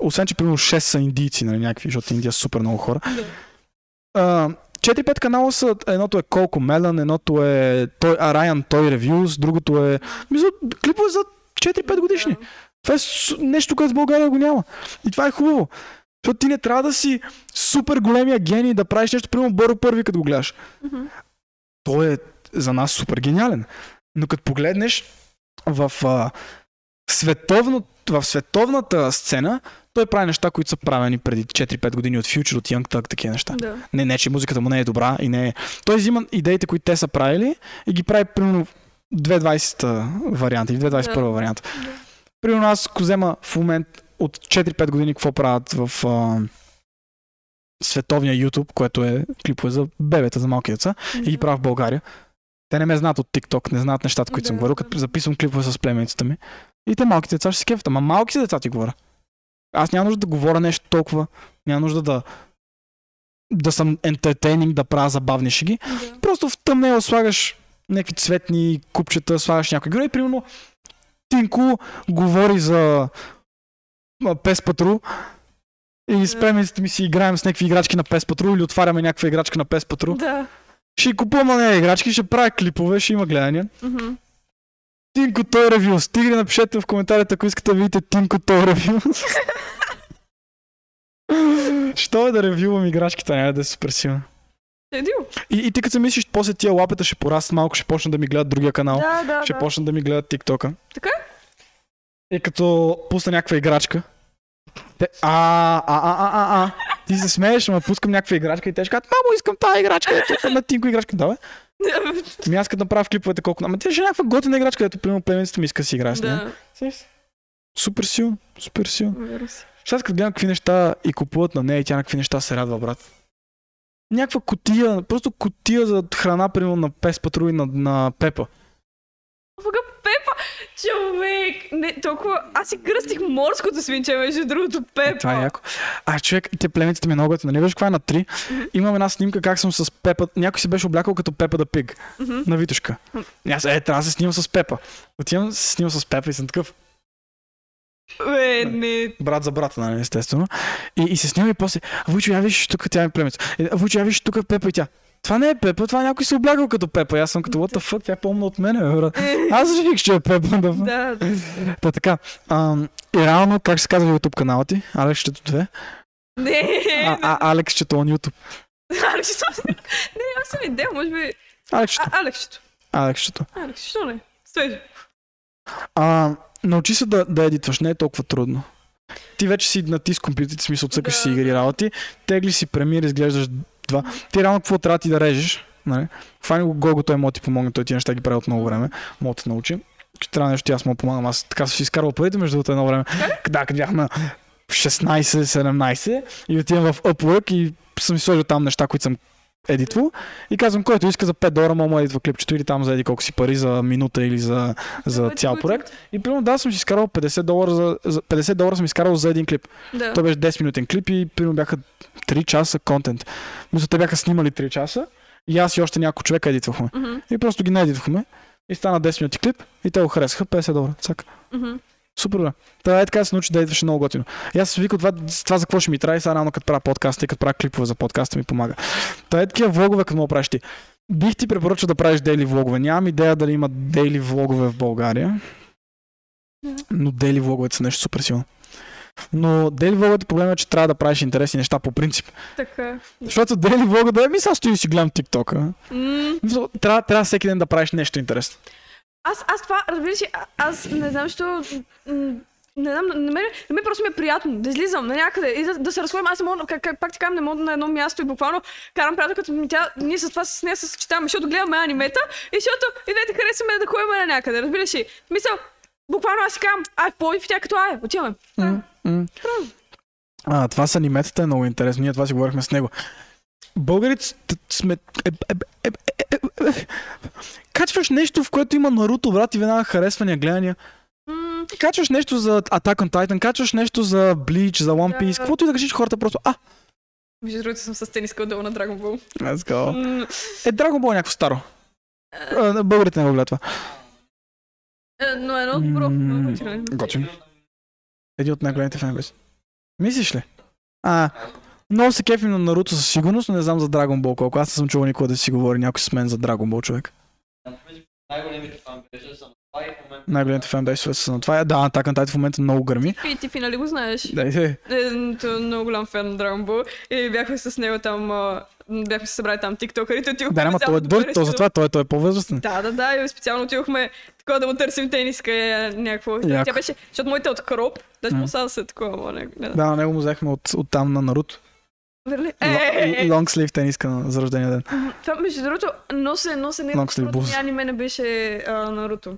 освен че примерно 6 са индийци, нали, някакви, защото Индия са супер много хора. А, 4-5 канала са, едното е Колко Мелан, едното е той, Ryan Той Reviews, другото е... Мисля, клипове за 4-5 годишни. Това е нещо, което в България го няма. И това е хубаво. Защото ти не трябва да си супер големия гений да правиш нещо, примерно Боро първи, като го гледаш. Мгм. Той е за нас супер гениален. Но като погледнеш в, а, световно, в световната сцена, той прави неща, които са правени преди 4-5 години от Future, от Young Thug, такива неща. Да. Не, не, че музиката му не е добра и не е. Той взима идеите, които те са правили и ги прави примерно в 2020 варианта или 2021 Да. варианта. Примерно аз ако взема в момент от 4-5 години какво правят в а, световния YouTube, което е клипове за бебета, за малки деца, и ги правя в България. Те не ме знаят от TikTok, не знаят нещата, които съм Да, говорил, да, като да. записвам клипове с племеницата ми. И те малките деца ще се кефят. Ама малки са деца ти говоря. Аз няма нужда да говоря нещо толкова. Няма нужда да да съм ентертейнинг, да правя забавни шеги. Да. Просто в тъмнела слагаш някакви цветни купчета, слагаш някои герои. Примерно Тинко говори за Пес Патрул и с Да. племеницата ми си играем с някакви играчки на Пес Патрул или отваряме някаква играчка на Пес Патрул. Да. Ще й купувам на играчки, ще правя клипове, ще има гледания. Мгм. Тинко той ревю. Стигне, напишете в коментарите, ако искате да видите Тинко той ревю. Що е да ревювам играчките, няма да е супер силна. Седил. И, и ти като се мислиш, после тия лапета ще пораснат малко, ще почнат да ми гледат другия канал. Да, да, ще да. почнат да ми гледат тиктока. Така? И като пусна някаква играчка, Те, а, а, а, а, а, а. Ти се смееш, ама пускам някаква играчка и те ще кажат, мамо, искам тази играчка, ето на тинко играчка. Да, бе. Ми аз като направя в клиповете колко... Ама тя ще е някаква готина играчка, ето примерно племенцата ми иска да си играе с нея. Да? Супер силно, супер силно. вира се. Сейчас като гледам какви неща и купуват на нея и тя на какви неща се радва, брат. Някаква котия, просто котия за храна, примерно на пес патрули на, на Пепа. Пога Пепа, човек! Не, толкова... Аз си кръстих морското свинче, между другото, Пепа. Това е яко. А, човек, те племенците ми е много готини. Нали виж каква е на 3? Имам една снимка как съм с Пепа. Някой се беше облякал като Пепа да пиг. Мгм. На Витушка. И аз, е, трябва да се снимам с Пепа. Отивам, се снимам с Пепа и съм такъв. Е, не. брат за брата, нали, естествено. И, и се снима и после, Вучо, я виж, тук тя е племец. Вучо, я виж, тук е Пепа и тя. Това не е Пепа, това някой се облягал като Пепа. Аз съм като, what the fuck, тя е по-умна от мен, брат. Аз реших, че е Пепа. Да. Да, Та така. Ам, и реално, как се казва YouTube канала ти? Алексчето 2. не. А, а, Алексчето on YouTube. Алексчето. Не, нямам съм идея, може би... Алексчето. А, Алексчето. Алексчето. Алекс, що не? Стой. А, научи се да, да едитваш, не е толкова трудно. Ти вече си натис компютрите, в смисъл цъкаш Да. си игри работи, тегли си премир, изглеждаш два. Ти реално какво трябва ти да режеш? Нали? Фани го Гого, той да ти помогне, той ти неща ги прави от много време, мога да те научи. Ще трябва нещо, аз му помагам. Аз така си изкарвал парите между другото едно време. Да, като бях на 16-17 и отивам в Upwork и съм си сложил там неща, които съм едитвал и казвам, който иска за 5 долара, мога да едитва клипчето или там за еди колко си пари за минута или за, за Много цял проект. И примерно да, съм си изкарал 50 долара за, за 50 долара съм изкарал за един клип. Да. Той беше 10 минутен клип и примерно бяха 3 часа контент. Мисля, те бяха снимали 3 часа и аз и още няколко човека едитвахме. Мгм, И просто ги наедитвахме и стана 10 минути клип и те го харесаха 50 долара. Цак. мгм. Супер, бе. Та е така да се научи да едваше много готино. И аз си викам това, това за какво ще ми трябва и сега рано като правя подкаста и като правя клипове за подкаста ми помага. Та е такива влогове, като мога правиш ти. Бих ти препоръчал да правиш дейли влогове. Нямам идея дали има дейли влогове в България. Но дейли влоговете са нещо супер силно. Но дейли влоговете проблема е, че трябва да правиш интересни неща по принцип. Така. Защото дейли влога да е, ми сега стои и си гледам TikTok. М, Трябва, трябва всеки ден да правиш нещо интересно. Аз, аз това, разбираш аз не знам, що... Не знам, на мен, на мен просто ми е приятно да излизам на някъде и да, да се разходим. Аз не мога, как, как, пак ти казвам, не мога на едно място и буквално карам приятелката ми. Тя, ние с това с нея се съчетаваме, защото гледаме анимета и защото и двете харесваме да ходим на някъде, разбираш ли? Мисъл, буквално аз си казвам, ай, Пловдив, тя като ай, отиваме. А, това с аниметата е много интересно. Ние това си говорихме с него. Българите сме... Е, е, е, е, е, е. Качваш нещо, в което има Наруто, брат, и веднага харесвания, гледания. Качваш нещо за Attack on Titan, качваш нещо за Bleach, за One Piece, каквото и да кажеш хората просто, а, Между другото съм с тениска отдолу на Dragon Ball. let's go. Е, Dragon Ball е някакво старо. Българите не го гледат това. е, Но едно добро. Готино. Готин. Един от най-големите фенове. си. Мислиш ли? А, много се кефим на Наруто със сигурност, но не знам за Dragon Ball колко. Аз не съм чувал никога да си говори някой с мен за Dragon Ball човек. Най-големите фанбежа са на това и в момента. Най-големите фенбейсове са на това. Е, Да, Attack on Titan в момента много гърми. Ти, ти фи, нали го знаеш? Да, и те. Е, е много голям фен на Dragon Ball. И бяхме с него там, бяхме се събрали там тиктокерите. Отидохме Да, ама той е дърт, то затова той, той е по-възрастен. Да, да, да, и специално отидохме такова да му търсим тениска и някакво. Яко. Тя беше, защото моите е от кроп, даже му са да се такова, не, не, Да, на него му взехме от, от там на Наруто. Верли? Е, е, е, е. Лонг слив тениска на, за рождения ден. Това между другото, не, Long sleeve първото ми blues. аниме не беше а, Наруто.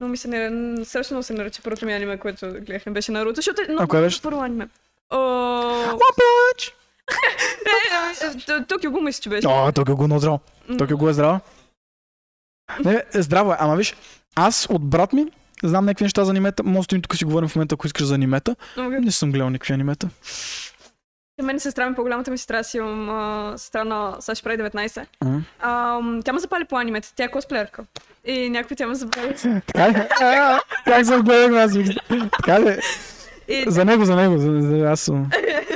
Но ми се не, много се нарича първото ми аниме, което гледах, не беше Наруто, защото е много А беше? първо аниме. Е, е, е, Токио го мисля, че беше. О, Токио го е здраво. Токио го е здраво. Не, е, здраво е. Ама виж, аз от брат ми знам някакви неща за анимета. Може да стоим тук си говорим в момента, ако искаш за анимета. Не съм гледал никакви анимета. Мен сестра ми, по-голямата ми сестра си имам а, сестра на САЩ прави 19. М. А, тя ме запали по анимета, тя е косплеерка. И някой тя ме запали. Така ли? А, Как съм гледал аз? Така ли? И, За него, за него. За, за, аз съм.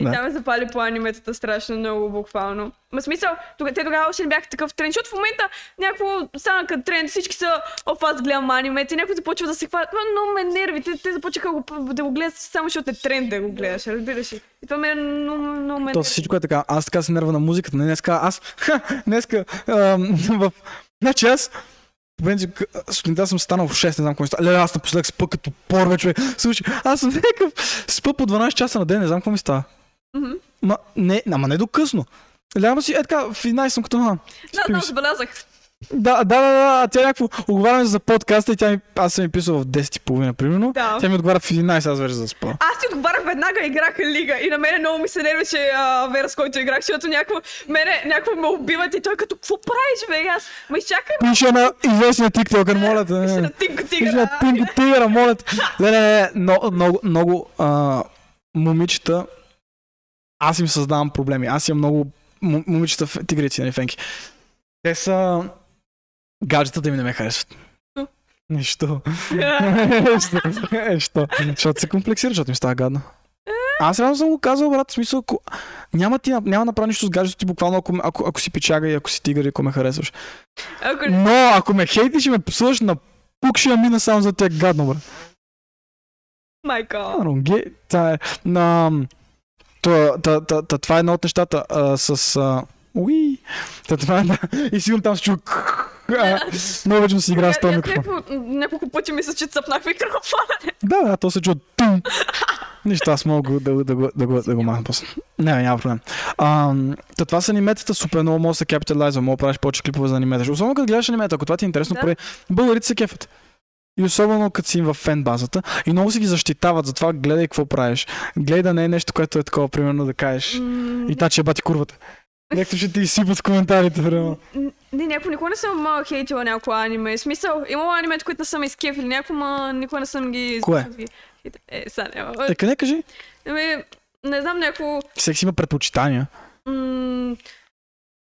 и да. тя ме запали по аниметата страшно много, буквално. Ма смисъл, тога, те тогава още не бяха такъв тренд, защото в момента някакво стана като тренд, всички са, о, аз гледам анимета и някой започва да се хват. Това много ме нерви, те, те започнаха го- да го гледат само защото е тренд да го гледаш, разбираш ли? И това ме много, много ме То всичко е така. Аз така се нерва на музиката. Не, днеска аз... Ха, днеска... ам, в... Значи аз по принцип, сутринта съм станал в 6, не знам какво ми става. Леле, аз напоследък спа като порве, човек. Слушай, аз съм някакъв, спа по 12 часа на ден, не знам какво ми става. Ма, не, ама не до късно. Лявам си, е така, в 11 съм като хан. Да, да, забелязах. Да, да, да, да, а тя някакво, оговаряме за подкаста и тя ми, аз съм ми писал в 10 и половина, примерно. Да. Тя ми отговаря в 11, аз вече за да спа. Аз ти отговарях веднага, играх лига и на мене много ми се нервеше а, Вера, с който играх, защото някакво, мене, някакво ме убиват и той като, какво правиш, бе, И аз, ма изчакай, Пиша на известния тиктокър, моля те. не. на тинко Пиша на. Тинко Тигъра, моля те. Не, не, не, много, много, много а, момичета, аз им създавам проблеми. Аз имам много момичета тигрици, нали, фенки. Те са... Гаджетата ми не ме харесват. Що? Нищо. Що? Е, Що? Защото се комплексира, защото ми става гадно. Аз реално съм го казал, брат, в смисъл, ако... няма, ти, няма да направя нищо с гаджето ти, буквално ако, ако, ако си печага и ако си тигър и ако ме харесваш. Ако Но ако ме хейтиш и ме псуваш на пук, ще мина само за те гадно, бре. майка. Та е. На... То, та, та, та, това е едно от нещата а, с... А... Уи! Та, това е, да. И сигурно там се. А, Много вече си игра с този микрофон. Няколко, пъти мисля, че цъпнах микрофона. Да, да, то се чува тум. Нищо, аз мога да, да, да, да, го, да го махна после. Не, няма проблем. А, та това са аниметата, супер много може да се капитализва, може да правиш повече клипове за анимета. Особено като гледаш анимета, ако това ти е интересно, Да. да. българите се кефят. И особено като си в фен базата. И много си ги защитават, затова гледай какво правиш. Гледай да не е нещо, което е такова, примерно да кажеш. М, И та, че бати курвата. Някакво ще ти изсипат коментарите, н- Не, някой никога не съм а, хейтила някакво аниме. Смисъл, имала анимета, които не съм изкефили някакво, ма никога не съм ги... Кое? Е, сега няма. Е, къде кажи? Ами, не знам, някакво... Всеки си има предпочитания. м,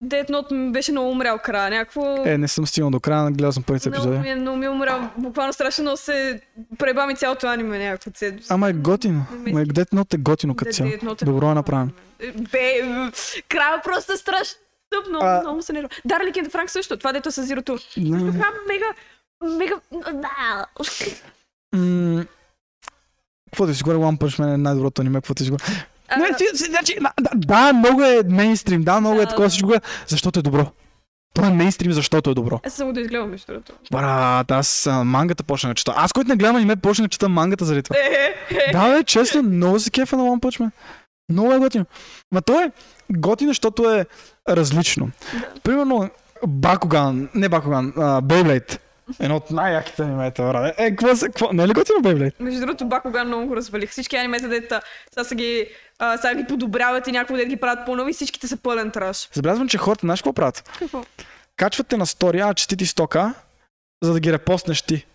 Note ми беше много умрял края. Някакво... Е, не съм стигнал до края, гледал съм първите много, епизоди. ми, е- много ми е умрял. Буквално страшно много се преба ми цялото аниме някакво. Се... Ама е готино. Ма е Death Note е готино като цяло. Е Добро е много- направено. Бе, края просто е страшно. Тъпно, А- много се нервя. Дарли Кент Франк също, това дето с зирото. Така мега, мега, Какво да си говоря, One Punch Man е най-доброто аниме, какво да си говоря. А, Не, значи, да, да, да, много е мейнстрим, да, много е Да, такова да. всичко, е, защото е добро. То е мейнстрим, защото е добро. Аз съм го да изгледам между другото. Брат, аз а, мангата почнах да чета. Аз, който не гледам аниме, почнах да чета мангата заради това. Е, е, Да, бе, честно, много се кефа на One Punch Man. Много е готино. Ма то е готино, защото е различно. Примерно, Бакуган, не Бакуган, а, Beyblade. Едно от най-яките анимета, брат. Е, какво се, какво? Не е ли готино Beyblade? Между другото, Бакуган много го развалих. Всички анимета, дета сега са ги, а, сега ги подобряват и някои дет ги правят по-нови, всичките са пълен траш. Забелязвам, че хората, знаеш какво правят? Какво? Качват те на стори, а честити стока, за да ги репостнеш ти.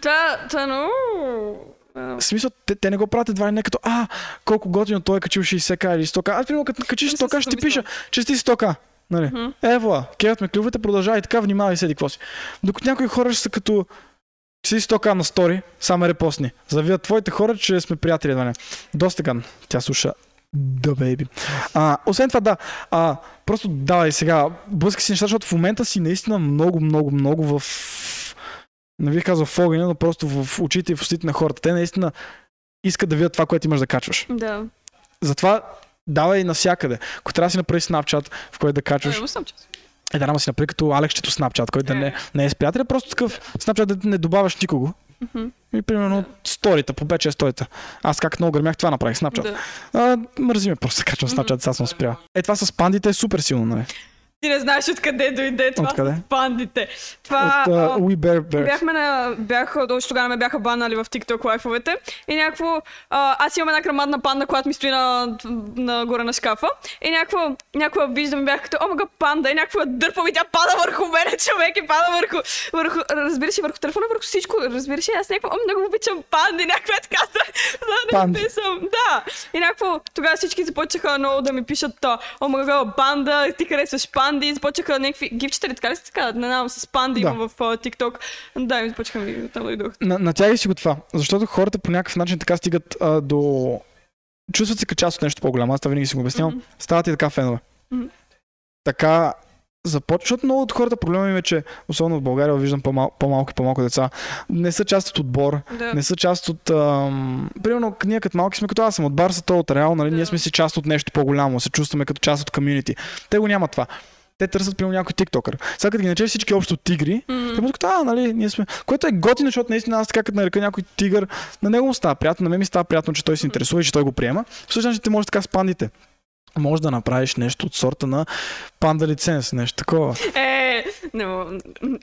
Това, това е много... В смисъл, те, те не го правят едва ли не като, а, колко готино той е качил 60к или 100к. Аз, примерно, като качиш Не съм 100к, си ще ти пиша, чести 100к. Нали? Ева, кеват ме клювате, продължавай така, внимавай, седи какво си. Докато някои хора ще са като си 100к на стори, само репостни. За да видят твоите хора, че сме приятели едва не. Доста гадно. Тя слуша The Baby. А, освен това, да, а, просто давай сега, блъска си неща, защото в момента си наистина много, много, много в... Не бих казал в огъня, но просто в очите и в устите на хората. Те наистина искат да видят това, което имаш да качваш. Да. Затова давай навсякъде. Ако трябва да си направи Snapchat, в който да качваш, Е. е, да, ама си направи като Алексчето Snapchat, който да Е. не, не е с приятеля, просто такъв Snapchat да не добавяш никого. Мгм. И примерно сторита, по 5-6 сторита. Аз как много гърмях това направих Snapchat. Да. А, мързи ме просто да качвам Snapchat, сега съм спрял. Е, това с пандите е супер силно, нали? Ти не знаеш откъде дойде това Откъде? с пандите. Това... От uh, We Bear Bears. Бяхме на... Бях, още тогава ме бяха банали в TikTok лайфовете. И някакво... Аз имам една грамадна панда, която ми стои на, на горе на шкафа. И някакво... Някакво виждам бях като, о, мага панда. И някакво я дърпам и тя пада върху мене, човек. И пада върху... върху разбираш върху телефона, върху всичко. Разбираш аз някакво, о, много обичам панди. Някаква така, за да съм. Да. И някакво... Тогава всички започнаха много да ми пишат, а, о, мага панда, ти харесваш панди. И започнаха някакви гифчета така ли се така? Не знам, с панди Да. има в TikTok. Да, и започнаха ми там дойдох. На, натягай си го това, защото хората по някакъв начин така стигат а, до... Чувстват се като част от нещо по-голямо, аз това винаги си го обяснявам. Мгм. Стават и така фенове. Мгм. Така започва, защото много от хората проблема им е, че особено в България виждам по-мал, по-малко и по-малко деца, не са част от отбор, Да. не са част от... Ам... Примерно, ние като малки сме като аз съм от Барса, той от Реал, нали? Да. Ние сме си част от нещо по-голямо, се чувстваме като част от комюнити. Те го нямат това. Те търсят примерно някой тиктокър. Сега като ги наречеш всички общо тигри, те му казват, а, нали, ние сме. Което е готино, защото наистина аз така като нарека някой тигър, на него му става приятно, на мен ми става приятно, че той се интересува и че той го приема. В случай, че ти можеш така с пандите. Може да направиш нещо от сорта на панда лиценз, нещо такова. Е, мога.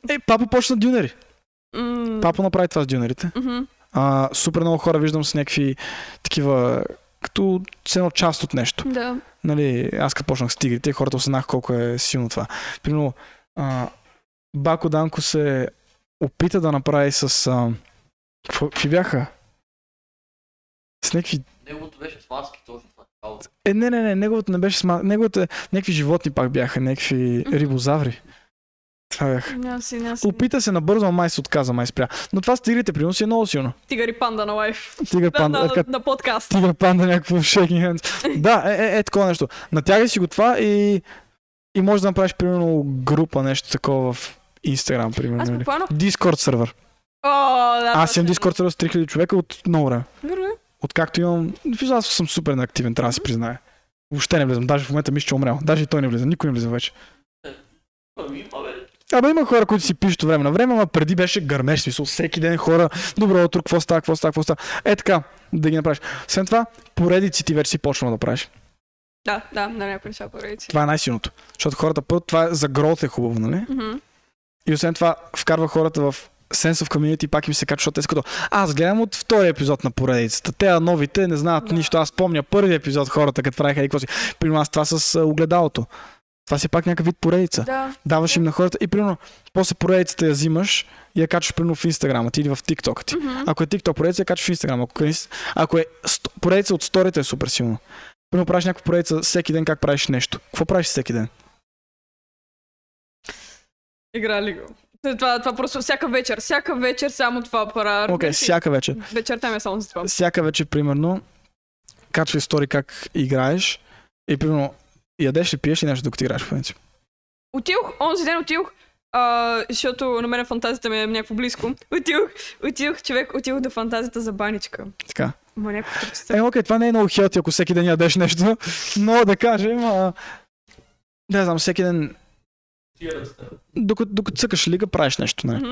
Е, папа почна дюнери. М, Папа направи това с дюнерите. мгм. А, супер много хора виждам с някакви такива, като с едно част от нещо. Да. Нали, аз като почнах с тигрите, хората осъзнах колко е силно това. Примерно, а, Бако Данко се опита да направи с... А, какви бяха? С някакви... Неговото беше с маски, точно това. Е, не, не, не, неговото не беше с ма... Неговото е... Някакви животни пак бяха, някакви рибозаври. Това бяха. Няма си, няма си. Опита се набързо, а май се отказа, май спря. Но това с тигрите, примерно, си е много силно. Тигър и панда на лайф. Тигър Да, панда, на, е, като на подкаст. тигър панда, някакво shaking hands. да, е, е, е, такова нещо. Натягай си го това и, и можеш да направиш, примерно, група, нещо такова в Instagram, примерно. Аз буквално... Discord сервер. О, да. Аз имам. Discord сервер с 3000 човека от много време. Е. Откакто имам... Аз съм супер неактивен, трябва да си призная. Въобще не влизам. Даже в момента мисля, че е умрял. Даже и той не влиза. Никой не влиза вече. Ами. Абе има хора, които си пишат време на време, ама преди беше гърмеж, смисъл. Всеки ден хора, добро утро, какво става, какво става, какво става. Е така, да ги направиш. След това, поредици ти вече си почнал да правиш. Да, да, на някои неща поредици. Това е най-силното. Защото хората първо, това е за грот е хубаво, нали? Мгм. И освен това, вкарва хората в sense of community, пак им се качва, защото те са като аз гледам от втория епизод на поредицата. Те, новите, не знаят Да. нищо. Аз помня първия епизод хората, като правиха и какво си. При нас това с огледалото. Това си е пак някакъв вид поредица. Да. Даваш им на хората и примерно, после поредицата я взимаш и я качваш примерно в Инстаграма ти или в TikTok ти. Мгм. Ако е TikTok поредица, я качваш в Инстаграм. Ако е, ако е поредица от сторите е супер силно. Примерно правиш някаква поредица всеки ден как правиш нещо. Какво правиш всеки ден? Играли го. Това, това просто всяка вечер, всяка вечер само това пара. Окей, okay, всяка вечер. Вечерта ми е само за това. Всяка вечер, примерно, качвай стори как играеш и примерно ядеш ли, пиеш ли нещо, докато играеш, в принцип. Отидох, онзи ден отидох, а, защото на мен фантазията ми е някакво близко. Отидох, отидох, човек, отидох до фантазията за баничка. Така. Ма някакво. Е, окей, това не е много хелти, ако всеки ден ядеш нещо, но да кажем, а... не знам, всеки ден, докато, докато цъкаш лига, правиш нещо, нали? Мгм.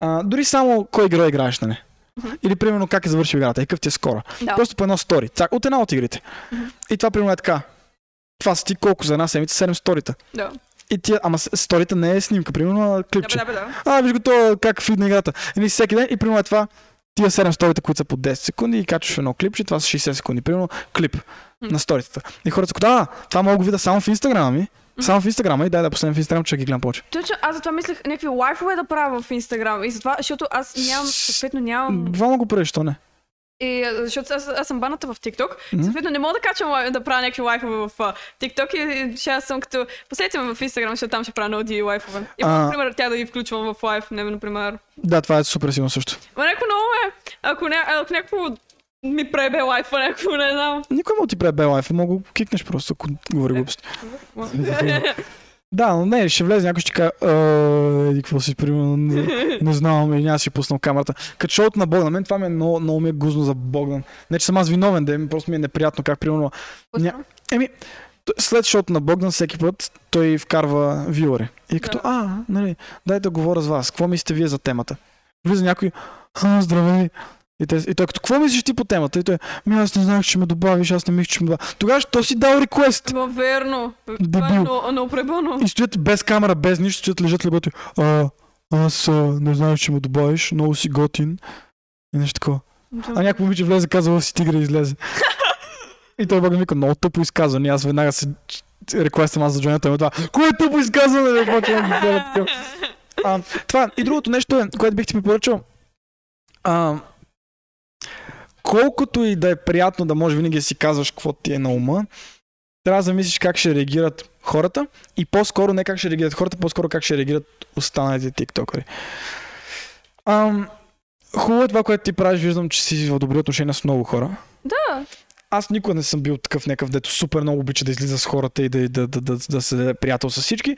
А, дори само кой герой играеш, нали? Мгм. Или примерно как е завършил играта, и какъв ти е скоро. Да. Просто по едно стори. Цак, от една от игрите. Мгм. И това примерно е така. Това са ти колко за една седмица? 7 сторита. Да. И тия, ама с- сторите не е снимка, примерно а Да, клипче. бе, да, бе, да. А, виж го то как фидна играта. И всеки ден и примерно е това тия 7 сторите, които са по 10 секунди и качваш едно клипче, това са 60 секунди. Примерно клип на сторитата. И хората са а, това мога да го видя само в Инстаграма ми. Само в Инстаграма и дай да последвам в Инстаграм, че ги гледам повече. Точно, аз затова мислех някакви лайфове да правя в Инстаграм. И затова, защото аз нямам, съответно нямам... Буквално го правиш, то не. И, а, защото аз, аз съм баната в TikTok. Мгм. Съответно не мога да качвам да правя някакви лайфове в а, TikTok и, и аз съм като... Последете ме в Instagram, защото там ще правя много ди лайфове. И, А. например, тя да ги включвам в лайф, не, например. Да, това е супер силно също. Ма някакво много е. Ако, ня, ако някакво ми пребе лайфа, някакво не знам. Никой му ти пребе лайф, мога го кикнеш просто, ако говори глупости. Да, но не, ще влезе някой ще каже, «А, еди какво си, примерно, не, не знам, и няма си пуснал камерата. Като шоуто на Богдан, мен това ми е много, много ми е гузно за Богдан. Не, че съм аз виновен, да, просто ми е неприятно как, примерно, Ня- Еми, след шоуто на Богдан всеки път той вкарва вюъри. И е като, Да. а, нали, дай да говоря с вас. Какво мислите вие за темата? Влиза някой, а, здравей. И, те, и той като, какво мислиш ти по темата? И той, ми аз не знаех, че ме добавиш, аз не мислих, че ме добавиш. Тогава що си дал реквест? Ма верно. Е Дебил. много пребълно. И стоят без камера, без нищо, стоят лежат легото. и, А, аз а, не знаех, че ме добавиш, много си готин. И нещо такова. А някой момиче влезе, казва, си тигра и излезе. и той Богдан вика, много тъпо изказване. Аз веднага се реквестам аз за Джонета има това. Кое е тъпо изказване? бе? Да. А, това. И другото нещо е, което бих ти препоръчал. А, колкото и да е приятно да може винаги да си казваш какво ти е на ума, трябва да замислиш как ще реагират хората и по-скоро не как ще реагират хората, по-скоро как ще реагират останалите тиктокъри. Хубаво е това, което ти правиш. Виждам, че си в добри отношения с много хора. Да. Аз никога не съм бил такъв някакъв, дето супер много обича да излиза с хората и да, да, да, да, да се приятел с всички.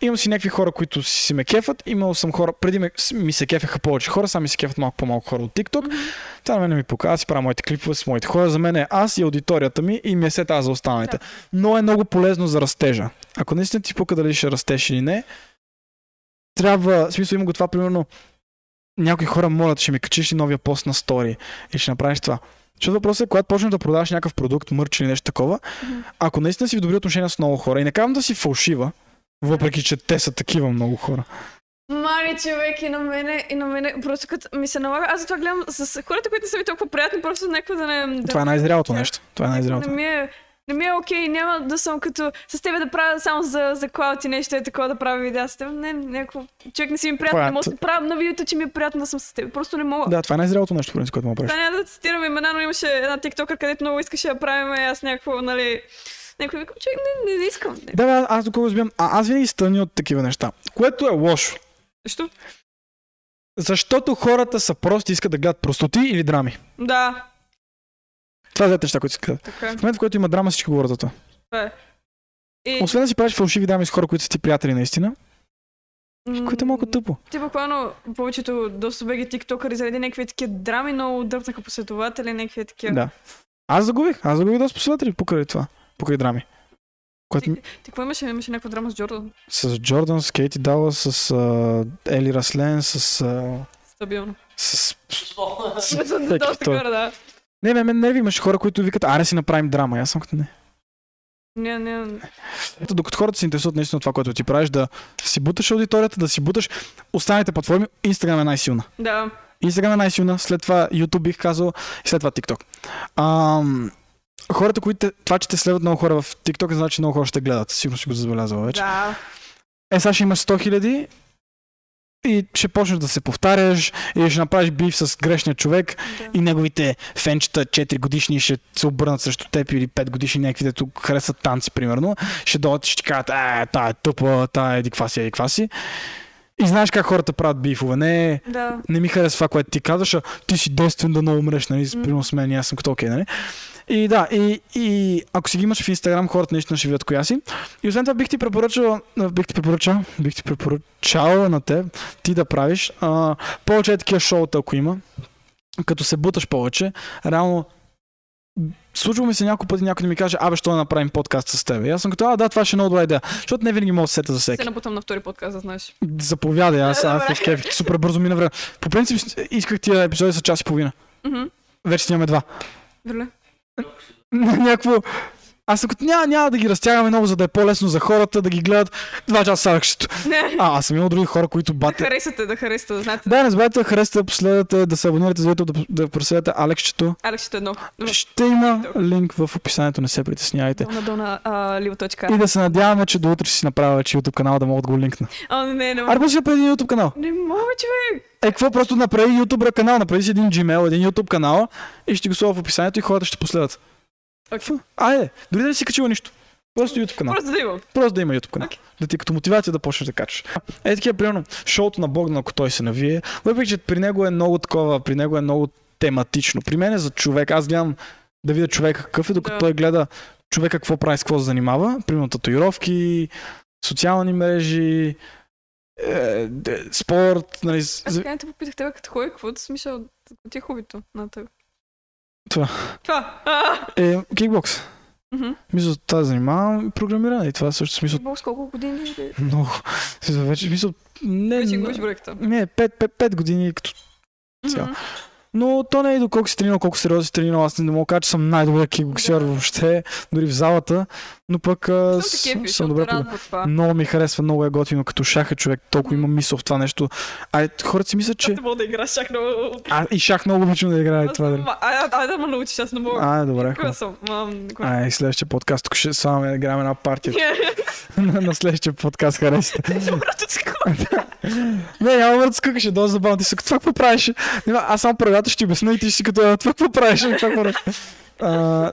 Имам си някакви хора, които си, си ме кефат. Имал съм хора, преди ме, ми се кефеха повече хора, сега ми се кефат малко по-малко хора от TikTok. Това на мен не ми пука. Аз си правя моите клипове с моите хора. За мен е аз и аудиторията ми и ми е се тази за останалите. Но е много полезно за растежа. Ако наистина ти пука дали ще растеш или не, трябва, в смисъл има го това, примерно, някои хора молят, ще ми качиш ли новия пост на стори и ще направиш това. Защото въпросът е, когато почнеш да продаваш някакъв продукт, мърч или нещо такова, Мгм. ако наистина си в добри отношения с много хора, и не казвам да си фалшива, въпреки че те са такива много хора. Мани човек и на мене, и на мене, просто като ми се налага, аз затова гледам с хората, които не са ми толкова приятни, просто някакво да не... Да, Това е най-зрялото нещо. Това е не най-зрялото. ми е, не ми е окей, няма да съм като с тебе да правя само за, за клауд и нещо е такова да правя видеа с теб. Не, някакво... Човек не си ми приятно, Това е- не мога да правя на видеото, че ми е приятно да съм с теб. Просто не мога. Да, това е най-зрялото нещо, принцип, което му правиш. Да, няма да цитирам имена, но имаше една тиктокър, където много искаше да правим и аз някакво, нали... Някой викам, човек, не, не, не искам. Не. Да, бе, аз доколко разбирам, а, аз винаги стъня от такива неща. Което е лошо. Защо? Защото хората са просто искат да гледат простоти или драми. Да, Това са двете неща, които се казват. така е. В момента, в който има драма, всички говорят за това. Е. И, Освен да си правиш фалшиви драми с хора, които са ти приятели наистина, м, което е малко тъпо. Ти буквално повечето доста беги тиктокъри заради някакви такива драми, много дърпнаха последователи, някакви такива. Да. Аз загубих. Аз загубих доста последователи покрай това. Покрай драми. Което ми- Ти какво имаше? Имаше някаква драма с Джордан. с Джордан, с Кейти Дала, с а, Ели Раслен, с... А, Стабилно. с... Доста Всеки той. хора, да. Не, ме, мен нерви имаше хора, които викат, аре си направим драма. Аз съм като не. Не, не. Ето, докато хората се интересуват наистина това, което ти правиш, да си буташ аудиторията, да си буташ останалите платформи, Instagram е най-силна. Да. Instagram е най-силна, след това YouTube бих казал и след това TikTok. Ам, хората, които това, че те следват много хора в TikTok, не значи много хора ще гледат. Сигурно си го забелязал вече. Да. Е, сега ще имаш 100 хиляди и ще почнеш да се повтаряш и ще направиш бив с грешния човек да. и неговите фенчета 4 годишни ще се обърнат срещу теб или 5 годишни някакви, дето харесват танци, примерно. Ще дойдат и ще ти кажат, е, тая е тъпа, тая е еди каква си, еди каква си. И знаеш как хората правят бифове. Не, Да. не ми харесва това, което ти казваш, а ти си действен да не умреш, нали? Примерно с мен аз съм като окей, нали? И да, и, и ако си ги имаш в Инстаграм, хората наистина ще видят коя си. И освен това бих ти препоръчал, бих ти препоръчал, бих ти препоръчал на теб, ти да правиш а, повече е такива шоута, ако има. Като се буташ повече, реално Случва ми се няколко пъти някой да ми каже, абе, що да направим подкаст с теб. И аз съм като, а, да, това ще е много добра идея. Защото не винаги мога да се сета за всеки. Се набутам на втори подкаст, да знаеш. Заповядай, аз, аз Добре. в кеф. Супер бързо мина време. По принцип исках тия епизоди са час и половина. Вече снимаме два. Верно. Някакво... Аз като няма, няма да ги разтягаме много, за да е по-лесно за хората да ги гледат два часа садъкщето. Не. А, аз съм имал други хора, които Да бате. харесате, да харесате, да знаете. Да, не забравяйте да харесате, да последвате, да се абонирате за YouTube, да, да проследвате Алексчето. Алексчето едно. Ще има линк в описанието, не се притеснявайте. Долна, долна, а. И да се надяваме, че до утре ще си направя вече YouTube канал, да мога да го линкна. А, не, не, не. Аре, после преди YouTube канал. Не мога, човек. Е, какво просто направи YouTube канал, направи си един Gmail, един YouTube канал и ще го сложа в описанието и хората ще последват. Окей. Айде, дори да не си качила нищо. Просто YouTube канал. Просто да имам. Просто да има YouTube канал. Окей. Да ти като мотивация да почнеш да качваш. Е, такива, примерно, шоуто на Богдан, ако той се навие, въпреки, че при него е много такова, при него е много тематично. При мен е за човек. Аз гледам да видя човека какъв е, докато Да. той гледа човека какво прави, с какво се занимава. Примерно татуировки, социални мрежи, е, спорт, нали, Аз така не те попитах тебе като ходи, какво да смисъл, ти е хубито на теб? Това. Това. Е, кикбокс. Мгм. Мисля, това да занимавам и програмиране. И това също смисъл Бог, с колко години? бе? много. Смисъл, вече мисъл. Не, Вече не, губиш бройката. не 5, години като цяло. Мгм. Но то не е до колко си тренирал, колко сериозно си тренирал. Аз не мога да кажа, че съм най-добър кикбоксер Да. въобще, дори в залата. Но пък а, Съм с- кефи, съм добре радва. Много ми харесва, много е готино, като шах е човек, толкова има мисъл в това нещо. А хората си мислят, Аз че... не мога да играш чак много. А, и шах много обичам да играе Аз това. не Дали. ай, да ме научиш, аз не мога. А, добре. Мам, кога? Ай, следващия подкаст, тук ще само да играем една партия. на следващия подкаст ти Не, няма да скъка, ще доста забавно. Ти си това какво правиш? Аз само правилата ще ти обясня и ти ще си като «А, това какво правиш? Какво правиш? А,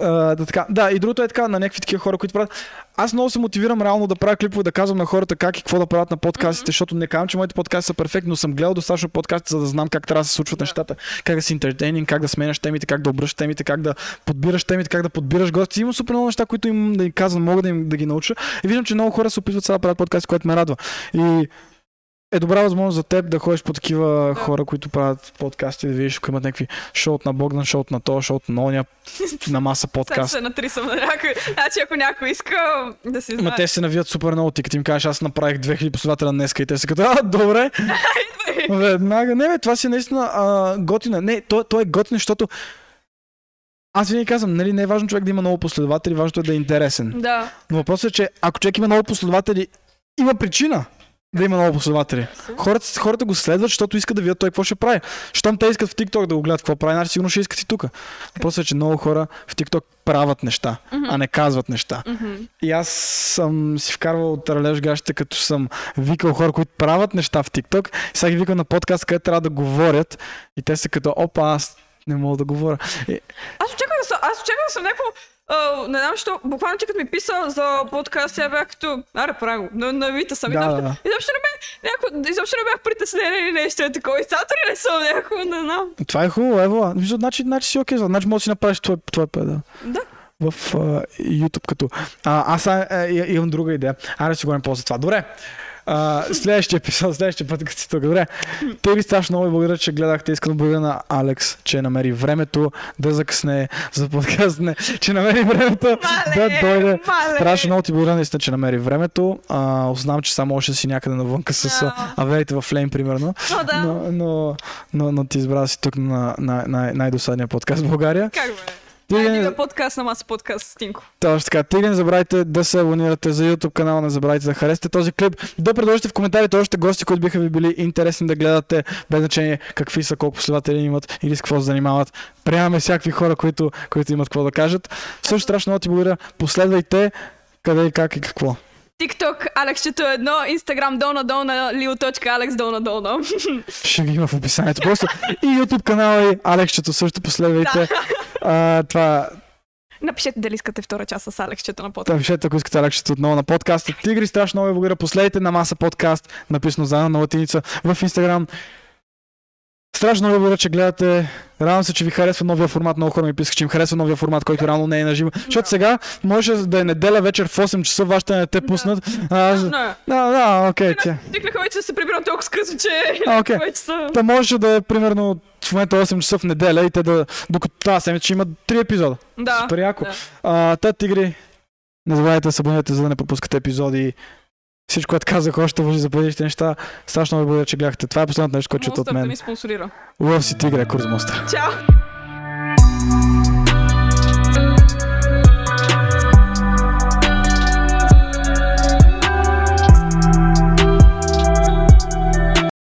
а, да, така. да, и другото е така на някакви такива хора, които правят. Аз много се мотивирам реално да правя клипове, да казвам на хората как и какво да правят на подкастите, защото не казвам, че моите подкасти са перфектни, но съм гледал достатъчно подкасти, за да знам как трябва да се случват нещата, как да си интертейнинг, как да сменяш темите, как да обръщаш темите, как да подбираш темите, как да подбираш гости. Има супер много неща, които им да им казвам, мога да им да ги науча. И виждам, че много хора се опитват сега да правят подкасти, което ме радва. И е добра възможност за теб да ходиш по такива хора, които правят подкасти, да видиш, ако имат някакви шоут на Богдан, шоут на то, шоут на оня, на маса Сега подкаст. се натрисам на някой. Значи, ако някой иска да си Ма знае. те се навият супер много. Ти като им кажеш, аз направих 2000 последователя днеска и те са като, а, добре. Веднага. Не, бе, това си наистина а, готино. Не, то, то е готино, защото аз винаги казвам, нали, не е важно човек да има много последователи, важното е да е интересен. Да. Но въпросът е, че ако човек има много последователи, има причина да има много последователи. Хората, хората го следват, защото искат да видят той какво ще прави. Щом те искат в TikTok да го гледат какво прави, значи сигурно ще искат и тук. Въпросът е, че много хора в TikTok правят неща, а не казват неща. Мгм. И аз съм си вкарвал таралеж гащите, като съм викал хора, които правят неща в TikTok. И сега ги викам на подкаст, където трябва да говорят. И те са като, опа, аз не мога да говоря. Аз очаквах да съм, аз очаквах да съм някакво, не знам, що, буквално ти като ми писа за подкаст, я бях като, аре, прави го, на, навита съм. Да, изобщо, да, изобщо не бях, някакво, изобщо не бях притеснена или нещо е такова. И сега дори не съм някакво, не знам. това е хубаво, ево. Значи, значи си окей, значи можеш да си направиш твой, твой педал. Да. в а, YouTube като... А, аз а, и- имам друга идея. Аре да си говорим после това. Добре. А, следващия епизод, следващия път, като си тук. Добре. Те ви страшно много благодаря, че гледахте. Искам да благодаря на Алекс, че намери времето да закъсне за подкаст. Не, че намери времето да дойде. мале. Страшно много ти благодаря наистина, че намери времето. А, знам, че само още си някъде навънка с а, аверите в Флейм, примерно. О, да. Но, но, но, но ти избра си тук на, на, на най-досадния подкаст в България. Как бе? Ти, Айде да подкаст на маса подкаст, Стинко. точно така. Тига не забравяйте да се абонирате за YouTube канала, не забравяйте да харесате този клип, да предложите в коментарите още гости, които биха ви били интересни да гледате, без значение какви са, колко последователи имат или с какво се занимават. Приемаме всякакви хора, които, които имат какво да кажат. Също страшно много ти благодаря. Последвайте къде и как и какво. TikTok, Алексчето е едно, Instagram долна долна, leo.alex долна долна. Ще ги има в описанието. Просто и YouTube канала и Алексчето също последвайте. А, това, Напишете дали искате втора част с Алексчето на подкаст. Та пишете, ако искате Алексчето отново на подкаста. Тигри, страшно много ви благодаря. Последите на Маса подкаст, написано заедно на латиница в Инстаграм. Страшно много благодаря, че гледате. Радвам се, че ви харесва новия формат. Много хора ми писаха, че им харесва новия формат, който реално не е на живо. Защото сега може да е неделя вечер в 8 часа, вашите не те пуснат. А. Да, да, окей, тя. Свикнаха вече да се прибирам толкова скъсно, че окей. вече са... Та може да е примерно в момента 8 часа в неделя и те да, докато тази седмица има 3 епизода. Да. Супер яко. да. А, та, тигри, не забравяйте да се абонирате, за да не пропускате епизоди. Всичко, което казах, още въжи за бъдещите неща. Страшно ви благодаря, че гледахте. Това е последното нещо, което чуете от Монстър да мен. ми спонсорира. Love си тигре, Курс Монстър. Чао!